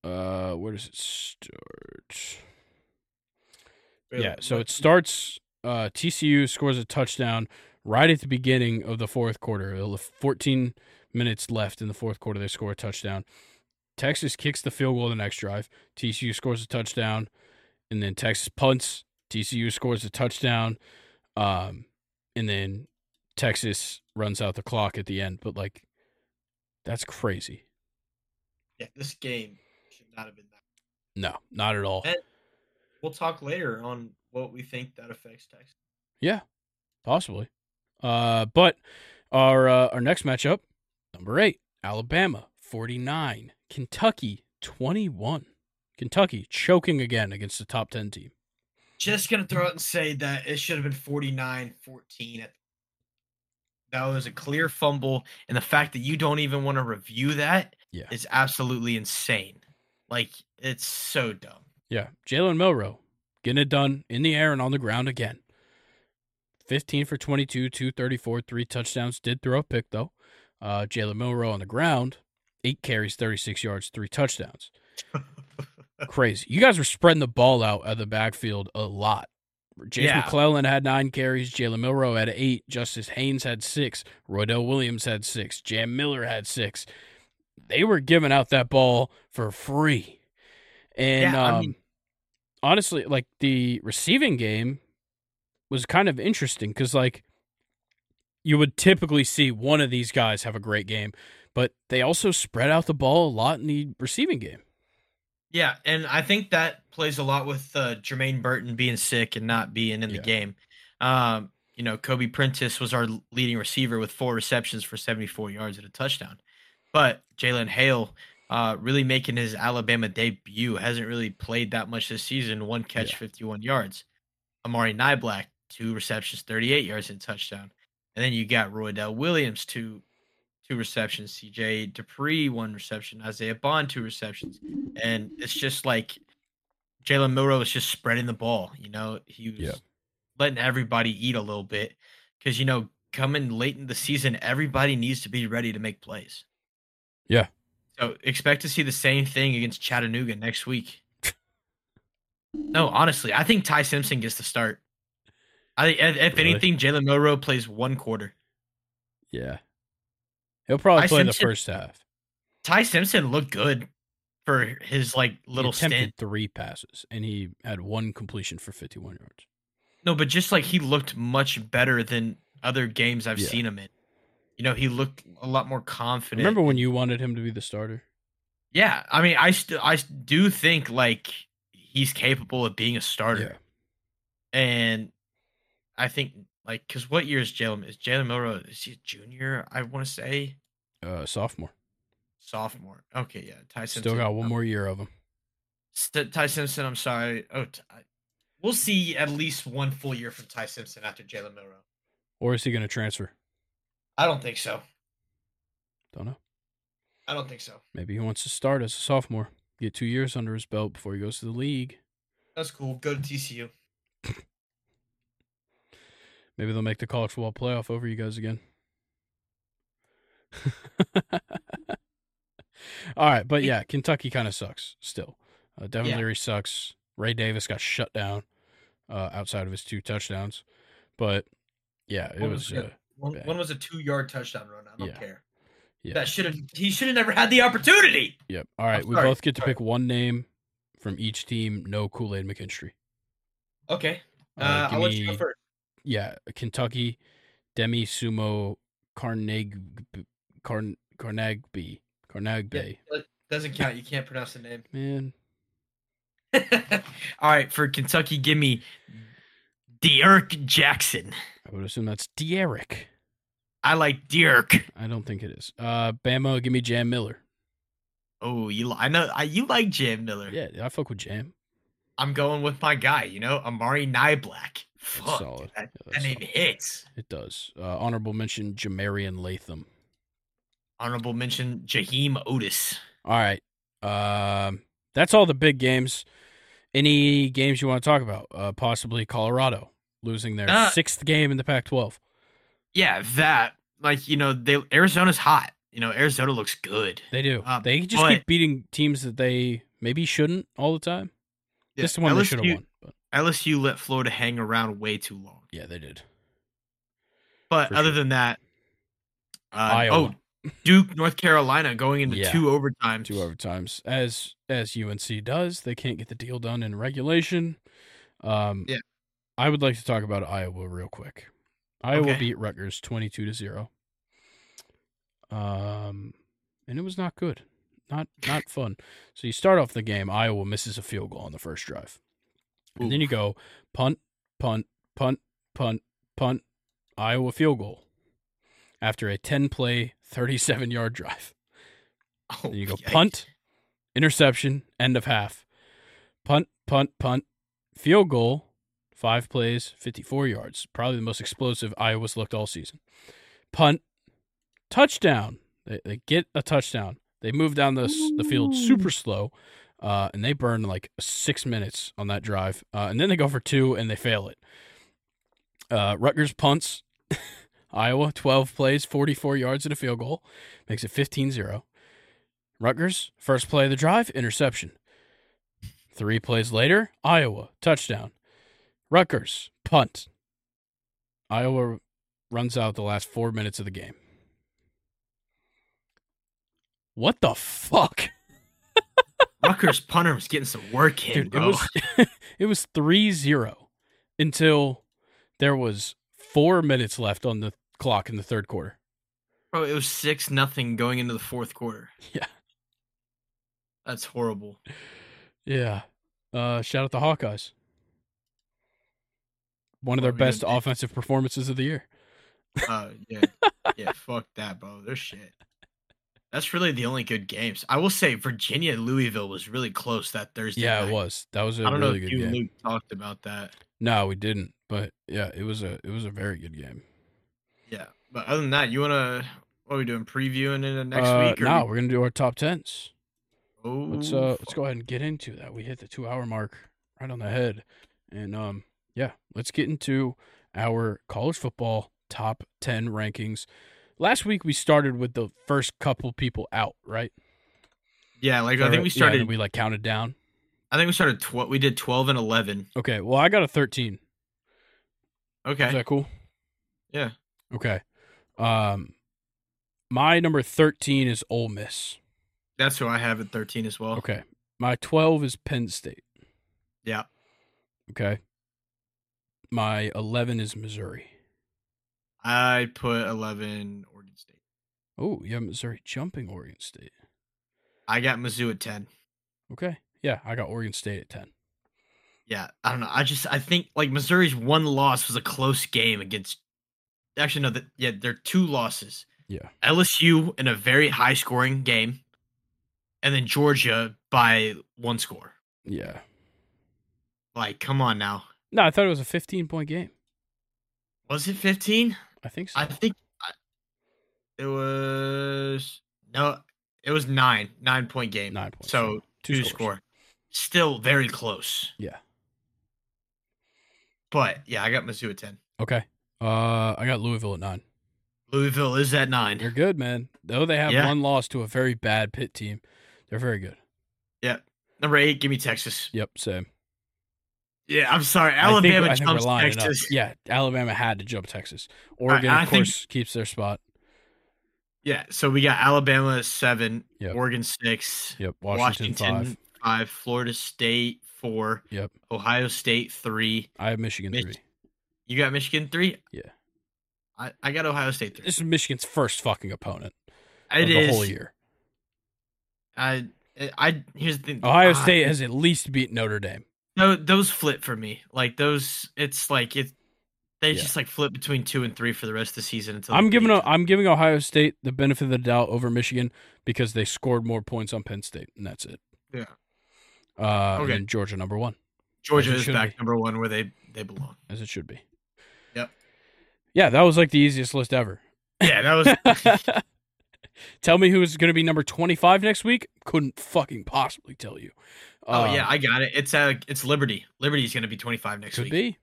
uh where does it start? Yeah, so it starts uh TCU scores a touchdown right at the beginning of the fourth quarter. Uh, 14 minutes left in the fourth quarter they score a touchdown. Texas kicks the field goal the next drive. TCU scores a touchdown and then Texas punts. TCU scores a touchdown. Um and then Texas runs out the clock at the end, but like that's crazy. Yeah, this game should not have been that. No, not at all. And- We'll talk later on what we think that affects Texas. Yeah, possibly. Uh, but our uh, our next matchup, number eight, Alabama forty nine, Kentucky twenty one. Kentucky choking again against the top ten team. Just gonna throw out and say that it should have been 49-14. That was a clear fumble, and the fact that you don't even want to review that is Yeah. absolutely insane. Like it's so dumb. Yeah, Jalen Milrow getting it done in the air and on the ground again. Fifteen for twenty two, two thirty four, three touchdowns. Did throw a pick though. Uh, Jalen Milrow on the ground, eight carries, 36 yards, three touchdowns. Crazy. You guys were spreading the ball out of the backfield a lot. Jase Yeah. McClellan had nine carries. Jalen Milrow had eight. Justice Haynes had six. Roydell Williams had six. Jam Miller had six. They were giving out that ball for free. And Yeah, I um, mean- honestly, like the receiving game was kind of interesting because, like, you would typically see one of these guys have a great game, but they also spread out the ball a lot in the receiving game. Yeah, and I think that plays a lot with uh, Jermaine Burton being sick and not being in the Yeah. game. Um, you know, Kobe Prentice was our leading receiver with four receptions for 74 yards and a touchdown. But Jalen Hale, uh, really making his Alabama debut, hasn't really played that much this season. One catch, Yeah. 51 yards. Amari Niblack, two receptions, 38 yards and touchdown. And then you got Roy Roydell Williams, two two receptions. CJ Dippre, one reception. Isaiah Bond, two receptions. And it's just like Jalen Milrow is just spreading the ball. You know, he was Yeah. letting everybody eat a little bit because, you know, coming late in the season, everybody needs to be ready to make plays. Yeah. So expect to see the same thing against Chattanooga next week. no, honestly, I think Ty Simpson gets the start. I think if, if Really? anything, Jalen Milrow plays one quarter. Yeah. He'll probably I play the first half. Ty Simpson looked good for his like little he attempted stint. three passes, and he had one completion for 51 yards. No, but just like he looked much better than other games I've Yeah. seen him in. You know, he looked a lot more confident. Remember when you wanted him to be the starter? Yeah, I mean, I still I do think like he's capable of being a starter, and I think like because what year is Jalen? Is Jalen Milrow? Is he a junior? I want to say Uh, sophomore. sophomore. Okay, yeah, Ty Simpson. Still got one more year of him. St- Ty Simpson. I'm sorry. Oh, Ty, we'll see at least one full year from Ty Simpson after Jalen Milrow. Or is he going to transfer? I don't think so. Don't know. I don't think so. Maybe he wants to start as a sophomore, get two years under his belt before he goes to the league. That's cool. Go to TCU. Maybe they'll make the college football playoff over you guys again. All right, but yeah, Kentucky kind of sucks still. Uh, Devin Yeah. Leary sucks. Ray Davis got shut down uh, outside of his two touchdowns, but yeah, it What was. was? Uh, One, one was a two yard touchdown run. I don't Yeah. care. yeah. That should have. He should have never had the opportunity. Yep. All right, we both get to pick one name from each team. No Kool Aid McKinstry. Okay. Uh, Uh, I'll let you go first. Yeah, Kentucky, Demi Sumo Carneg Carn Carnagby Carnagby. Yeah, doesn't count. You can't pronounce the name. Man, All right, for Kentucky, give me Dirk Jackson. I would assume that's Derek. I like Dirk. I don't think it is. Uh, Bama, give me Jam Miller. Oh, you. I know. I, you like Jam Miller. Yeah, I fuck with Jam. I'm going with my guy. You know, Amari Niblack. Fuck, solid. that, Yeah, that name solid. hits. It does. Uh, honorable mention Jah-Marien Latham. Honorable mention Jaheim Oatis. All right. Um, that's all the big games. Any games you want to talk about? Uh, possibly Colorado losing their Uh, sixth game in the Pac-12. Yeah, that. Like you know, they Arizona's hot. You know, Arizona looks good. They do. Uh, they just but- keep beating teams that they maybe shouldn't all the time. This is the one they should have won. But LSU let Florida hang around way too long. yeah, they did. But For other sure. than that, uh, Iowa. oh, Duke, North Carolina going into Yeah. two overtimes. Two overtimes, as as UNC does. They can't get the deal done in regulation. Um, Yeah. I would like to talk about Iowa real quick. Iowa Okay. beat Rutgers twenty-two to zero. Um, and it was not good, not not fun. So you start off the game. Iowa misses a field goal on the first drive, and then you go punt, punt, punt, punt, punt. Iowa field goal after a ten-play, thirty-seven-yard drive. Oh, Then you go yikes. punt, interception, end of half. Punt, punt, punt, field goal, five plays, 54 yards. Probably the most explosive Iowa's looked all season. Punt, touchdown. They, they get a touchdown. They move down the, the field super slow, uh, and they burn like six minutes on that drive. Uh, and then they go for two and they fail it. Uh, Rutgers punts. Iowa, 12 plays, 44 yards and a field goal. Makes it 15 0. Rutgers, first play of the drive, interception. Three plays later, Iowa, touchdown. Rutgers, punt. Iowa runs out the last four minutes of the game. What the fuck? Rutgers punter was getting some work in, Dude, it bro. was it was 3-0 until there was 4 minutes left on the clock in the third quarter. Bro, it was six nothing going into the fourth quarter. Yeah. That's horrible. Yeah. Uh shout out the Hawkeyes. One of their best offensive performances of the year. Uh yeah. yeah, fuck that, bro. They're shit. That's really the only good games. I will say Virginia Louisville was really close that Thursday. Yeah, it was. That was a I don't know really if good you game. Luke talked about that. No, we didn't. But yeah, it was a it was a very good game. Yeah. But other than that, you wanna what are we doing? Previewing in the next uh, week? or No, we- we're gonna do our top tens. Oh, Let's uh let's go ahead and get into that. We hit the two hour mark right on the head. And um yeah, let's get into our college football top ten rankings. Last week we started with the first couple people out, right? Yeah, like I think we started and we like counted down. I think we started tw- we did 12 and 11. Okay, well I got a thirteen. Okay. Is that cool? Yeah. Okay. Um my number thirteen is Ole Miss. That's who I have at 13 as well. Okay. My 12 is Penn State. Yeah. Okay. My 11 is Missouri. I put 11 Oregon State. Oh, you have Missouri jumping Oregon State. I got Mizzou at 10. Okay. Yeah, I got Oregon State at 10. Yeah, I don't know. I just I think like Missouri's one loss was a close game against actually no that yeah, they're two losses. Yeah. LSU in a very high scoring game and then Georgia by one score. Yeah. Like come on now. No, I thought it was a 15 point game. Was it 15? I think so. I think it was no, it was 9, 9 point game. Nine points. So Two two, score. Still very close. Yeah. But yeah, I got Mizzou at 10. Okay. Uh, I got Louisville at nine. Louisville is at 9. They're good, man. Though they have Yeah. one loss to a very bad Pitt team, they're very good. Yep. Number 8, give me Texas. Yep, same. Yeah, I'm sorry. I think- Alabama I think, jumps Texas. Yeah, Alabama had to jump Texas. Oregon, I of think- course, keeps their spot. Yeah, so we got Alabama 7, Yep. Oregon 6, Yep, Washington, Washington, five. 5, Florida State 4, Yep, Ohio State 3. I have Michigan Mich- three. You got Michigan 3? Yeah. I, I got Ohio State 3. This is Michigan's first fucking opponent It the is. whole year. I, I here's the thing. Ohio State has at least beat Notre Dame. No, those flip for me. Like those, it's like it. They Yeah. just like flip between two and three for the rest of the season until I'm giving I'm giving Ohio State the benefit of the doubt over Michigan because they scored more points on Penn State, and that's it. Yeah. Uh, Okay. And Georgia number one, Georgia is back be. number one where they they belong. as it should be. Yep. Yeah, that was like the easiest list ever. Yeah, that was. Tell me who's going to be number 25 next week. Couldn't fucking possibly tell you. Oh Um, yeah, I got it. It's uh, it's Liberty. Liberty's going to be twenty five next could week. Could be,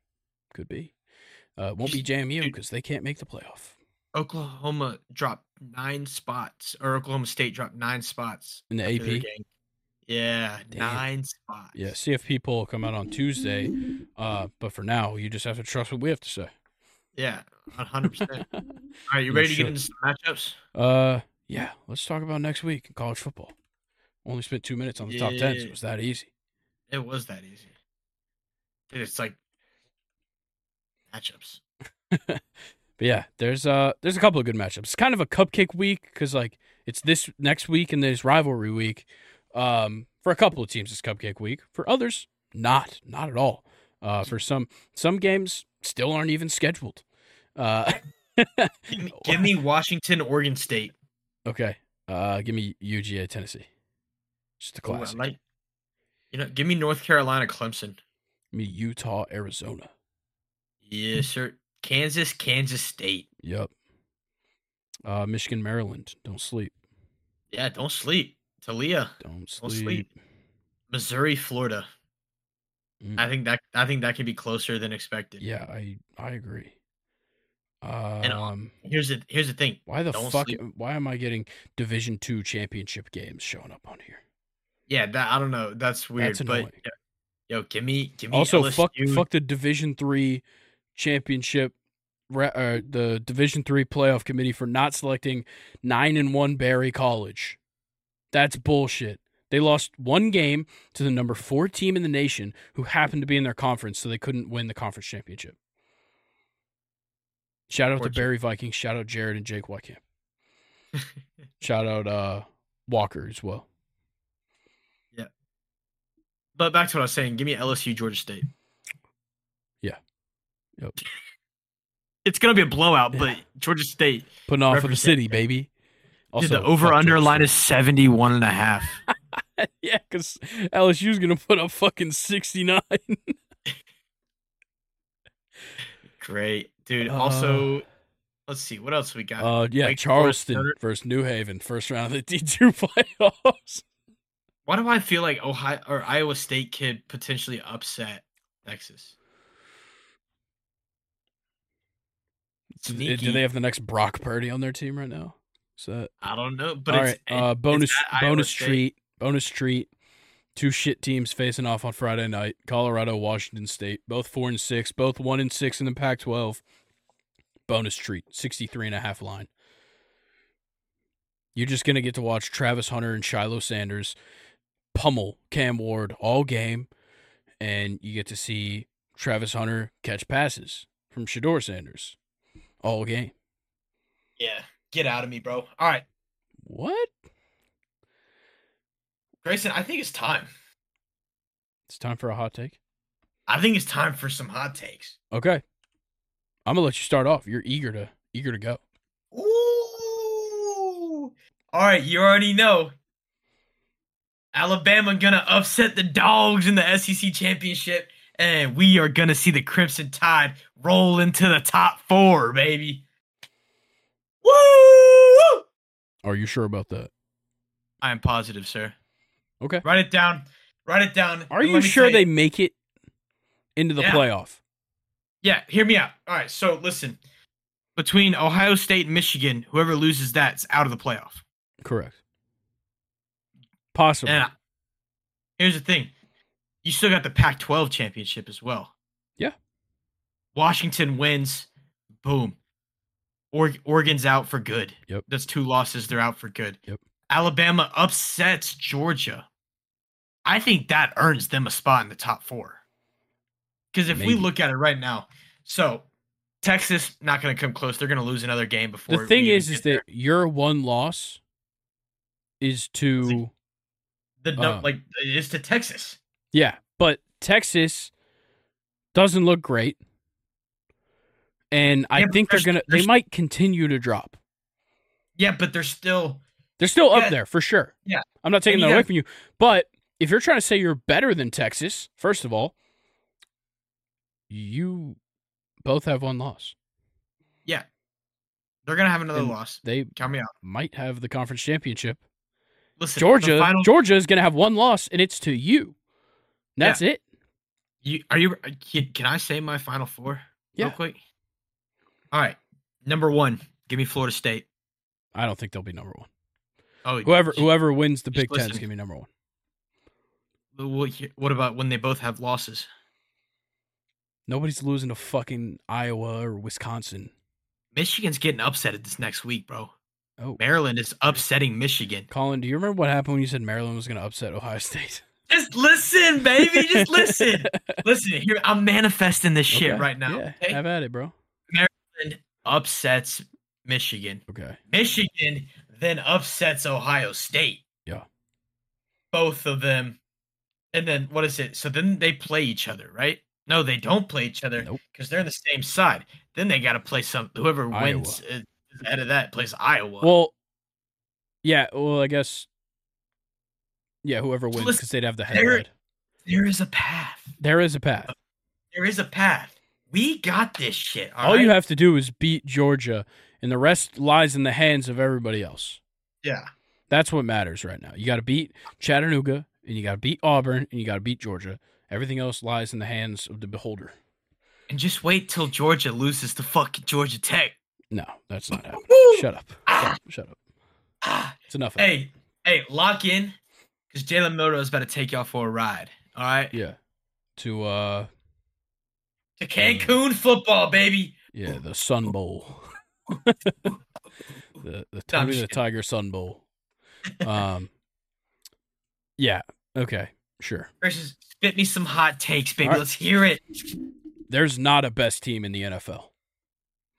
could be. Uh, won't be JMU because they can't make the playoff Oklahoma dropped nine spots, or Oklahoma State dropped nine spots in the AP. Yeah, Damn. nine spots. Yeah, CFP poll will come out on Tuesday. Uh, but for now, you just have to trust what we have to say. yeah, one hundred percent. All right, you ready to should. get into some matchups? Uh, yeah, let's talk about next week in college football. Only spent two minutes on the top ten. so It was that easy. It was that easy. Dude, It's like matchups. But yeah, there's uh there's a couple of good matchups. It's kind of a cupcake week because like it's this next week and there's rivalry week. Um, for a couple of teams, it's cupcake week. For others, not not at all. Uh, for some some games still aren't even scheduled. Uh, Give me, give me Washington, Oregon State. okay. Uh, give me UGA Tennessee. Just a Ooh, like, you know, give me North Carolina, Clemson. Give me Utah Arizona. Yes, sir. Kansas, Kansas State. Yep. Uh, Michigan Maryland. Don't sleep. Yeah, don't sleep. Talia, Don't Don't sleep. sleep. Missouri, Florida. Mm. I think that I think that could be closer than expected. Yeah, I I agree. And Um, Here's the here's the thing. why the don't fuck? sleep. Why am I getting Division Two championship games showing up on here? Yeah, that I don't know. That's weird. That's but yo, give me give me Also, LSU. fuck, fuck the Division Three championship. Uh, the Division Three playoff committee for not selecting nine and one Barry College. That's bullshit. They lost one game to the number four team in the nation, who happened to be in their conference, so they couldn't win the conference championship. Shout out to Barry Vikings. Shout out Jared and Jake Whitecamp. Shout out uh, Walker as well. But back to what I was saying. Give me LSU, Georgia State. Yeah. Yep. It's gonna be a blowout, Yeah. but Georgia State. Putting off for the city, baby. Dude, the over under line is 71 and a half. yeah, because LSU's gonna put up fucking sixty nine. Great, dude. Uh, also, let's see what else we got. Uh, yeah, Wake Charleston versus New Haven, first round of the D two playoffs. Why do I feel like Ohio or Iowa State could potentially upset Texas? Do they have the next Brock Purdy on their team right now? Is that I don't know, but all it's, right? Uh, bonus bonus State. treat, bonus treat. Two shit teams facing off on Friday night. Colorado, Washington State, both four and six, both one and six in the Pac twelve. Bonus treat, 63 and a half line. You're just gonna get to watch Travis Hunter and Shiloh Sanders pummel Cam Ward all game, and you get to see Travis Hunter catch passes from Shedeur Sanders all game. yeah. Get out of me, bro. All right, What? Grayson. I think it's time. It's time for a hot take. I think it's time for some hot takes. Okay. I'm gonna let you start off. You're eager to eager to go. Ooh. All right, you already know. Alabama gonna upset the dogs in the SEC championship, and we are gonna see the Crimson Tide roll into the top four, baby. Woo! Are you sure about that? I am positive, sir. Okay. Write it down. Write it down. Are you sure tell they make it into the Yeah. playoff? Yeah, hear me out. All right, so listen. Between Ohio State and Michigan, whoever loses that's out of the playoff. Correct. Possibly. And here's the thing you still got the Pac 12 championship as well. Yeah. Washington wins. Boom. Or- Oregon's out for good. Yep. That's two losses. They're out for good. Yep. Alabama upsets Georgia. I think that earns them a spot in the top four. Because if we look at it right now, so Texas not going to come close. They're going to lose another game before. the thing is, is there. that your one loss is to the no, uh, like it is to Texas. yeah, but Texas doesn't look great, and I Yeah, but think they're gonna they might continue to drop. Yeah, but they're still They're still up there for sure. Yeah. I'm not taking that away from you, but if you're trying to say you're better than Texas, first of all, you both have one loss. yeah. They're gonna have another And loss. They Count me out. might have the conference championship. Listen, Georgia, final- Georgia is going to have one loss, and it's to you. That's it. You, are you? Uh, can, can I say my final four? Yeah. Real quick. All right. Number one, give me Florida State. I don't think they'll be number one. Oh, Whoever whoever wins the Big Ten is going to be number one. What, what about when they both have losses? Nobody's losing to fucking Iowa or Wisconsin. Michigan's getting upset at this next week, bro. Oh, Maryland is upsetting Michigan. Colin, do you remember what happened when you said Maryland was going to upset Ohio State? Just listen, baby. Just listen. listen, here I'm manifesting this shit Okay, right now. Yeah, okay? have at it, bro. Maryland upsets Michigan. Okay. Michigan then upsets Ohio State. Yeah. Both of them. And then what is it? So then they play each other, right? No, they don't play each other Nope. because they're on the same side. Then they got to play some. Whoever wins uh, ahead of that plays Iowa. Well, yeah. Well, I guess. Yeah, whoever wins because they'd have the head. there- head. there is a path. There is a path. There is a path. We got this shit. All you have to do is beat Georgia, and the rest lies in the hands of everybody else. Yeah. That's what matters right now. You got to beat Chattanooga, and you got to beat Auburn, and you got to beat Georgia. Everything else lies in the hands of the beholder. And just wait till Georgia loses to fucking Georgia Tech. No, that's not happening. Shut up. Ah. Shut up. Ah. It's enough. Hey, hey, lock in, because Jalen Milroe is about to take y'all for a ride. All right, Yeah. To uh to Cancun football, baby. yeah, the Sun Bowl. the the Tony the. Tiger Sun Bowl. Um Yeah, okay. Sure. Versus spit me some hot takes, baby. Right. Let's hear it. There's not a best team in the NFL.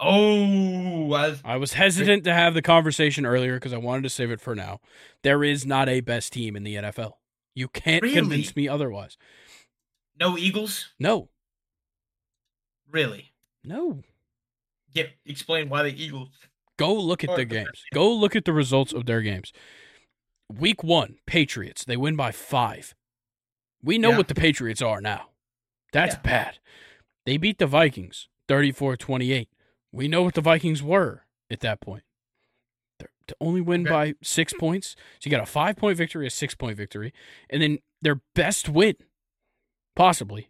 Oh, I, I was hesitant to have the conversation earlier because I wanted to save it for now. There is not a best team in the NFL. You can't Really? convince me otherwise. no Eagles. No. Really? No. Get explain why the Eagles. Go look at the games. Go look at the results of their games. Week one, Patriots. They win by five. We know Yeah. what the Patriots are now. That's Yeah. bad. They beat the Vikings 34 28. We know what the Vikings were at that point. They're, to only win Okay. by six points. So you got a five point victory, a six point victory. And then their best win, possibly,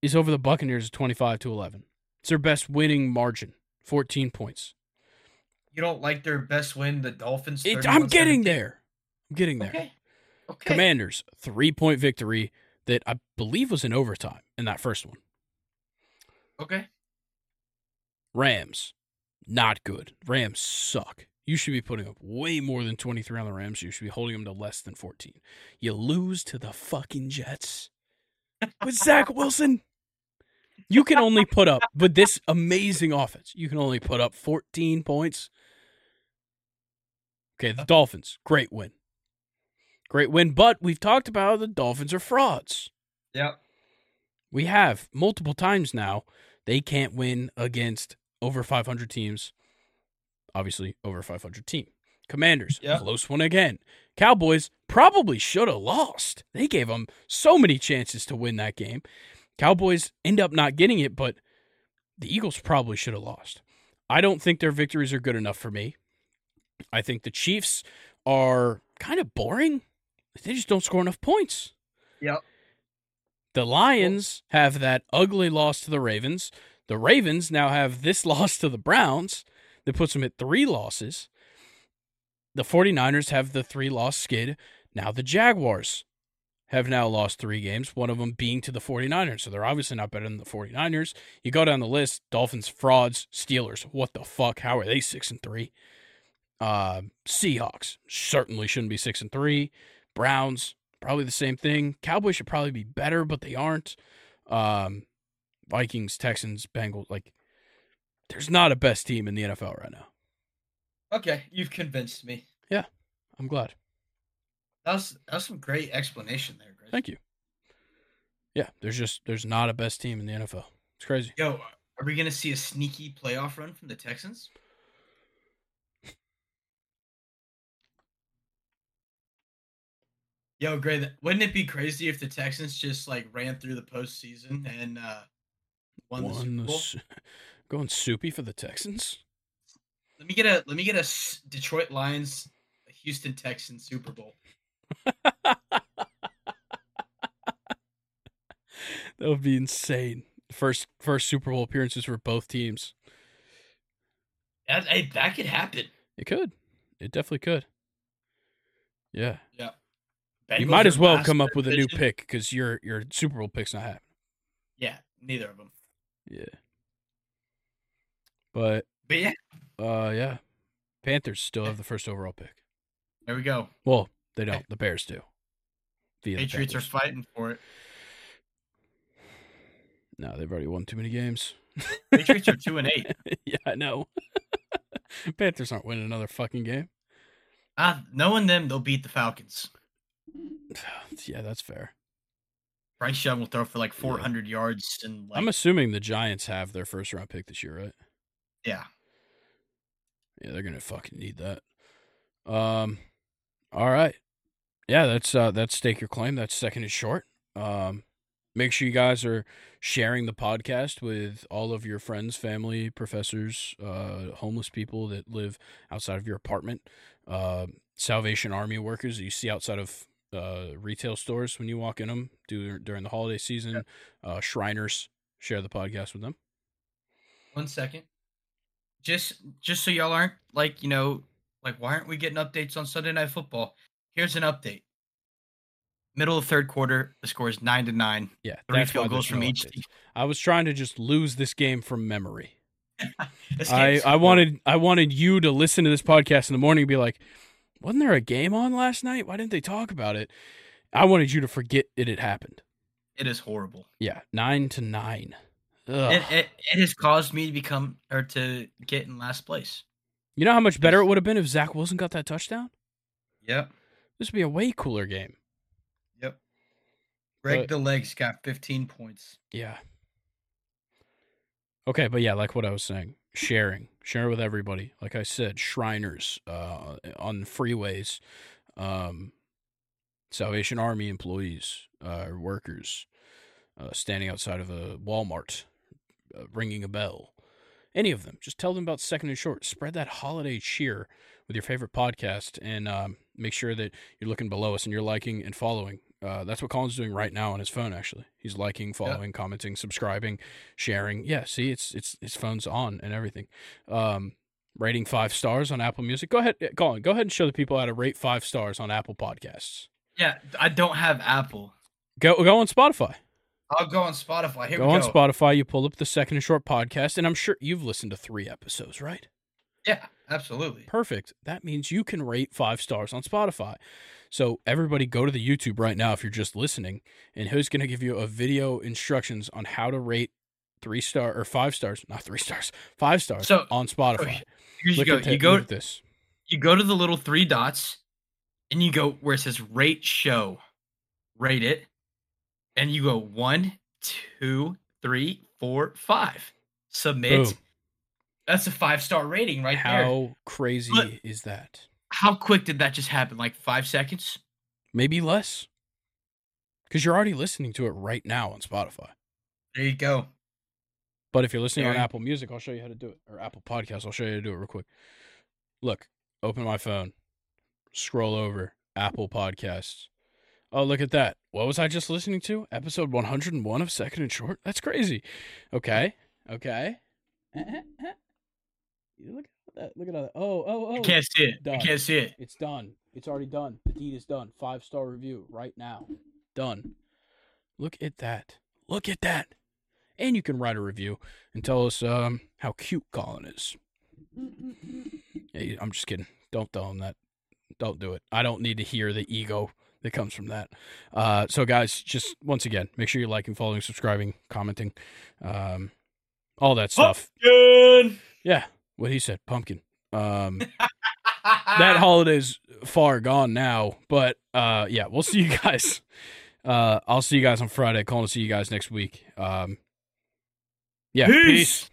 is over the Buccaneers 25 to 11. It's their best winning margin, 14 points. You don't like their best win, the Dolphins. It, I'm getting there. I'm getting there. Okay. Okay. Commanders, three point victory that I believe was in overtime in that first one. Okay. Rams, not good. Rams suck. You should be putting up way more than 23 on the Rams. You should be holding them to less than 14. You lose to the fucking Jets with Zach Wilson. You can only put up, with this amazing offense, you can only put up 14 points. Okay, the Dolphins, great win. Great win, but we've talked about how the Dolphins are frauds. Yep. We have multiple times now. They can't win against over 500 teams. Obviously, over 500 team. Commanders, Yeah. close one again. Cowboys probably should have lost. They gave them so many chances to win that game. Cowboys end up not getting it, but the Eagles probably should have lost. I don't think their victories are good enough for me. I think the Chiefs are kind of boring. They just don't score enough points. Yep. The Lions have that ugly loss to the Ravens. The Ravens now have this loss to the Browns that puts them at three losses. The 49ers have the three loss skid. Now the Jaguars have now lost three games, one of them being to the 49ers. So they're obviously not better than the 49ers. You go down the list Dolphins, frauds, Steelers. What the fuck? How are they 6 and 3? Uh, Seahawks certainly shouldn't be 6 and 3. Browns, probably the same thing. Cowboys should probably be better, but they aren't. Um, Vikings, Texans, Bengals. Like, there's not a best team in the NFL right now. Okay. You've convinced me. Yeah, I'm glad. That was that was some great explanation there, Chris. Thank you. Yeah, there's just there's not a best team in the NFL. It's crazy. Yo, are we gonna see a sneaky playoff run from the Texans? Yo, great. Wouldn't it be crazy if the Texans just like ran through the postseason and uh won the Super Won the Bowl? Going soupy for the Texans. Let me get a let me get a Detroit Lions, Houston Texans Super Bowl. That would be insane. First first Super Bowl appearances for both teams. That hey, that could happen. It could. It definitely could. Yeah. you Bengals might as well come up with a new pick because your your Super Bowl pick's not happening. Yeah, neither of them. Yeah. But But yeah, uh yeah. Panthers still have the first overall pick. there we go. Well, they don't. The Bears do. Via Patriots are fighting for it. No, they've already won too many games. Patriots are two and eight. yeah, I know. Panthers aren't winning another fucking game. Ah, knowing them, they'll beat the Falcons. yeah, that's fair. Bryce Young will throw for like 400 yards and like I'm assuming the Giants have their first round pick this year, right? yeah. Yeah, they're gonna fucking need that. Um, all right. Yeah, that's uh, that's stake your claim. That's second is short. Um, make sure you guys are sharing the podcast with all of your friends, family, professors, uh, homeless people that live outside of your apartment, uh, Salvation Army workers that you see outside of uh, retail stores when you walk in them do, during the holiday season, uh, Shriners, share the podcast with them. One second. Just just so y'all aren't like, you know, like why aren't we getting updates on Sunday night football? Here's an update. Middle of third quarter, the score is nine to nine. Yeah, Three field goals no from each team. I was trying to just lose this game from memory. I, I wanted I wanted you to listen to this podcast in the morning and be like, wasn't there a game on last night? Why didn't they talk about it? I wanted you to forget it had happened. it is horrible. Yeah, nine to nine. It, it it has caused me to become or to get in last place. you know how much better it would have been if Zach Wilson got that touchdown? Yep. This would be a way cooler game. Yep. Greg But- the legs got 15 points. Yeah. Okay, but yeah, like what I was saying, sharing, share with everybody. Like I said, Shriners uh, on freeways, um, Salvation Army employees, uh, workers, uh, standing outside of a Walmart, uh, ringing a bell. Any of them, just tell them about Second and Short. Spread that holiday cheer with your favorite podcast, and um, make sure that you're looking below us and you're liking and following. Uh, that's what Colin's doing right now on his phone. Actually, he's liking, following, commenting, subscribing, sharing. Yeah, see, it's it's his phone's on and everything. Um, rating five stars on Apple Music. Go ahead, Colin. Go ahead and show the people how to rate five stars on Apple Podcasts. Yeah, I don't have Apple. Go go on Spotify. I'll go on Spotify. Here go we on. Spotify. You pull up the Second and Short podcast, and I'm sure you've listened to three episodes, right? Yeah, absolutely. Perfect. That means you can rate five stars on Spotify. So everybody go to the YouTube right now if you're just listening, and who's going to give you a video instructions on how to rate three star or five stars, not three stars, five stars So- on Spotify. Okay, Here you go. at, You go. at this. You go to the little three dots, and you go where it says rate show. Rate it, and you go one, two, three, four, five. Submit. Boom. That's a five star rating right How there. How crazy But- is that? How quick did that just happen? Like five seconds? Maybe less. Because you're already listening to it right now on Spotify. There you go. But if you're listening on Apple Music, I'll show you how to do it. Or Apple Podcasts, I'll show you how to do it real quick. Look, open my phone, scroll over, Apple Podcasts. Oh, look at that. What was I just listening to? Episode 101 of Second and Short? That's crazy. Okay. Okay. look at that. Look at that. Oh, oh, oh. You can't see it. done. You can't see it. It's done. It's already done. The deed is done. Five star review right now. Done. Look at that. Look at that. And you can write a review and tell us um, how cute Colin is. Hey, I'm just kidding. Don't tell him that. Don't do it. I don't need to hear the ego that comes from that. Uh, so, guys, just once again, make sure you're liking, following, subscribing, commenting, um, all that stuff. Good. Yeah, what he said, pumpkin. Um, that holiday's far gone now, but uh, yeah, we'll see you guys. Uh, I'll see you guys on Friday. Calling to see you guys next week. Um, yeah, Peace. peace.